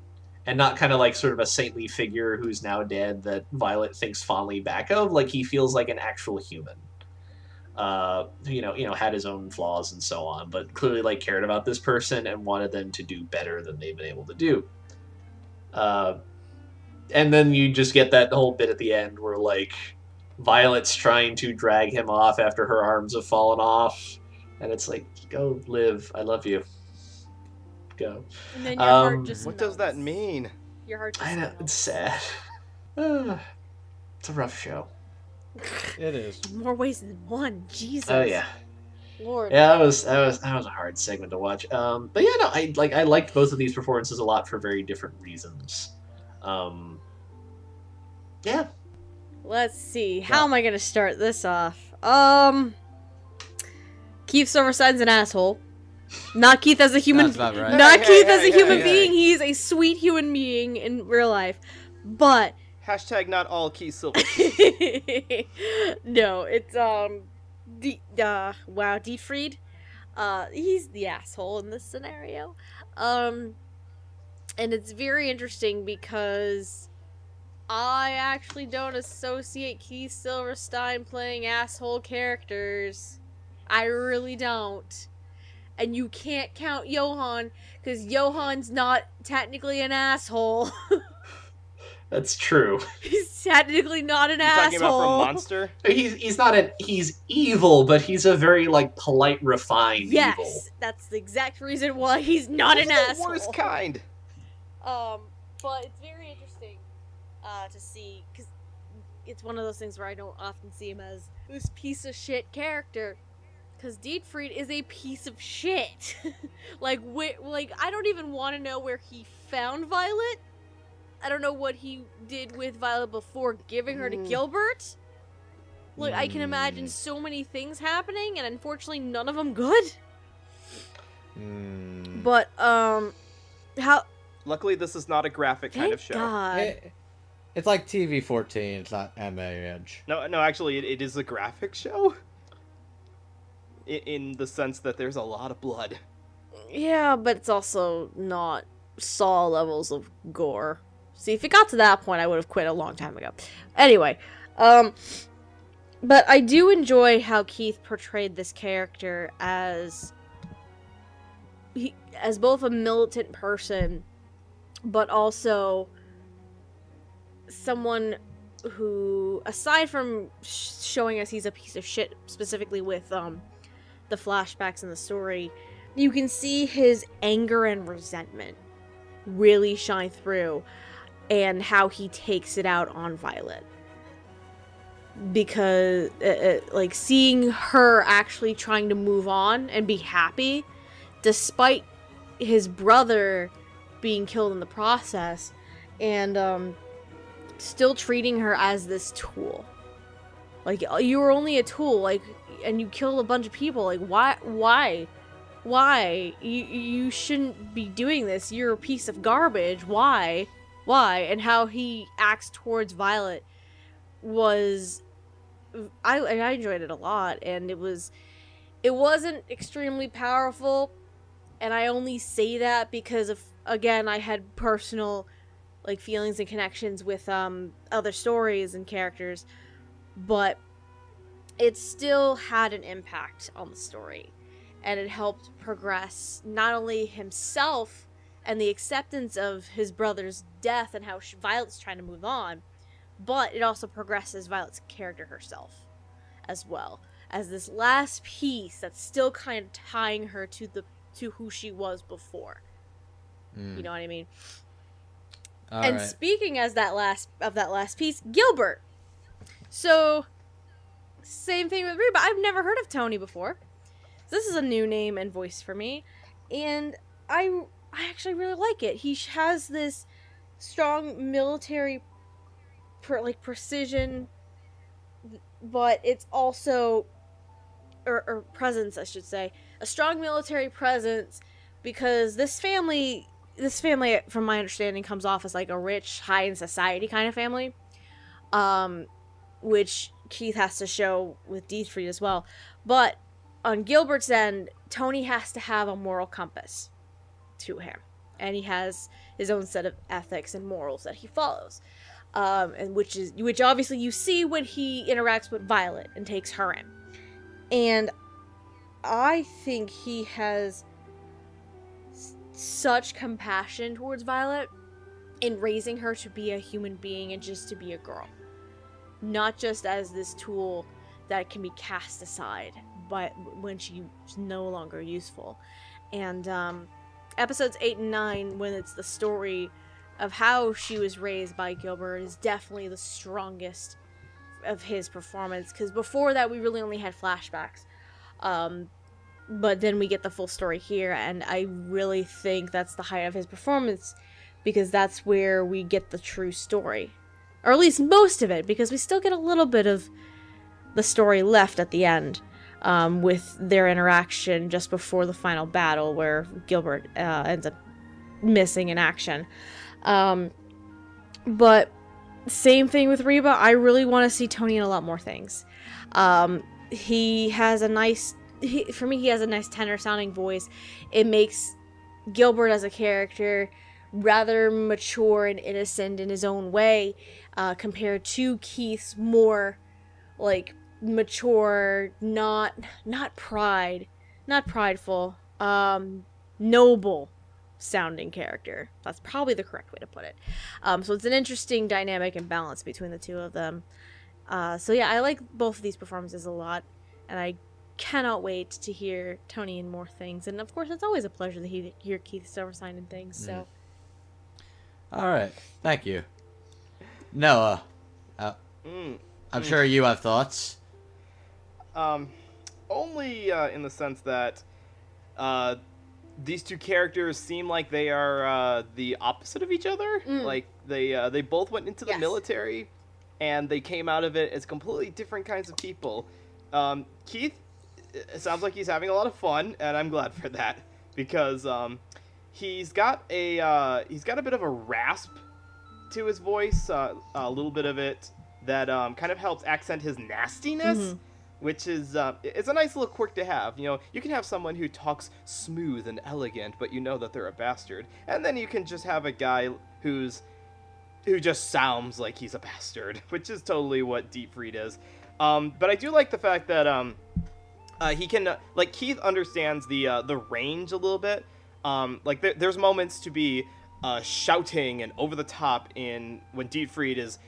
and not kind of like sort of a saintly figure who's now dead that Violet thinks fondly back of. Like he feels like an actual human. Uh, you know, you know, had his own flaws and so on, but clearly like cared about this person and wanted them to do better than they've been able to do. Uh, and then you just get that whole bit at the end where like Violet's trying to drag him off after her arms have fallen off, and it's like, go live. I love you. Go. And then your heart Um, just. What does that mean? Your heart just. I know melts. it's sad. It's a rough show. It is. More ways than one. Jesus. Oh yeah, Lord. yeah. That was that was that was a hard segment to watch. Um, but yeah, no, I like I liked both of these performances a lot for very different reasons. Um, yeah, Let's see. How am I gonna start this off? Um. Keith Silverstein's an asshole. Not Keith as a human. That's about right. Not Hey, Keith hey, as a hey, human hey, being. hey. He's a sweet human being in real life. But Hashtag not all Keith silver. no, it's um, D- uh, wow, Dietfried. Uh, he's the asshole in this scenario. Um, and it's very interesting because I actually don't associate Keith Silverstein playing asshole characters. I really don't. And you can't count Johan because Johan's not technically an asshole. that's true. He's technically not an You asshole. talking about from Monster? He's he's not an he's evil, but he's a very like polite, refined Yes, evil. that's the exact reason why he's not He's an the asshole. worst kind. Um, but it's very interesting uh, to see because it's one of those things where I don't often see him as this piece of shit character. Because Dietfried is a piece of shit. like, wh- like I don't even want to know where he found Violet. I don't know what he did with Violet before giving her to Mm. Gilbert. Like, I can imagine Mm. so many things happening, and unfortunately, none of them good. Mm. But um, how? Luckily, this is not a graphic kind of show. God. It- it's like TV 14. It's not MA Edge. No, no, actually, it, it is a graphic show. In, in the sense that there's a lot of blood. Yeah, but it's also not Saw levels of gore. See, if it got to that point, I would have quit a long time ago. Anyway, um, but I do enjoy how Keith portrayed this character as he, as both a militant person, but also someone who, aside from sh- showing us he's a piece of shit, specifically with um the flashbacks in the story, you can see his anger and resentment really shine through and how he takes it out on Violet. Because, uh, uh, like, seeing her actually trying to move on and be happy, despite his brother being killed in the process, and, um, still treating her as this tool. Like, you were only a tool, like, and you killed a bunch of people. Like, why? Why? Why? You you shouldn't be doing this. You're a piece of garbage. Why? Why? And how he acts towards Violet was, I I enjoyed it a lot, and it was, it wasn't extremely powerful, and I only say that because of again I had personal, like feelings and connections with um other stories and characters, but it still had an impact on the story and it helped progress not only himself and the acceptance of his brother's death and how Violet's trying to move on, but it also progresses Violet's character herself as well as this last piece that's still kind of tying her to the to who she was before. Mm. You know what I mean? All and right. speaking as that last of that last piece, Gilbert. So same thing with Reba. I've never heard of Tony before. This is a new name and voice for me, and I I actually really like it. He has this strong military, per, like precision, but it's also or, or presence, I should say, a strong military presence because this family this family from my understanding comes off as like a rich high in society kind of family um which keith has to show with Dietfried as well. But on gilbert's end tony has to have a moral compass to him. And he has his own set of ethics and morals that he follows. Um and which is which obviously you see when he interacts with violet and takes her in. And i think he has such compassion towards Violet in raising her to be a human being and just to be a girl. Not just as this tool that can be cast aside but when she's no longer useful. And um, episodes 8 and 9, when it's the story of how she was raised by Gilbert, is definitely the strongest of his performance. Because before that, we really only had flashbacks. Um, but then we get the full story here and i really think that's the height of his performance because that's where we get the true story or at least most of it because we still get a little bit of the story left at the end um, with their interaction just before the final battle where gilbert uh, ends up missing in action. Um, but same thing with reba. I really want to see tony in a lot more things. Um, he has a nice he, for me he has a nice tenor sounding voice. It makes gilbert as a character rather mature and innocent in his own way uh, compared to keith's more like mature not not pride not prideful um noble sounding character that's probably the correct way to put it um so it's an interesting dynamic and balance between the two of them uh so yeah i like both of these performances a lot and i cannot wait to hear Tony in more things. And of course, it's always a pleasure to hear Keith Silverstein in things. So, All right. Thank you. Noah, uh, Mm. I'm sure you have thoughts. Um, only uh, in the sense that uh, these two characters seem like they are uh, the opposite of each other. Mm. Like they uh, they both went into the Yes. military, and they came out of it as completely different kinds of people. Um, Keith, it sounds like he's having a lot of fun, and I'm glad for that because um, he's got a uh, he's got a bit of a rasp to his voice, uh, a little bit of it that um, kind of helps accent his nastiness, Mhm. which is uh, it's a nice little quirk to have. You know, you can have someone who talks smooth and elegant, but you know that they're a bastard, and then you can just have a guy who's who just sounds like he's a bastard, which is totally what Deep Freed is. Um, but I do like the fact that um, uh, he can uh, like Keith understands the uh, the range a little bit. Um, like there, there's moments to be uh, shouting and over the top in when Dietfried is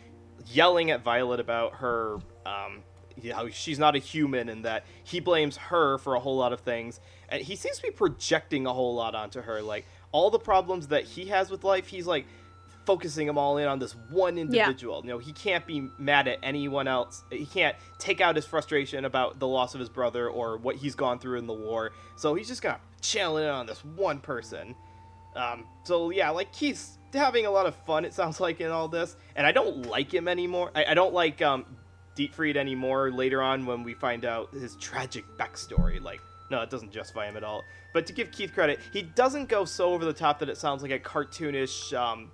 yelling at Violet about her um, you know, she's not a human and that he blames her for a whole lot of things. And he seems to be projecting a whole lot onto her. Like all the problems that he has with life, he's like focusing them all in on this one individual. You know, he can't be mad at anyone else. He can't take out his frustration about the loss of his brother or what he's gone through in the war. So he's just gonna chill in on this one person. Um, so yeah, like he's having a lot of fun. It sounds like in all this, and I don't like him anymore. I, I don't like um, Dietfried anymore. Later on, when we find out his tragic backstory, like no, it doesn't justify him at all. But to give Keith credit, he doesn't go so over the top that it sounds like a cartoonish, um,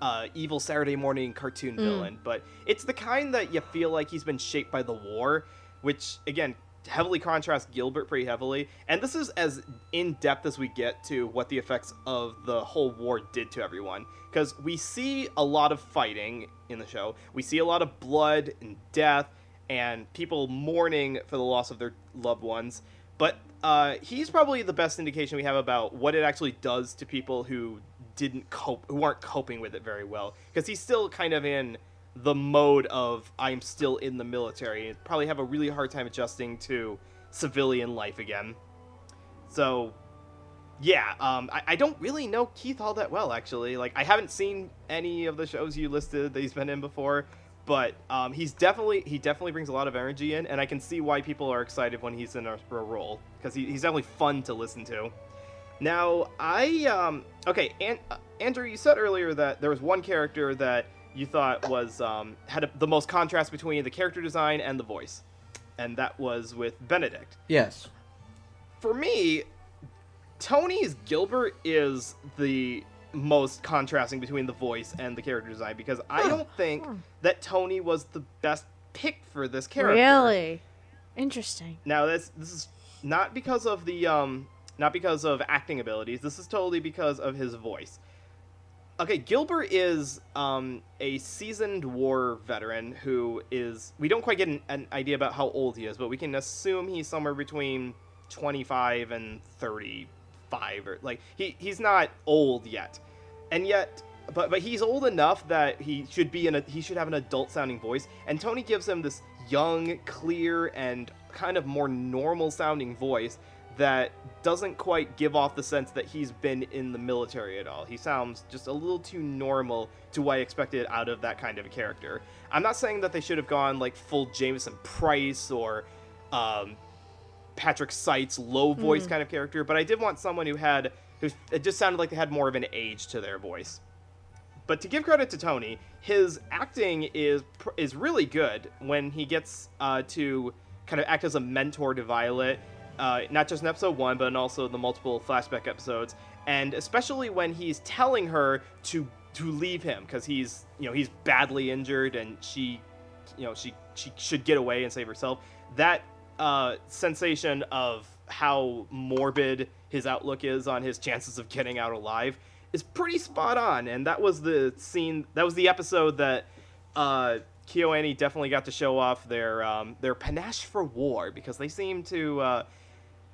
uh, evil Saturday morning cartoon villain. But it's the kind that you feel like he's been shaped by the war, which again heavily contrast Gilbert pretty heavily, and this is as in depth as we get to what the effects of the whole war did to everyone. Because we see a lot of fighting in the show, we see a lot of blood and death, and people mourning for the loss of their loved ones. But uh, he's probably the best indication we have about what it actually does to people who didn't cope, who aren't coping with it very well. Because he's still kind of in the mode of I'm still in the military and probably have a really hard time adjusting to civilian life again. So, yeah, um, I, I don't really know Keith all that well, actually. Like, I haven't seen any of the shows you listed that he's been in before, but um, he's definitely he definitely brings a lot of energy in, and I can see why people are excited when he's in a, a role because he, he's definitely fun to listen to. Now, I um, okay, and uh, Andrew, you said earlier that there was one character that you thought was um, had a, the most contrast between the character design and the voice, and that was with Benedict. Yes. For me, Tony's Gilbert is the most contrasting between the voice and the character design because I don't think that Tony was the best pick for this character. Really? Interesting. Now this this is not because of the um not because of acting abilities. This is totally because of his voice. Okay, Gilbert is um, a seasoned war veteran who is. We don't quite get an, an idea about how old he is, but we can assume he's somewhere between 25 and 35, or like he he's not old yet, and yet. But, but he's old enough that he should be in a he should have an adult sounding voice and Tony gives him this young, clear and kind of more normal sounding voice that doesn't quite give off the sense that he's been in the military at all. He sounds just a little too normal to what I expected out of that kind of a character. I'm not saying that they should have gone like full Jamieson Price or um, Patrick Seitz low voice kind of character, but I did want someone who had who it just sounded like they had more of an age to their voice. But to give credit to Tony, his acting is is really good when he gets uh, to kind of act as a mentor to Violet, uh, not just in episode one, but in also the multiple flashback episodes, and especially when he's telling her to to leave him because he's you know he's badly injured and she you know she she should get away and save herself. That uh, sensation of how morbid his outlook is on his chances of getting out alive is pretty spot on, and that was the scene. That was the episode that uh, KyoAni definitely got to show off their um, their panache for war because they seem to uh,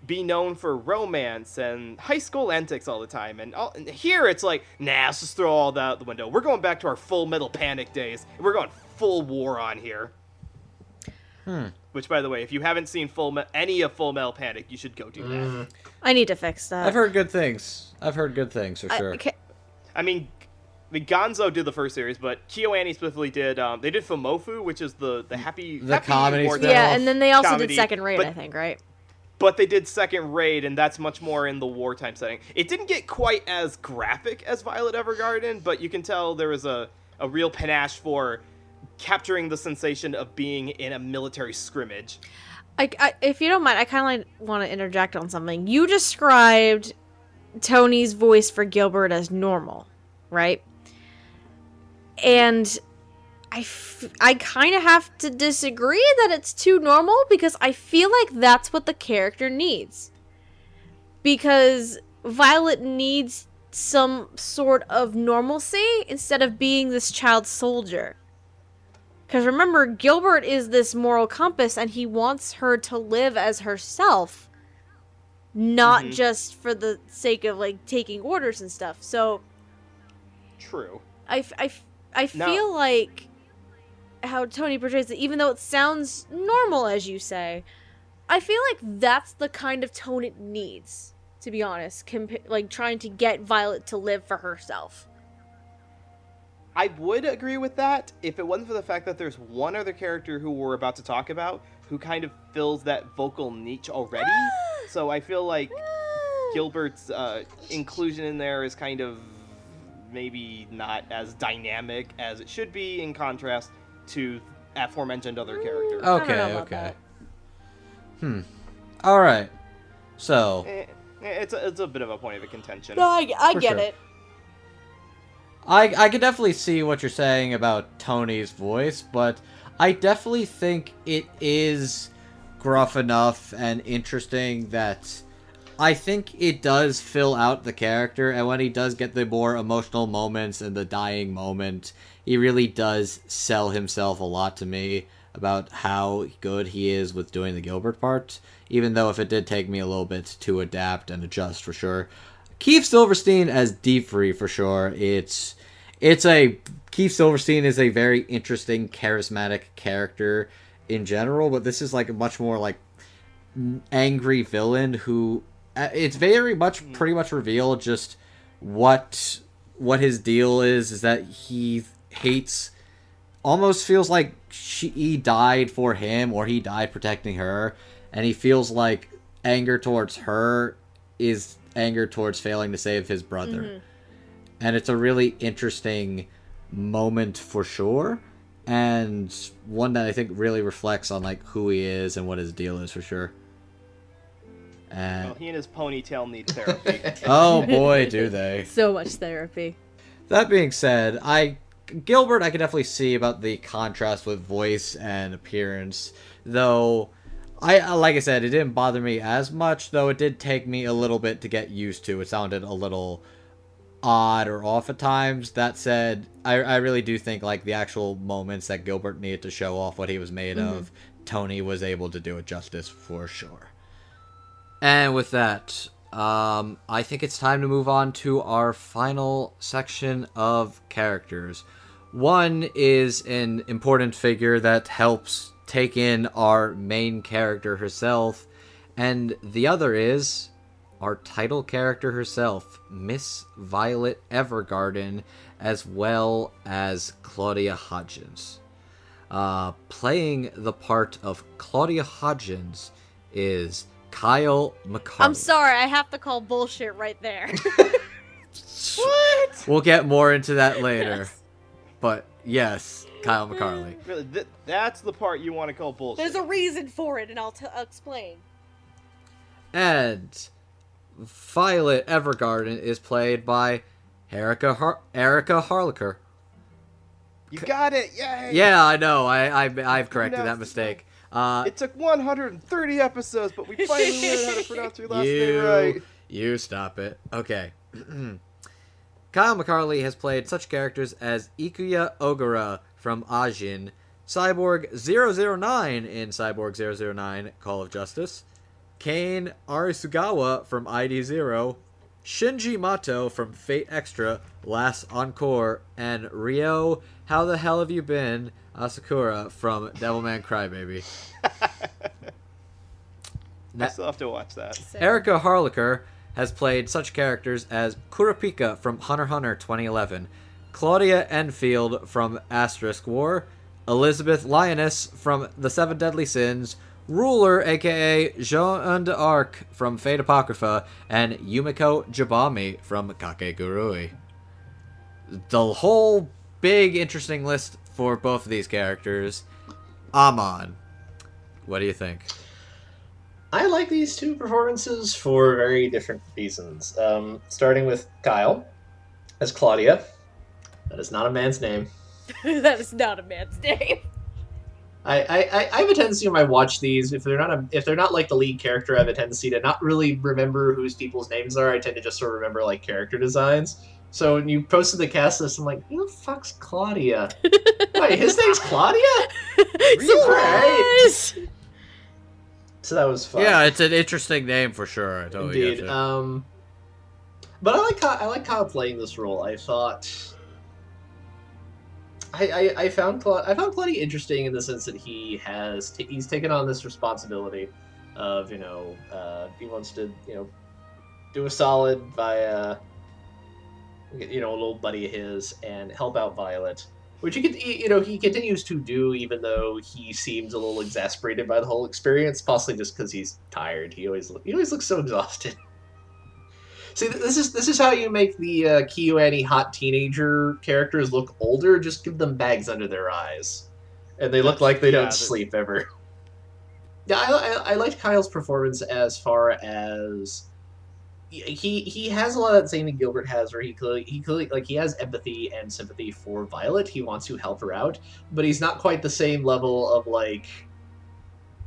be known for romance and high school antics all the time. And, all, and here it's like, nah, let's just throw all that out the window. We're going back to our Full Metal Panic days. We're going full war on here. Hmm. Which, by the way, if you haven't seen full Me- any of Full Metal Panic, you should go do that. I need to fix that. I've heard good things. I've heard good things for I- sure. okay, I mean, I mean, Gonzo did the first series, but KyoAni specifically did. Um, they did Fumofu, which is the the happy The happy comedy war- yeah, and then they also comedy, did Second Raid, but- I think, right? But they did second raid and that's much more in the wartime setting it didn't get quite as graphic as violet evergarden but you can tell there was a, a real panache for capturing the sensation of being in a military scrimmage I, I, if you don't mind, I kind of like want to interject on something. You described Tony's voice for Gilbert as normal, right? And I, f- I kind of have to disagree that it's too normal because I feel like that's what the character needs. Because Violet needs some sort of normalcy instead of being this child soldier. Because remember, Gilbert is this moral compass and he wants her to live as herself, not Mhm. just for the sake of like taking orders and stuff. So true I, f- I, f- I Now- feel like how Tony portrays it, even though it sounds normal, as you say, I feel like that's the kind of tone it needs, to be honest, compa- like trying to get Violet to live for herself. i would agree with that if it wasn't for the fact that there's one other character who we're about to talk about who kind of fills that vocal niche already. So i feel like Gilbert's uh, inclusion in there is kind of maybe not as dynamic as it should be in contrast to aforementioned other characters. I Okay, okay. that. Hmm. All right. So, Eh, eh, it's, a, it's a bit of a point of a contention. No, I, I get sure. it. I I could definitely see what you're saying about Tony's voice, but I definitely think it is gruff enough and interesting that I think it does fill out the character. And when he does get the more emotional moments and the dying moment, he really does sell himself a lot to me about how good he is with doing the Gilbert part. Even though if it did take me a little bit to adapt and adjust for sure. Keith Silverstein as Dietfried for sure. It's it's a Keith Silverstein is a very interesting, charismatic character in general, but this is like a much more like angry villain who uh, it's very much pretty much revealed just what what his deal is is that he hates almost feels like she he died for him or he died protecting her and he feels like anger towards her is anger towards failing to save his brother Mhm. and it's a really interesting moment for sure and one that i think really reflects on like who he is and what his deal is for sure and Well, he and his ponytail need therapy. oh boy do they So much therapy. that being said i gilbert i can definitely see about the contrast with voice and appearance though I like I said, it didn't bother me as much, though it did take me a little bit to get used to. It sounded a little odd or off at times. That said, I, I really do think like the actual moments that Gilbert needed to show off what he was made of, Tony was able to do it justice for sure. And with that, um, I think it's time to move on to our final section of characters. One is an important figure that helps take in our main character herself, and the other is our title character herself, Miss Violet Evergarden, as well as Claudia Hodgins. Uh, playing the part of Claudia Hodgins is Kyle McCarley. I'm sorry, I have to call bullshit right there. what? We'll get more into that later. But yes, Kyle McCarley. Really, th- that's the part you want to call bullshit. There's a reason for it, and I'll, t- I'll explain. And Violet Evergarden is played by Erica Har- Erika Harlacher. you got it! Yay! Yeah, I know. I, I I've corrected that mistake. Uh, It took 130 episodes, but we finally learned how to pronounce your last you, name right. you stop it. Okay. Kyle McCarley has played such characters as Ikuya Ogura from Ajin, Cyborg 009 in Cyborg 009 Call of Justice, Kane Arisugawa from ID Zero, Shinji Matou from Fate Extra, Last Encore, and Ryo, How the Hell Have You Been? Asakura from Devilman Crybaby. I still have to watch that. Erika Harlacher has played such characters as Kurapika from Hunter Hunter 2011, Claudia Enfield from Asterisk War, Elizabeth Liones from The Seven Deadly Sins, Ruler aka Jean d'Arc from Fate Apocrypha, and Yumeko Jabami from Kakegurui. The whole big interesting list for both of these characters. Amon, what do you think? I like these two performances for very different reasons. Um, starting with Kyle as Claudia. That is not a man's name. that is not a man's name. I, I, I- I have a tendency when I watch these, if they're not a, if they're not like the lead character, I have a tendency to not really remember whose people's names are. I tend to just sort of remember like character designs. So when you posted the cast list, I'm like, who the fuck's Claudia? Wait, his name's Claudia? Surprise! So that was fun. Yeah, it's an interesting name for sure. I totally Indeed. Um, but I like Kyle, I like Kyle playing this role. I thought I, I, I found Cla- I found Claudia interesting in the sense that he has t- he's taken on this responsibility of you know uh, he wants to you know do a solid via you know a little buddy of his and help out Violet. Which he could, you know, he continues to do, even though he seems a little exasperated by the whole experience, possibly just because he's tired. He always, he always looks so exhausted. See, this is this is how you make the uh, KyoAni hot teenager characters look older. Just give them bags under their eyes, and they look like they yeah, don't sleep ever. Yeah, I, I, I liked Kyle's performance as far as he he has a lot of that same thing Gilbert has, where he clearly he clearly like he has empathy and sympathy for Violet. He wants to help her out, but he's not quite the same level of like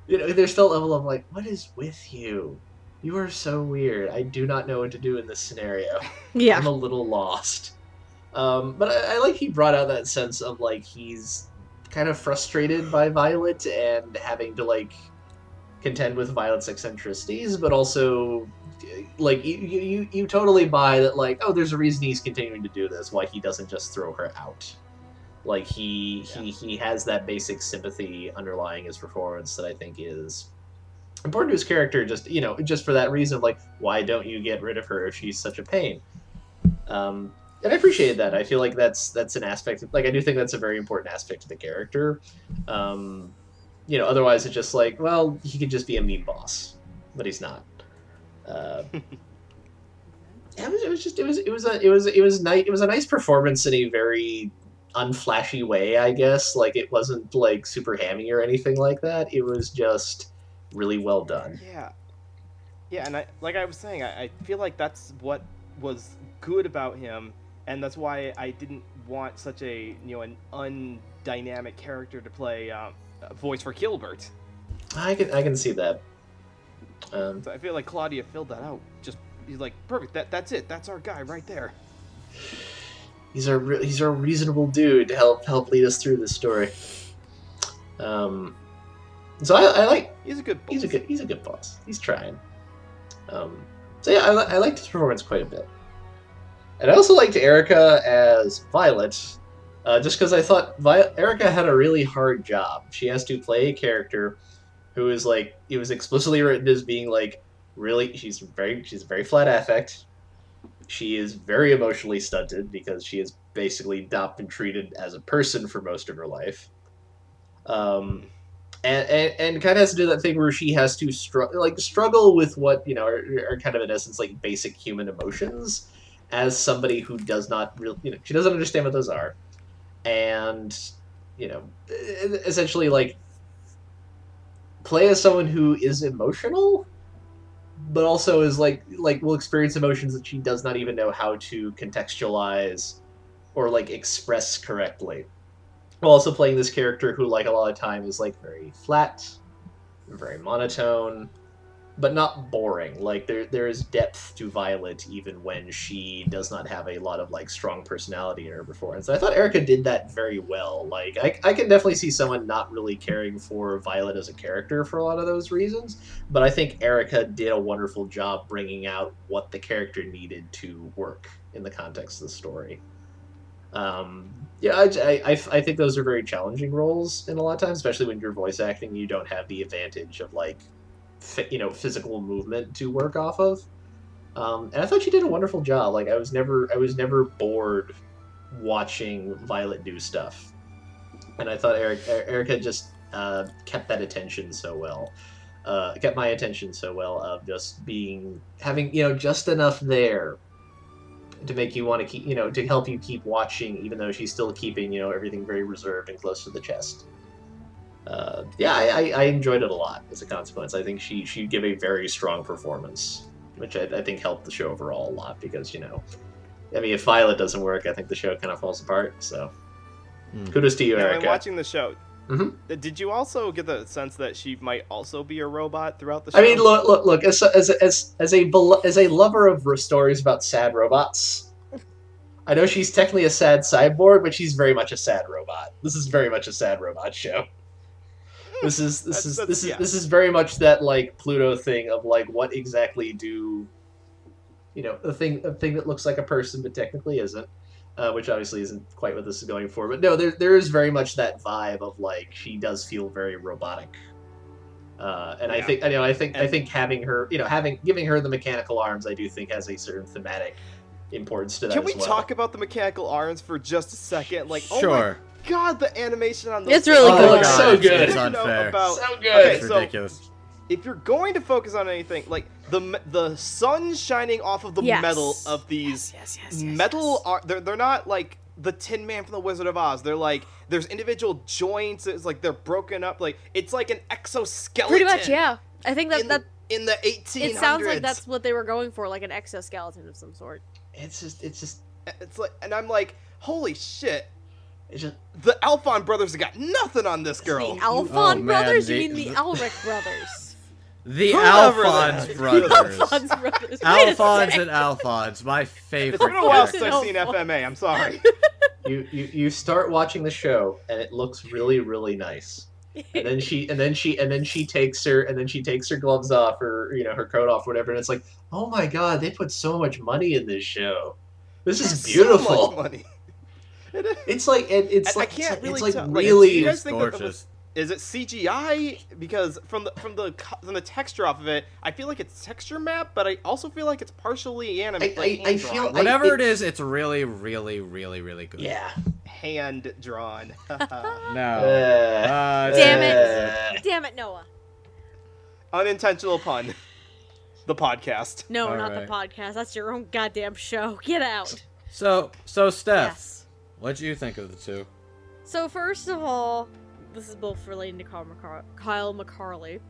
you know, there's still a level of like, what is with you? You are so weird. I do not know what to do in this scenario. Yeah. I'm a little lost. Um, but I, I like he brought out that sense of like he's kind of frustrated by Violet and having to like contend with Violet's eccentricities, but also like you, you you totally buy that like oh there's a reason he's continuing to do this why he doesn't just throw her out like he he he has that basic sympathy underlying his performance that I think is important to his character just you know just for that reason like why don't you get rid of her if she's such a pain um and I appreciate that. I feel like that's that's an aspect. Of, like I do think that's a very important aspect of the character. Um, you know, otherwise it's just like, well, he could just be a mean boss, but he's not. Uh, it was, it was just it was it was a it was it was nice it was a nice performance in a very unflashy way, I guess. Like it wasn't like super hammy or anything like that. It was just really well done. Yeah. Yeah, and I like I was saying, I, I feel like that's what was good about him, and that's why I didn't want such a you know an undynamic character to play um, a voice for Gilbert. I can I can see that. Um, So I feel like Claudia filled that out. Just he's like perfect. That that's it. That's our guy right there. he's our re- he's our reasonable dude to help help lead us through this story. Um, so I, I like He's a good. he's a good he's a good boss. He's trying. Um, so yeah, I, I liked his performance quite a bit, and I also liked Erica as Violet, uh, just because I thought Vi- Erica had a really hard job. She has to play a character who is like it was explicitly written as being like really she's very she's very flat affect. She is very emotionally stunted because she has basically not been treated as a person for most of her life. Um, and, and, and kind of has to do that thing where she has to str- like struggle with what you know are, are kind of in essence like basic human emotions as somebody who does not really you know she doesn't understand what those are and you know essentially like play as someone who is emotional but also is like like will experience emotions that she does not even know how to contextualize or like express correctly. While also playing this character who like a lot of time is like very flat very monotone but not boring. Like there there is depth to violet even when she does not have a lot of like strong personality in her performance. And i thought erica did that very well. Like i, I can definitely see someone not really caring for violet as a character for a lot of those reasons but i think erica did a wonderful job bringing out what the character needed to work in the context of the story. Um, yeah, I, I, I, think those are very challenging roles in a lot of times, especially when you're voice acting. You don't have the advantage of like, you know, physical movement to work off of. Um, and I thought she did a wonderful job. Like I was never, I was never bored watching Violet do stuff, and I thought Eric, Er- Erica just uh, kept that attention so well. Uh, kept my attention so well of just being having you know just enough there to make you want to keep you know to help you keep watching even though she's still keeping you know everything very reserved and close to the chest uh, yeah I, I, I enjoyed it a lot as a consequence i think she she gave a very strong performance which I, I think helped the show overall a lot because you know i mean if violet doesn't work i think the show kind of falls apart so Hmm. kudos to you Now, in erica watching the show, Mhm. did you also get the sense that she might also be a robot throughout the show? I mean, look, look, look. As as as as a as a lover of stories about sad robots, I know she's technically a sad cyborg, but she's very much a sad robot. This is very much a sad robot show. This is this That's- is that's- this is this is very much that like Pluto thing of like what exactly do, you know, a thing a thing that looks like a person but technically isn't. Uh, which obviously isn't quite what this is going for, but no, there, there is very much that vibe of like she does feel very robotic uh, and I Yeah. think, you know, I think, I think having her, you know, having giving her the mechanical arms, I do think has a certain thematic importance to that Can as we well. talk about the mechanical arms for just a second? Like, oh my sure. God, the animation on this. It's really Oh, good. it's so good. It's unfair. about- so good. Okay, it's so- ridiculous. if you're going to focus on anything, like the the sun shining off of the Yes. metal of these Yes, yes, yes, metal are they're they're not like the Tin Man from the Wizard of Oz. They're like there's individual joints. It's like they're broken up. Like it's like an exoskeleton. Pretty much, yeah. I think that In, that in the 1800s. it sounds like that's what they were going for, like an exoskeleton of some sort. It's just, it's just, It's like, and I'm like, holy shit. It's just The Alphon brothers have got nothing on this girl. The Alphon Oh, man, brothers? the- you mean the the- Elric brothers? The Whoever Alphonse that- brothers. Alphonse brothers. Wait Alphonse and Alphonse, my favorite. It's been a while since I've seen FMA. I'm sorry. you, you you start watching the show and it looks really really nice. And then she and then she and then she takes her and then she takes her gloves off or you know her coat off whatever and it's like oh my god they put so much money in this show. This is So beautiful. much money. It is. It's like it, it's I- I like can't it's really it's like tell- like, really do you guys It's think that was- Is it CGI? Because from the from the co- from the texture off of it, I feel like it's texture map, but I also feel like it's partially animated. I- like I- I feel- Whatever I- it is, it's really, really, really, really good. yeah. hand drawn. No. Uh, Uh, Damn uh, Damn it, Noah. Unintentional pun. The podcast. No, All not right. the podcast. That's your own goddamn show. Get out. So, so Steph, Yes. What'd you think of the two? So first of all, this is both relating to Kyle, McCar- Kyle McCarley.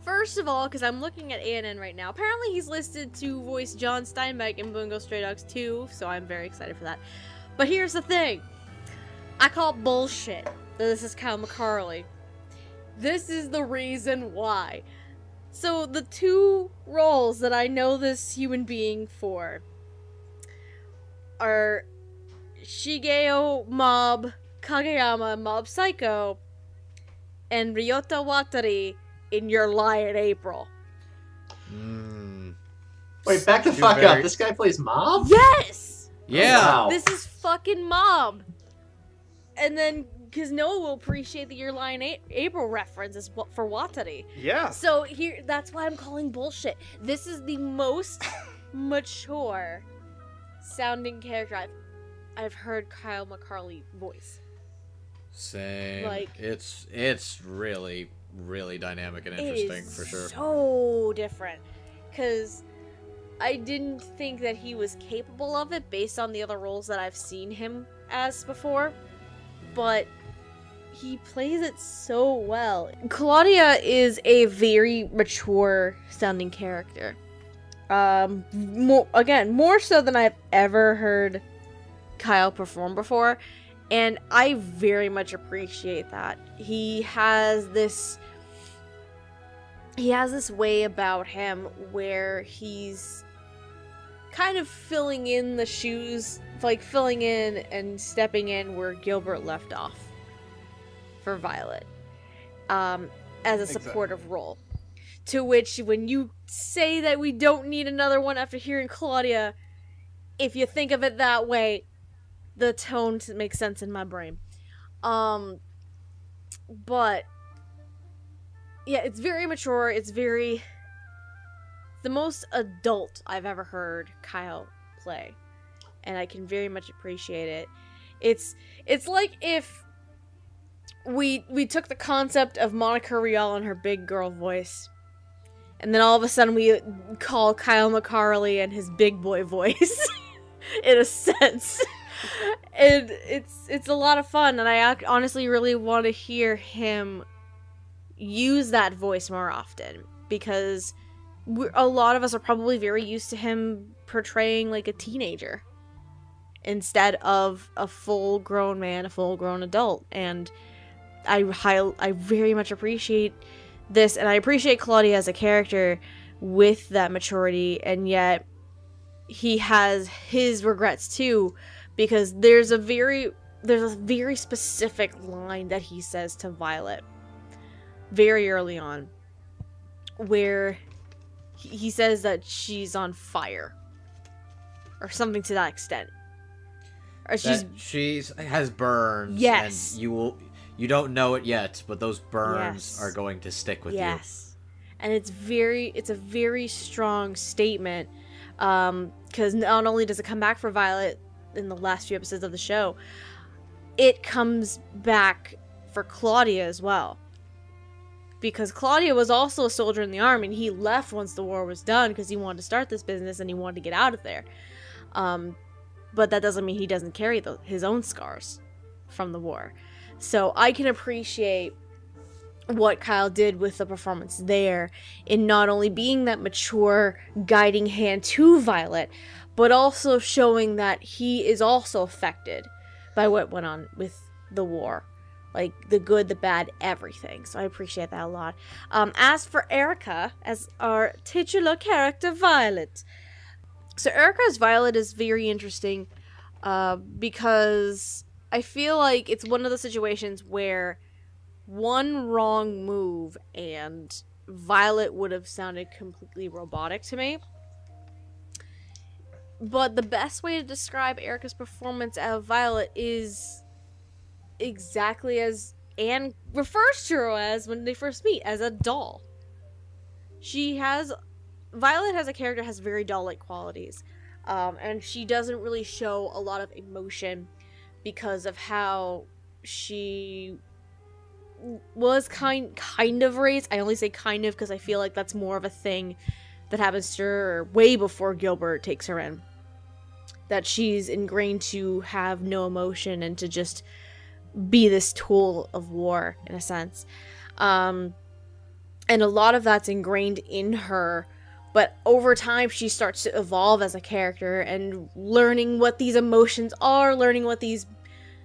First of all, because I'm looking at ANN right now, apparently he's listed to voice John Steinbeck in Bungo Stray Dogs 2, so I'm very excited for that. But here's the thing. I call bullshit that this is Kyle McCarley. This is the reason why. So the two roles that I know this human being for are Shigeo Mob Kageyama Mob Psycho and Ryota Watari in Your Lie in April. Mm. Wait, back the Two fuck very- up. This guy plays Mob. Yes! Yeah. Wow. This is fucking Mob! And then, because Noah will appreciate the Your Lie in A- April reference is for Watari. Yeah. So here, that's why I'm calling bullshit. This is the most mature sounding character I've, I've heard Kyle McCarley voice. Same. Like- it's it's really, really dynamic and interesting for sure. So different, because I didn't think that he was capable of it based on the other roles that I've seen him as before, but he plays it so well. Claudia is a very mature sounding character. Um, more, again, more so than I've ever heard Kyle perform before, and I very much appreciate that. He has this he has this way about him where he's kind of filling in the shoes, like filling in and stepping in where Gilbert left off for Violet, um, as a Exactly. supportive role. To which, when you say that we don't need another one after hearing Claudia, if you think of it that way, the tone to make sense in my brain. Um, but yeah, it's very mature. It's very the most adult I've ever heard Kyle play, and I can very much appreciate it. It's it's like if we we took the concept of Monica Rial and her big girl voice, and then all of a sudden we call Kyle McCarley and his big boy voice, in a sense. and it's it's a lot of fun, and I honestly really want to hear him use that voice more often because a lot of us are probably very used to him portraying like a teenager instead of a full grown man, a full grown adult. And I I very much appreciate this, and I appreciate Claudia as a character with that maturity, and yet he has his regrets too, because there's a very there's a very specific line that he says to Violet very early on where he says that she's on fire or something to that extent or she's That she's has burns. Yes. And you will you don't know it yet, but those burns Yes. are going to stick with you. yes and it's very it's a very strong statement um because not only does it come back for violet in the last few episodes of the show it comes back for claudia as well. Because claudia was also a soldier in the army and he left once the war was done because he wanted to start this business and he wanted to get out of there. Um but that doesn't mean he doesn't carry the, his own scars from the war. So i can appreciate what Kyle did with the performance there in not only being that mature guiding hand to Violet, but also showing that he is also affected by what went on with the war. Like the good, the bad, everything. So I appreciate that a lot. Um, as for Erica, as our titular character, Violet. So Erica's Violet is very interesting uh, because I feel like it's one of the situations where one wrong move and Violet would have sounded completely robotic to me. But the best way to describe Erica's performance as Violet is exactly as Anne refers to her as when they first meet as a doll. She has Violet has a character has very doll-like qualities, um, and she doesn't really show a lot of emotion because of how she was kind kind of raised. I only say kind of because I feel like that's more of a thing that happens to her way before Gilbert takes her in. That she's ingrained to have no emotion and to just be this tool of war in a sense. Um, and a lot of that's ingrained in her but over time she starts to evolve as a character and learning what these emotions are learning what these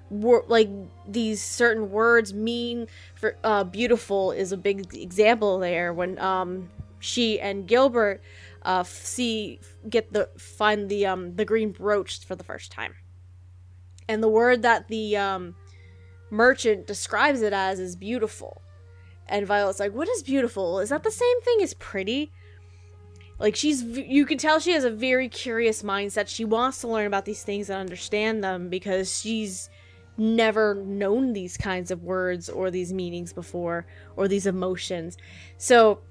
wor- like these certain words mean for uh, beautiful is a big example there when um she and Gilbert uh see get the find the um the green brooch for the first time. And the word that the um merchant describes it as is beautiful. And Violet's like what is beautiful? Is that the same thing as pretty? Like she's you can tell she has a very curious mindset. She wants to learn about these things and understand them because she's never known these kinds of words or these meanings before or these emotions. So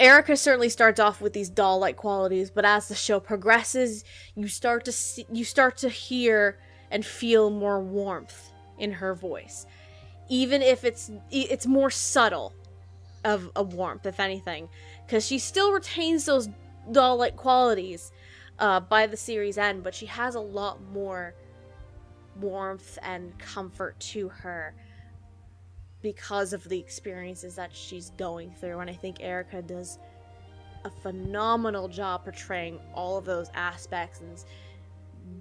erica certainly starts off with these doll-like qualities but as the show progresses you start to see you start to hear and feel more warmth in her voice. Even if it's it's more subtle of a warmth if anything because she still retains those doll-like qualities uh, by the series end, but she has a lot more warmth and comfort to her because of the experiences that she's going through. And I think Erica does a phenomenal job portraying all of those aspects and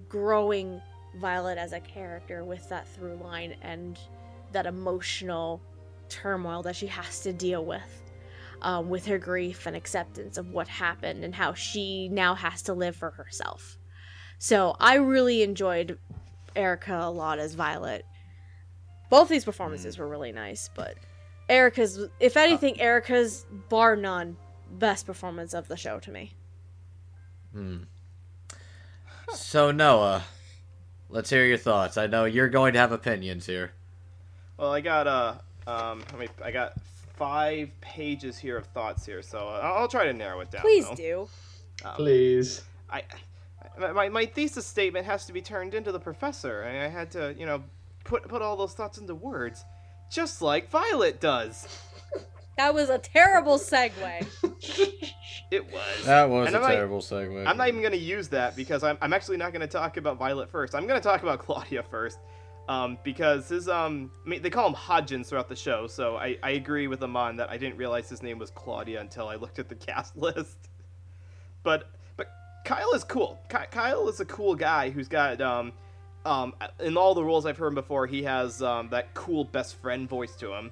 growing Violet as a character with that through line and that emotional turmoil that she has to deal with um, with her grief and acceptance of what happened and how she now has to live for herself. So I really enjoyed Erica a lot as Violet. Both these performances were really nice, but Erica's, if anything, Erica's bar none best performance of the show to me. Hmm. So Noah, let's hear your thoughts. I know you're going to have opinions here. Well, I got uh, um, I mean, I got five pages here of thoughts here, so uh, I'll try to narrow it down. Please though. do. Um, Please. I, my, my thesis statement has to be turned into the professor, and I had to, you know, put put all those thoughts into words, just like Violet does. That was a terrible segue. It was. That was And a I'm not- terrible segue. I'm not even going to use that because I'm, I'm actually not going to talk about Violet first. I'm going to talk about Claudia first. Um, because his, um, I mean, they call him Hodgins throughout the show, so I, I agree with Amon that I didn't realize his name was Claudia until I looked at the cast list. But, but Kyle is cool. Ky- Kyle is a cool guy who's got, um, um, in all the roles I've heard before, he has, um, that cool best friend voice to him.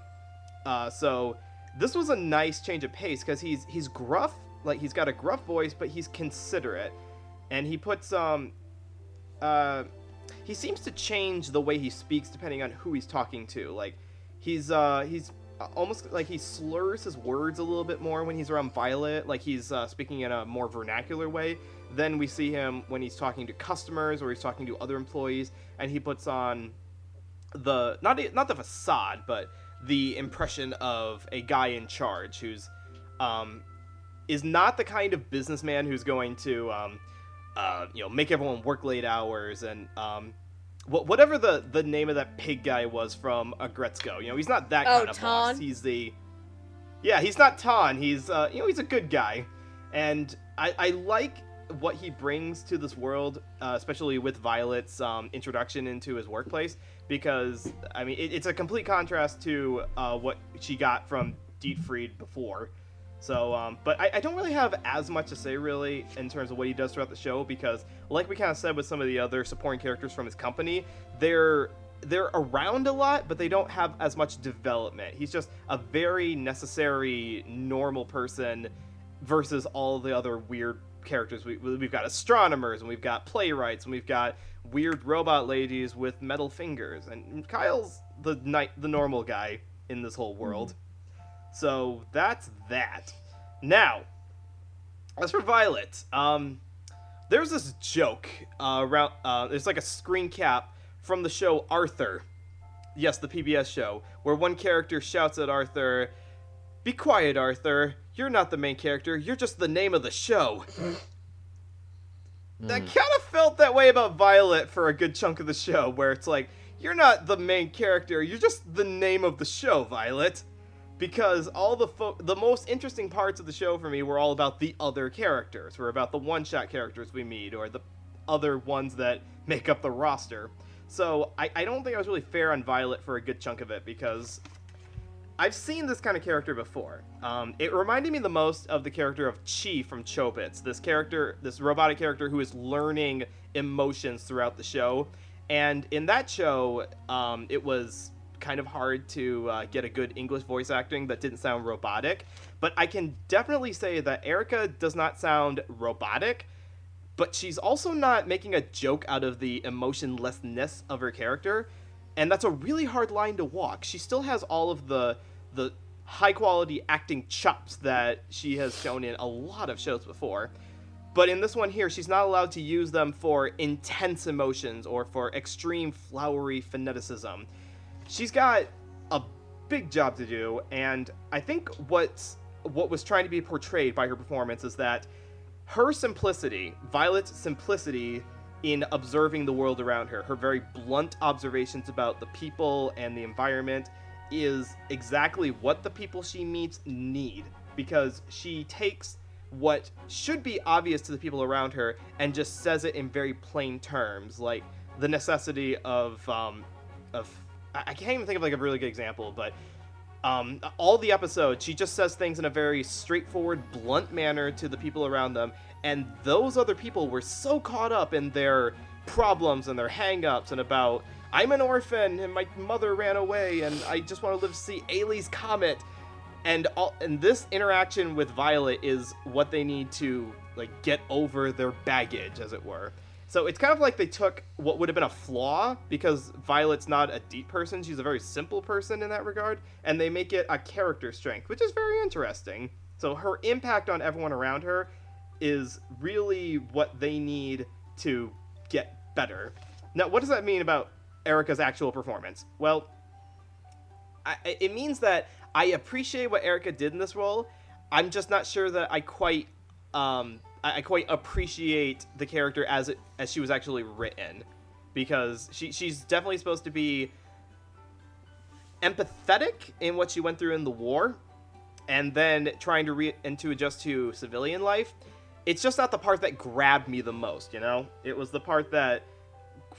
Uh, so this was a nice change of pace because he's he's gruff, like he's got a gruff voice, but he's considerate, and he puts um, uh, he seems to change the way he speaks depending on who he's talking to. Like he's uh he's almost like he slurs his words a little bit more when he's around Violet, like he's uh, speaking in a more vernacular way. Then we see him when he's talking to customers or he's talking to other employees, and he puts on the not not the facade, but the impression of a guy in charge who's um, is not the kind of businessman who's going to um, uh, you know make everyone work late hours and um, wh- whatever the the name of that pig guy was from Aggretsuko. You know, he's not that Oh, kind of boss. He's the yeah, he's not Ton. He's uh, you know he's a good guy, and I, I like what he brings to this world, uh, especially with Violet's um, introduction into his workplace, because I mean it, it's a complete contrast to uh, what she got from Dietfried before. So, um, but I, I don't really have as much to say really in terms of what he does throughout the show because, like we kind of said with some of the other supporting characters from his company, they're they're around a lot, but they don't have as much development. He's just a very necessary normal person versus all the other weird characters. We, we've got astronomers and we've got playwrights and we've got weird robot ladies with metal fingers. And Kyle's the night the normal guy in this whole world. So that's that. Now, as for Violet, um, there's this joke uh, around. Uh, it's like a screen cap from the show Arthur. Yes, the PBS show, where one character shouts at Arthur, "Be quiet, Arthur. You're not the main character. You're just the name of the show." I kind of felt that way about Violet for a good chunk of the show, where it's like, you're not the main character, you're just the name of the show, Violet. Because all the fo- the most interesting parts of the show for me were all about the other characters, were about the one-shot characters we meet, or the other ones that make up the roster. So I, I don't think I was really fair on Violet for a good chunk of it, because I've seen this kind of character before. Um, it reminded me the most of the character of Chi from Chobits. This character, this robotic character who is learning emotions throughout the show. And in that show, um, it was kind of hard to uh, get a good English voice acting that didn't sound robotic. But I can definitely say that Erica does not sound robotic, but she's also not making a joke out of the emotionlessness of her character. And that's a really hard line to walk. She still has all of the the high quality acting chops that she has shown in a lot of shows before. But in this one here, she's not allowed to use them for intense emotions or for extreme flowery phoneticism. She's got a big job to do, and I think what's what was trying to be portrayed by her performance is that her simplicity, Violet's simplicity in observing the world around her, her very blunt observations about the people and the environment, is exactly what the people she meets need because she takes what should be obvious to the people around her and just says it in very plain terms, like the necessity of um, of I can't even think of like a really good example, but um, all the episodes she just says things in a very straightforward, blunt manner to the people around them, and those other people were so caught up in their problems and their hang-ups and about I'm an orphan and my mother ran away and I just want to live to see Ailey's comet. And all and this interaction with Violet is what they need to like get over their baggage, as it were. So it's kind of like they took what would have been a flaw because Violet's not a deep person; she's a very simple person in that regard, and they make it a character strength, which is very interesting. So her impact on everyone around her is really what they need to get better. Now, what does that mean about Erica's actual performance? Well, I, it means that I appreciate what Erica did in this role. I'm just not sure that I quite, um, I, I quite appreciate the character as it as she was actually written, because she she's definitely supposed to be empathetic in what she went through in the war, and then trying to re and to adjust to civilian life. It's just not the part that grabbed me the most, you know. It was the part that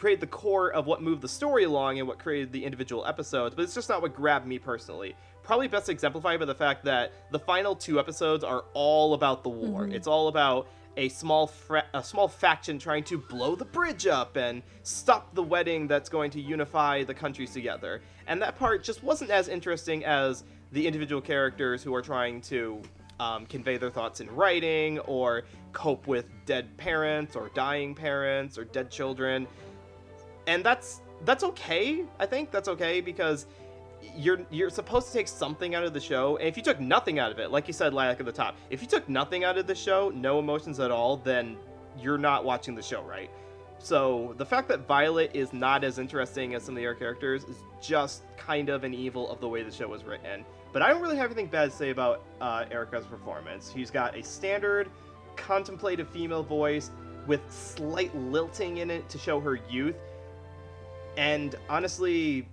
created the core of what moved the story along and what created the individual episodes, but it's just not what grabbed me personally. Probably best exemplified by the fact that the final two episodes are all about the war. It's all about a small fra- a small faction trying to blow the bridge up and stop the wedding that's going to unify the countries together. And that part just wasn't as interesting as the individual characters who are trying to um, convey their thoughts in writing or cope with dead parents or dying parents or dead children and that's that's okay. I think that's okay because you're you're supposed to take something out of the show. And if you took nothing out of it, like you said, Lilac at the top, if you took nothing out of the show, no emotions at all, then you're not watching the show right. So the fact that Violet is not as interesting as some of the other characters is just kind of an evil of the way the show was written. But I don't really have anything bad to say about uh, Erica's performance. She's got a standard, contemplative female voice with slight lilting in it to show her youth. And honestly,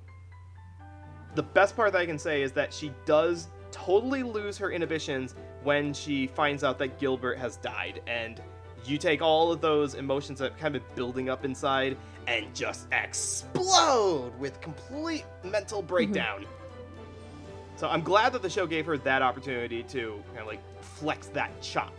the best part that I can say is that she does totally lose her inhibitions when she finds out that Gilbert has died. And you take all of those emotions that have kind of been building up inside and just explode with complete mental mm-hmm. breakdown. So I'm glad that the show gave her that opportunity to kind of like flex that chop.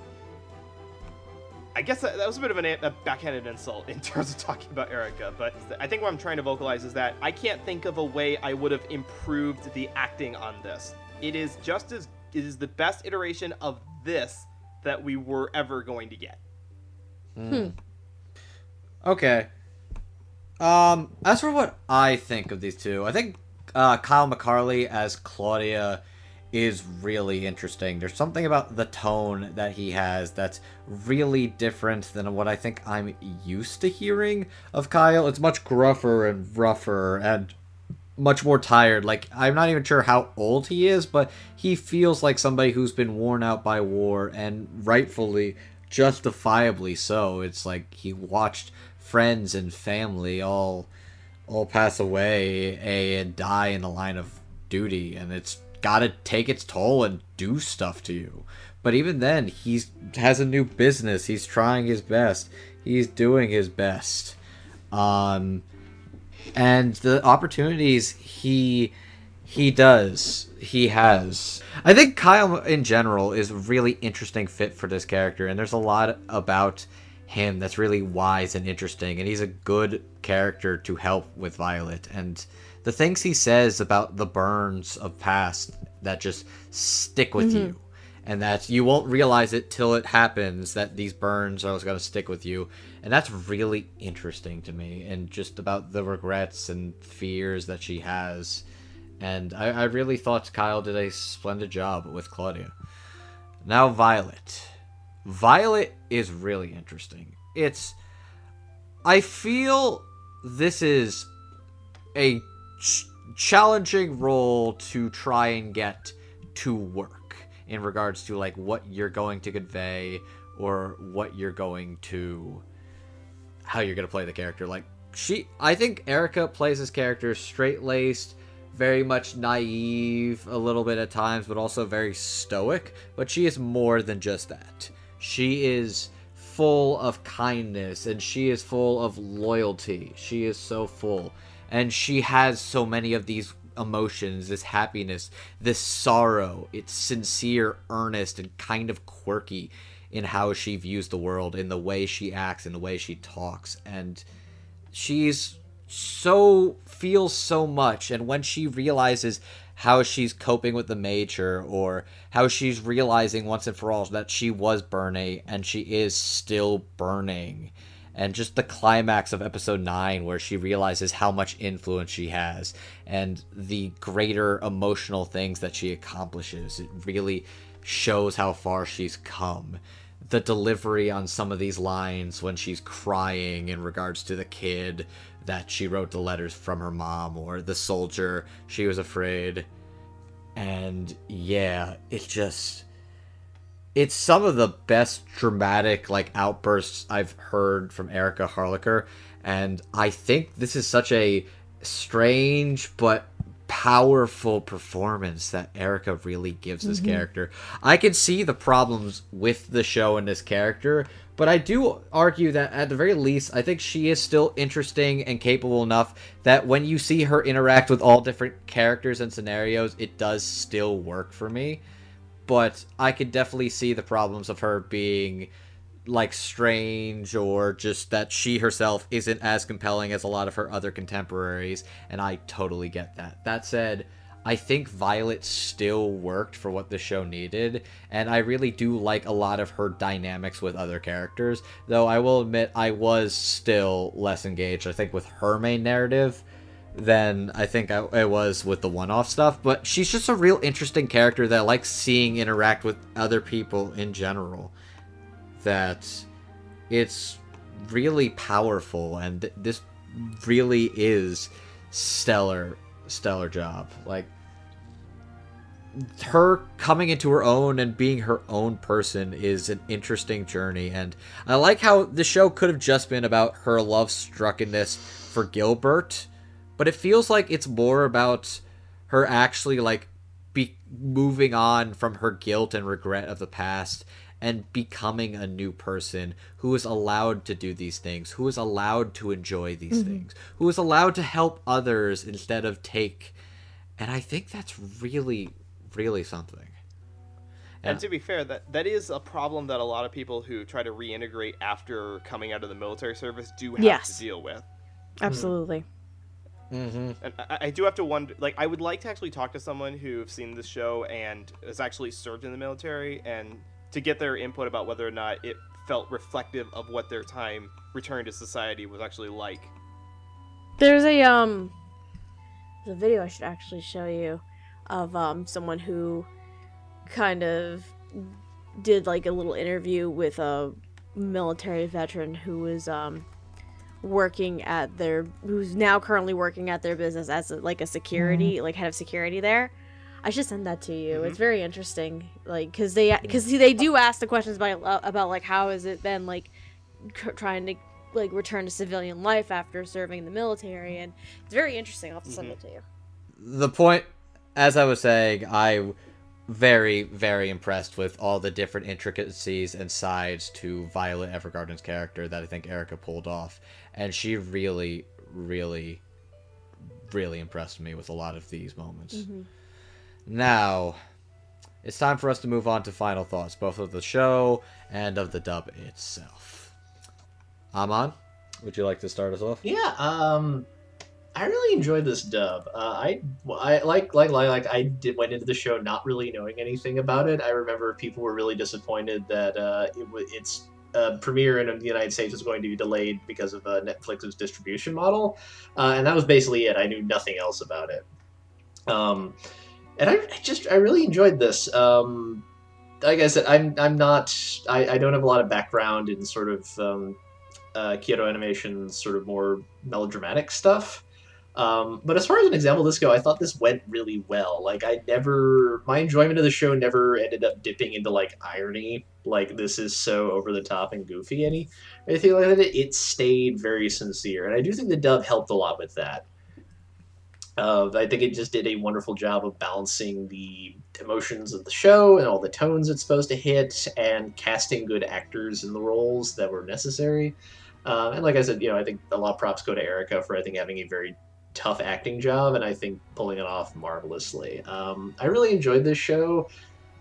I guess that, that was a bit of an, a backhanded insult in terms of talking about Erica, but I think what I'm trying to vocalize is that I can't think of a way I would have improved the acting on this. It is just as it is the best iteration of this that we were ever going to get. Hmm. Okay. Um, as for what I think of these two, I think uh, Kyle McCarley as Claudia is really interesting. There's something about the tone that he has that's really different than what I think I'm used to hearing of Kyle. It's much gruffer and rougher and much more tired. Like, I'm not even sure how old he is, but he feels like somebody who's been worn out by war and rightfully, justifiably so. It's like he watched friends and family all all pass away and die in the line of duty and it's got to take its toll and do stuff to you. But even then he's has a new business. He's trying his best. He's doing his best. Um and the opportunities he he does he has. I think kyle in general is a really interesting fit for this character and there's a lot about him that's really wise and interesting and he's a good character to help with Violet and the things he says about the burns of past that just stick with mm-hmm. you. And that you won't realize it till it happens that these burns are going to stick with you. And that's really interesting to me and just about the regrets and fears that she has. And I, I really thought Kyle did a splendid job with Claudia. Now Violet. Violet is really interesting. It's I feel this is a ch- challenging role to try and get to work in regards to like what you're going to convey or what you're going to how you're going to play the character like she I think Erika plays this character straight-laced very much naive a little bit at times but also very stoic but she is more than just that she is full of kindness and she is full of loyalty. She is so full. And she has so many of these emotions, this happiness, this sorrow. It's sincere, earnest, and kind of quirky in how she views the world, in the way she acts, in the way she talks. And she's so feels so much and when she realizes how she's coping with the major or how she's realizing once and for all that she was burning and she is still burning and just the climax of episode 9 where she realizes how much influence she has and the greater emotional things that she accomplishes. It really shows how far she's come. The delivery on some of these lines when she's crying in regards to the kid that she wrote the letters from her mom or the soldier she was afraid. And yeah it just it's some of the best dramatic like outbursts i've heard from Erika Harlacher and i think this is such a strange but powerful performance that Erika really gives this mm-hmm. character. I can see the problems with the show and this character, but I do argue that at the very least, I think she is still interesting and capable enough that when you see her interact with all different characters and scenarios, it does still work for me. But I could definitely see the problems of her being like strange or just that she herself isn't as compelling as a lot of her other contemporaries and I totally get that. That said, I think Violet still worked for what the show needed, and I really do like a lot of her dynamics with other characters. Though I will admit I was still less engaged, I think, with her main narrative than I think I, was with the one-off stuff. But she's just a real interesting character that I like seeing interact with other people in general that it's really powerful and th- this really is stellar stellar job like her coming into her own and being her own person is an interesting journey and i like how the show could have just been about her love struckenness for gilbert but it feels like it's more about her actually like be moving on from her guilt and regret of the past and becoming a new person who is allowed to do these things, who is allowed to enjoy these mm-hmm. things, who is allowed to help others instead of take. And I think that's really, really something. And to be fair, that that is a problem that a lot of people who try to reintegrate after coming out of the military service do have Yes. to deal with. Absolutely. Mm-hmm. And I, I do have to wonder, like, I would like to actually talk to someone who's seen this show and has actually served in the military, and to get their input about whether or not it felt reflective of what their time return to society was actually like. There's a um there's a video I should actually show you of um someone who kind of did like a little interview with a military veteran who was um working at their who's now currently working at their business as a, like a security mm-hmm. like head of security there. I should send that to you. It's mm-hmm. very interesting like because they because they do ask the questions about uh, about like how has it been like c- trying to like return to civilian life after serving in the military and it's very interesting. I'll have to send mm-hmm. it to you. The point as i was saying i very very impressed with all the different intricacies and sides to violet evergarden's character that i think Erika pulled off and she really really really impressed me with a lot of these moments now it's time for us to move on to final thoughts both of the show and of the dub itself aman would you like to start us off Yeah, um, I really enjoyed this dub. Uh, I, I like, like, like, like, I did went into the show not really knowing anything about it. I remember people were really disappointed that uh, it was its uh, premiere in the United States was going to be delayed because of uh, Netflix's distribution model, uh, and that was basically it. I knew nothing else about it. Um, and I, I just, I really enjoyed this. Um, like I said, I'm, I'm not, I, I don't have a lot of background in sort of. Um, uh, Kyoto Animation's sort of more melodramatic stuff. Um, but as far as an example this go, I thought this went really well. Like I never, my enjoyment of the show never ended up dipping into like irony. Like this is so over the top and goofy any anything like that. It stayed very sincere, and I do think the dub helped a lot with that. Uh, I think it just did a wonderful job of balancing the emotions of the show and all the tones it's supposed to hit, and casting good actors in the roles that were necessary. Um, and like I said, you know, I think a lot of props go to Erika for I think having a very tough acting job, and I think pulling it off marvelously. Um, I really enjoyed this show,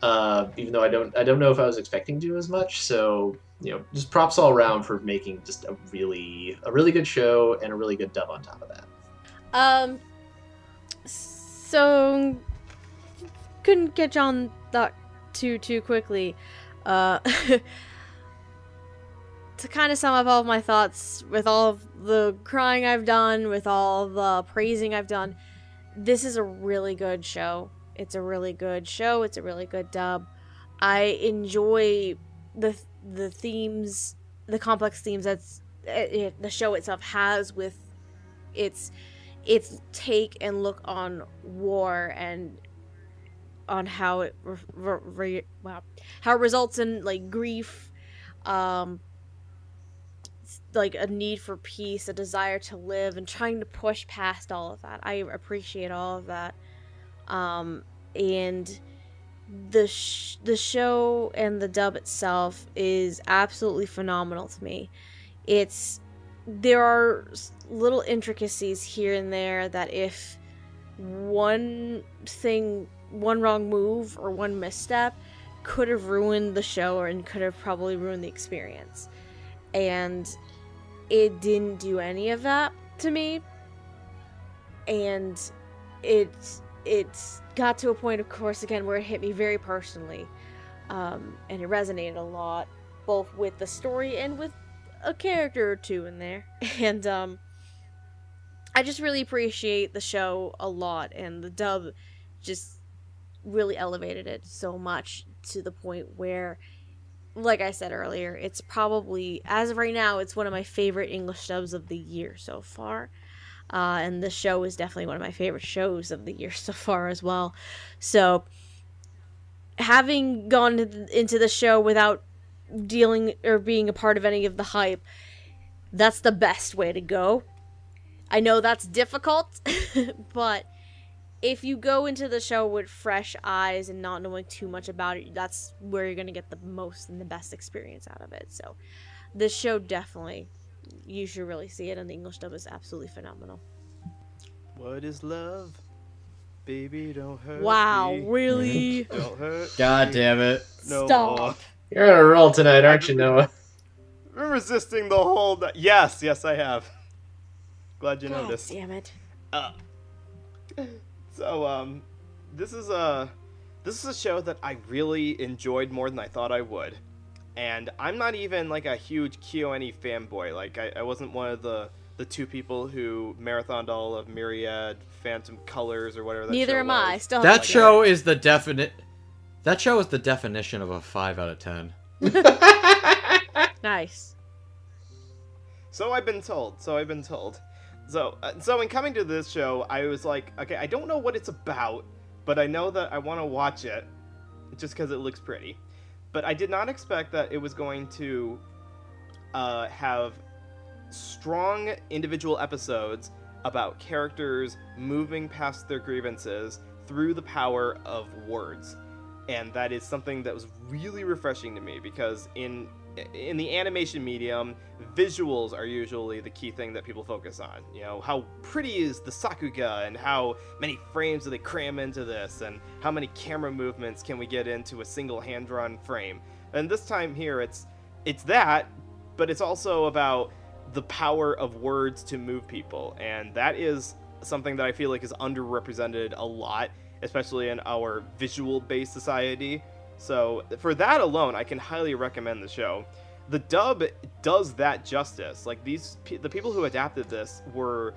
uh, even though I don't I don't know if I was expecting to as much. So you know, just props all around for making just a really a really good show and a really good dub on top of that. Um, so couldn't catch on that too too quickly. Uh, to kind of sum up all of my thoughts with all of the crying I've done, with all the praising I've done, this is a really good show. It's a really good show. It's a really good dub. I enjoy the the themes, the complex themes that's it, it, the show itself has with its its take and look on war and on how it re- re- re- wow how it results in like grief um like a need for peace a desire to live and trying to push past all of that. I appreciate all of that. Um and the sh- the show and the dub itself is absolutely phenomenal to me. It's there are little intricacies here and there that if one thing one wrong move or one misstep could have ruined the show and could have probably ruined the experience. And it didn't do any of that to me. And it it's got to a point of course again where it hit me very personally. Um, and it resonated a lot both with the story and with a character or two in there. And um i just really appreciate the show a lot and the dub just really elevated it so much to the point where like i said earlier it's probably as of right now it's one of my favorite english dubs of the year so far. Uh, and the show is definitely one of my favorite shows of the year so far as well. So having gone to th- into the show without dealing or being a part of any of the hype that's the best way to go. I know that's difficult but if you go into the show with fresh eyes and not knowing too much about it that's where you're going to get the most and the best experience out of it so this show definitely you should really see it and the english dub is absolutely phenomenal What is love? Baby, don't hurt Wow, me. really? Don't hurt God me damn it. no Stop. more. You're on a roll tonight, aren't you, Noah? Been resisting the whole. ni- Yes, yes, I have. Glad you God noticed. damn it. Uh, so um, this is a this is a show that I really enjoyed more than I thought I would, and I'm not even like a huge KyoAni fanboy. Like I, I wasn't one of the the two people who marathoned all of Myriad, Phantom Colors, or whatever. That Neither show am was. I. Still That haven't show is the definite. That show is the definition of a 5 out of 10. Nice. So I've been told. So I've been told. So uh, so in coming to this show, I was like, okay, I don't know what it's about, but I know that I want to watch it just because it looks pretty. But I did not expect that it was going to uh, have strong individual episodes about characters moving past their grievances through the power of words. And that is something that was really refreshing to me because in in the animation medium, visuals are usually the key thing that people focus on. You know, how pretty is the Sakuga and how many frames do they cram into this and how many camera movements can we get into a single hand-drawn frame. And this time here it's it's that, but it's also about the power of words to move people. And that is something that I feel like is underrepresented a lot, especially in our visual-based society. So for that alone, I can highly recommend the show. The dub does that justice. Like these, the people who adapted this were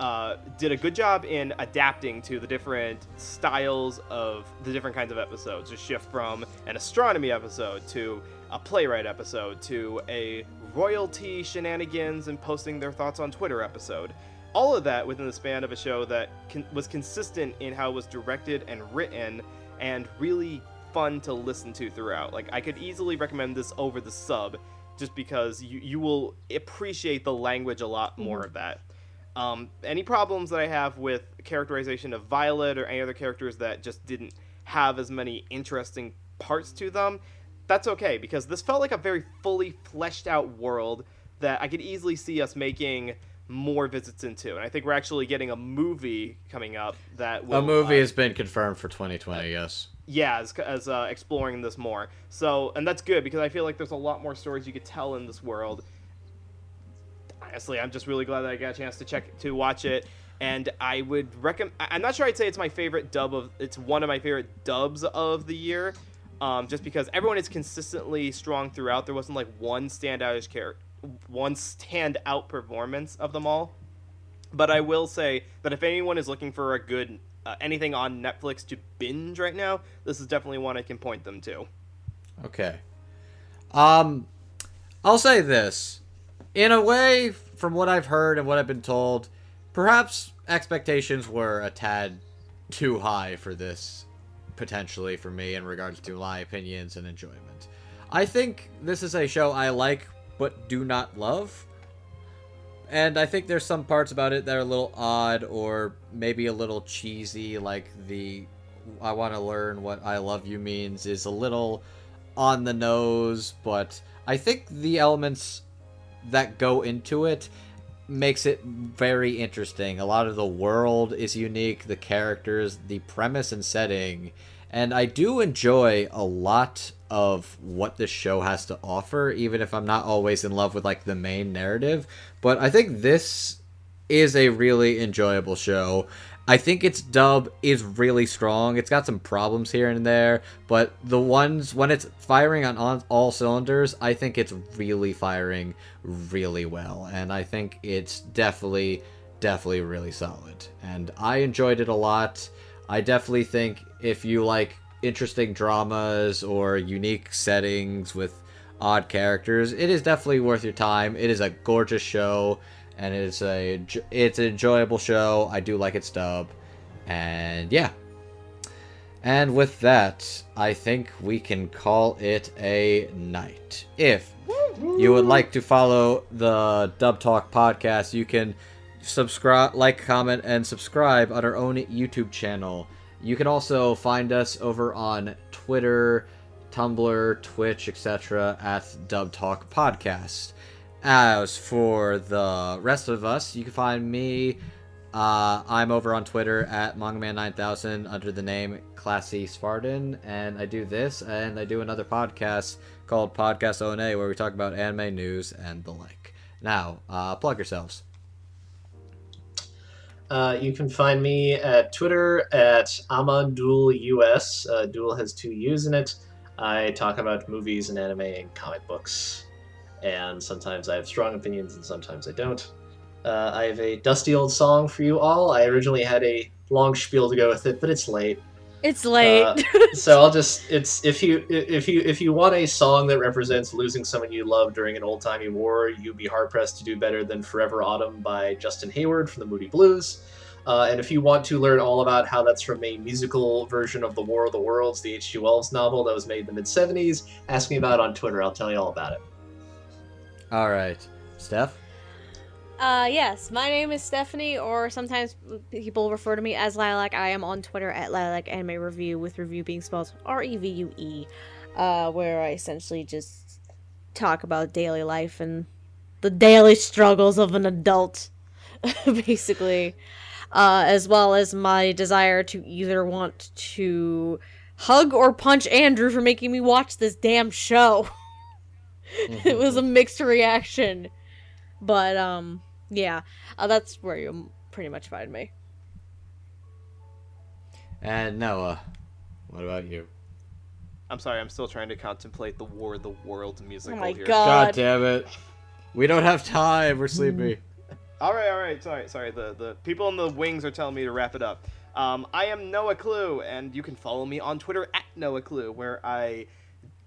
uh, did a good job in adapting to the different styles of the different kinds of episodes. To shift from an astronomy episode to a playwright episode to a royalty shenanigans and posting their thoughts on Twitter episode. All of that within the span of a show that con- was consistent in how it was directed and written, and really fun to listen to throughout. Like I could easily recommend this over the sub, just because you you will appreciate the language a lot more of that. Um, any problems that I have with characterization of Violet or any other characters that just didn't have as many interesting parts to them, that's okay because this felt like a very fully fleshed out world that I could easily see us making more visits into. And I think we're actually getting a movie coming up that will A movie uh, has been confirmed for 2020, yes. Yeah, as, as uh, exploring this more. So, and that's good because I feel like there's a lot more stories you could tell in this world. Honestly, I'm just really glad that I got a chance to check to watch it, and I would recommend. I'm not sure I'd say it's my favorite dub of. It's one of my favorite dubs of the year, um, just because everyone is consistently strong throughout. There wasn't like one standoutish character, one standout performance of them all. But I will say that if anyone is looking for a good uh, anything on Netflix to binge right now, this is definitely one I can point them to. Okay. Um, I'll say this. In a way, from what I've heard and what I've been told, perhaps expectations were a tad too high for this, potentially, for me, in regards to my opinions and enjoyment. I think this is a show I like, but do not love. And I think there's some parts about it that are a little odd or maybe a little cheesy, like the I want to learn what I love you means is a little on the nose, but I think the elements that go into it makes it very interesting. A lot of the world is unique, the characters, the premise and setting, and I do enjoy a lot of what this show has to offer even if I'm not always in love with like the main narrative, but I think this is a really enjoyable show. I think its dub is really strong. It's got some problems here and there, but the ones when it's firing on all, all cylinders, I think it's really firing really well, and I think it's definitely, definitely really solid. And I enjoyed it a lot. I definitely think if you like interesting dramas or unique settings with odd characters, it is definitely worth your time. It is a gorgeous show and it's a it's an enjoyable show. I do like its dub, and yeah. And with that, I think we can call it a night. If you would like to follow the Dub Talk podcast, you can subscribe, like, comment, and subscribe on our own YouTube channel. You can also find us over on Twitter, Tumblr, Twitch, etc. at Dub Talk Podcast. As for the rest of us, you can find me Uh, I'm over on Twitter at MangaMan9000 under the name Classy Spartan, and I do this, and I do another podcast called Podcast O&A, where we talk about anime news and the like. Now, uh, plug yourselves. Uh, you can find me at Twitter at AmanDuelUS. Uh, Duel has two U's in it. I talk about movies and anime and comic books. And sometimes I have strong opinions and sometimes I don't. Uh, I have a dusty old song for you all. I originally had a long spiel to go with it, but it's late. It's late. Uh, so I'll just it's if you if you if you want a song that represents losing someone you love during an old timey war, you'd be hard pressed to do better than "Forever Autumn" by Justin Hayward from the Moody Blues. Uh, and if you want to learn all about how that's from a musical version of the War of the Worlds, the H.G. Wells novel that was made in the mid '70s, ask me about it on Twitter. I'll tell you all about it. All right, Steph. Uh, yes, my name is Stephanie, or sometimes people refer to me as Lilac. I am on Twitter at Lilac Anime Review, with review being spelled R E V U E, uh, where I essentially just talk about daily life and the daily struggles of an adult, basically, uh, as well as my desire to either want to hug or punch Andrew for making me watch this damn show. it was a mixed reaction. But um yeah, uh, that's where you pretty much find me. And Noah, what about you? I'm sorry, I'm still trying to contemplate the War of the World musical Oh my here. god. God damn it. We don't have time. We're sleepy. All right, all right. Sorry, sorry. The the people in the wings are telling me to wrap it up. Um, I am Noah Clue, and you can follow me on Twitter at Noah Clue, where I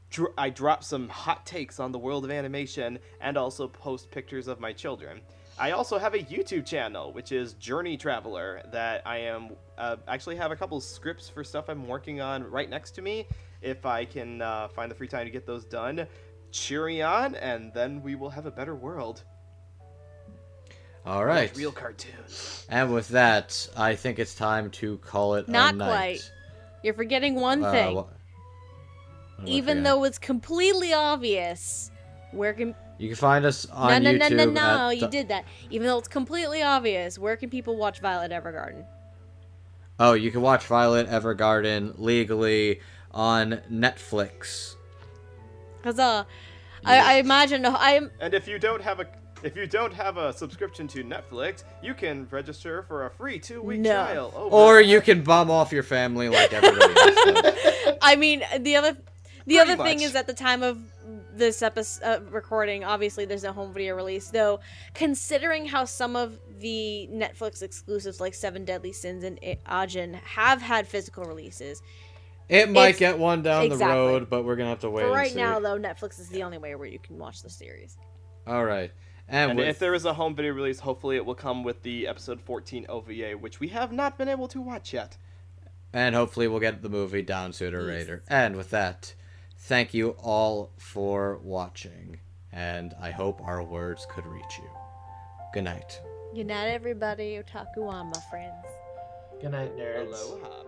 dr- I drop some hot takes on the world of animation and also post pictures of my children. I also have a YouTube channel, which is Journey Traveler, that I am uh, actually have a couple scripts for stuff I'm working on right next to me. If I can uh, find the free time to get those done, cheery on, and then we will have a better world. All right. Watch real cartoons. And with that, I think it's time to call it Not a night. quite. You're forgetting one Uh, thing. wha- what Even though it's completely obvious, where can you can find us on no no YouTube. no no no at you did that. Even though it's completely obvious, where can people watch Violet Evergarden? Oh, you can watch Violet Evergarden legally on Netflix. Cause uh, I, I imagine I'm And if you don't have a if you don't have a subscription to Netflix, you can register for a free two week No. trial. over Or you can bum off your family like everybody else. I mean, the other the Pretty other thing is at the time of this episode uh, recording, obviously there's no home video release. Though, considering how some of the Netflix exclusives like Seven Deadly Sins and I- Ajin have had physical releases, It might get one down exactly. the road, but we're gonna have to wait. for and right see. now though, Netflix is the only way where you can watch the series. All right. And, And with, if there is a home video release, hopefully it will come with the episode 14 OVA, which we have not been able to watch yet. and hopefully we'll get the movie down sooner or Yes. later. And with that, thank you all for watching, and I hope our words could reach you. Good night. Good night, everybody. Otaku on, my friends. Good night, nerds. Aloha.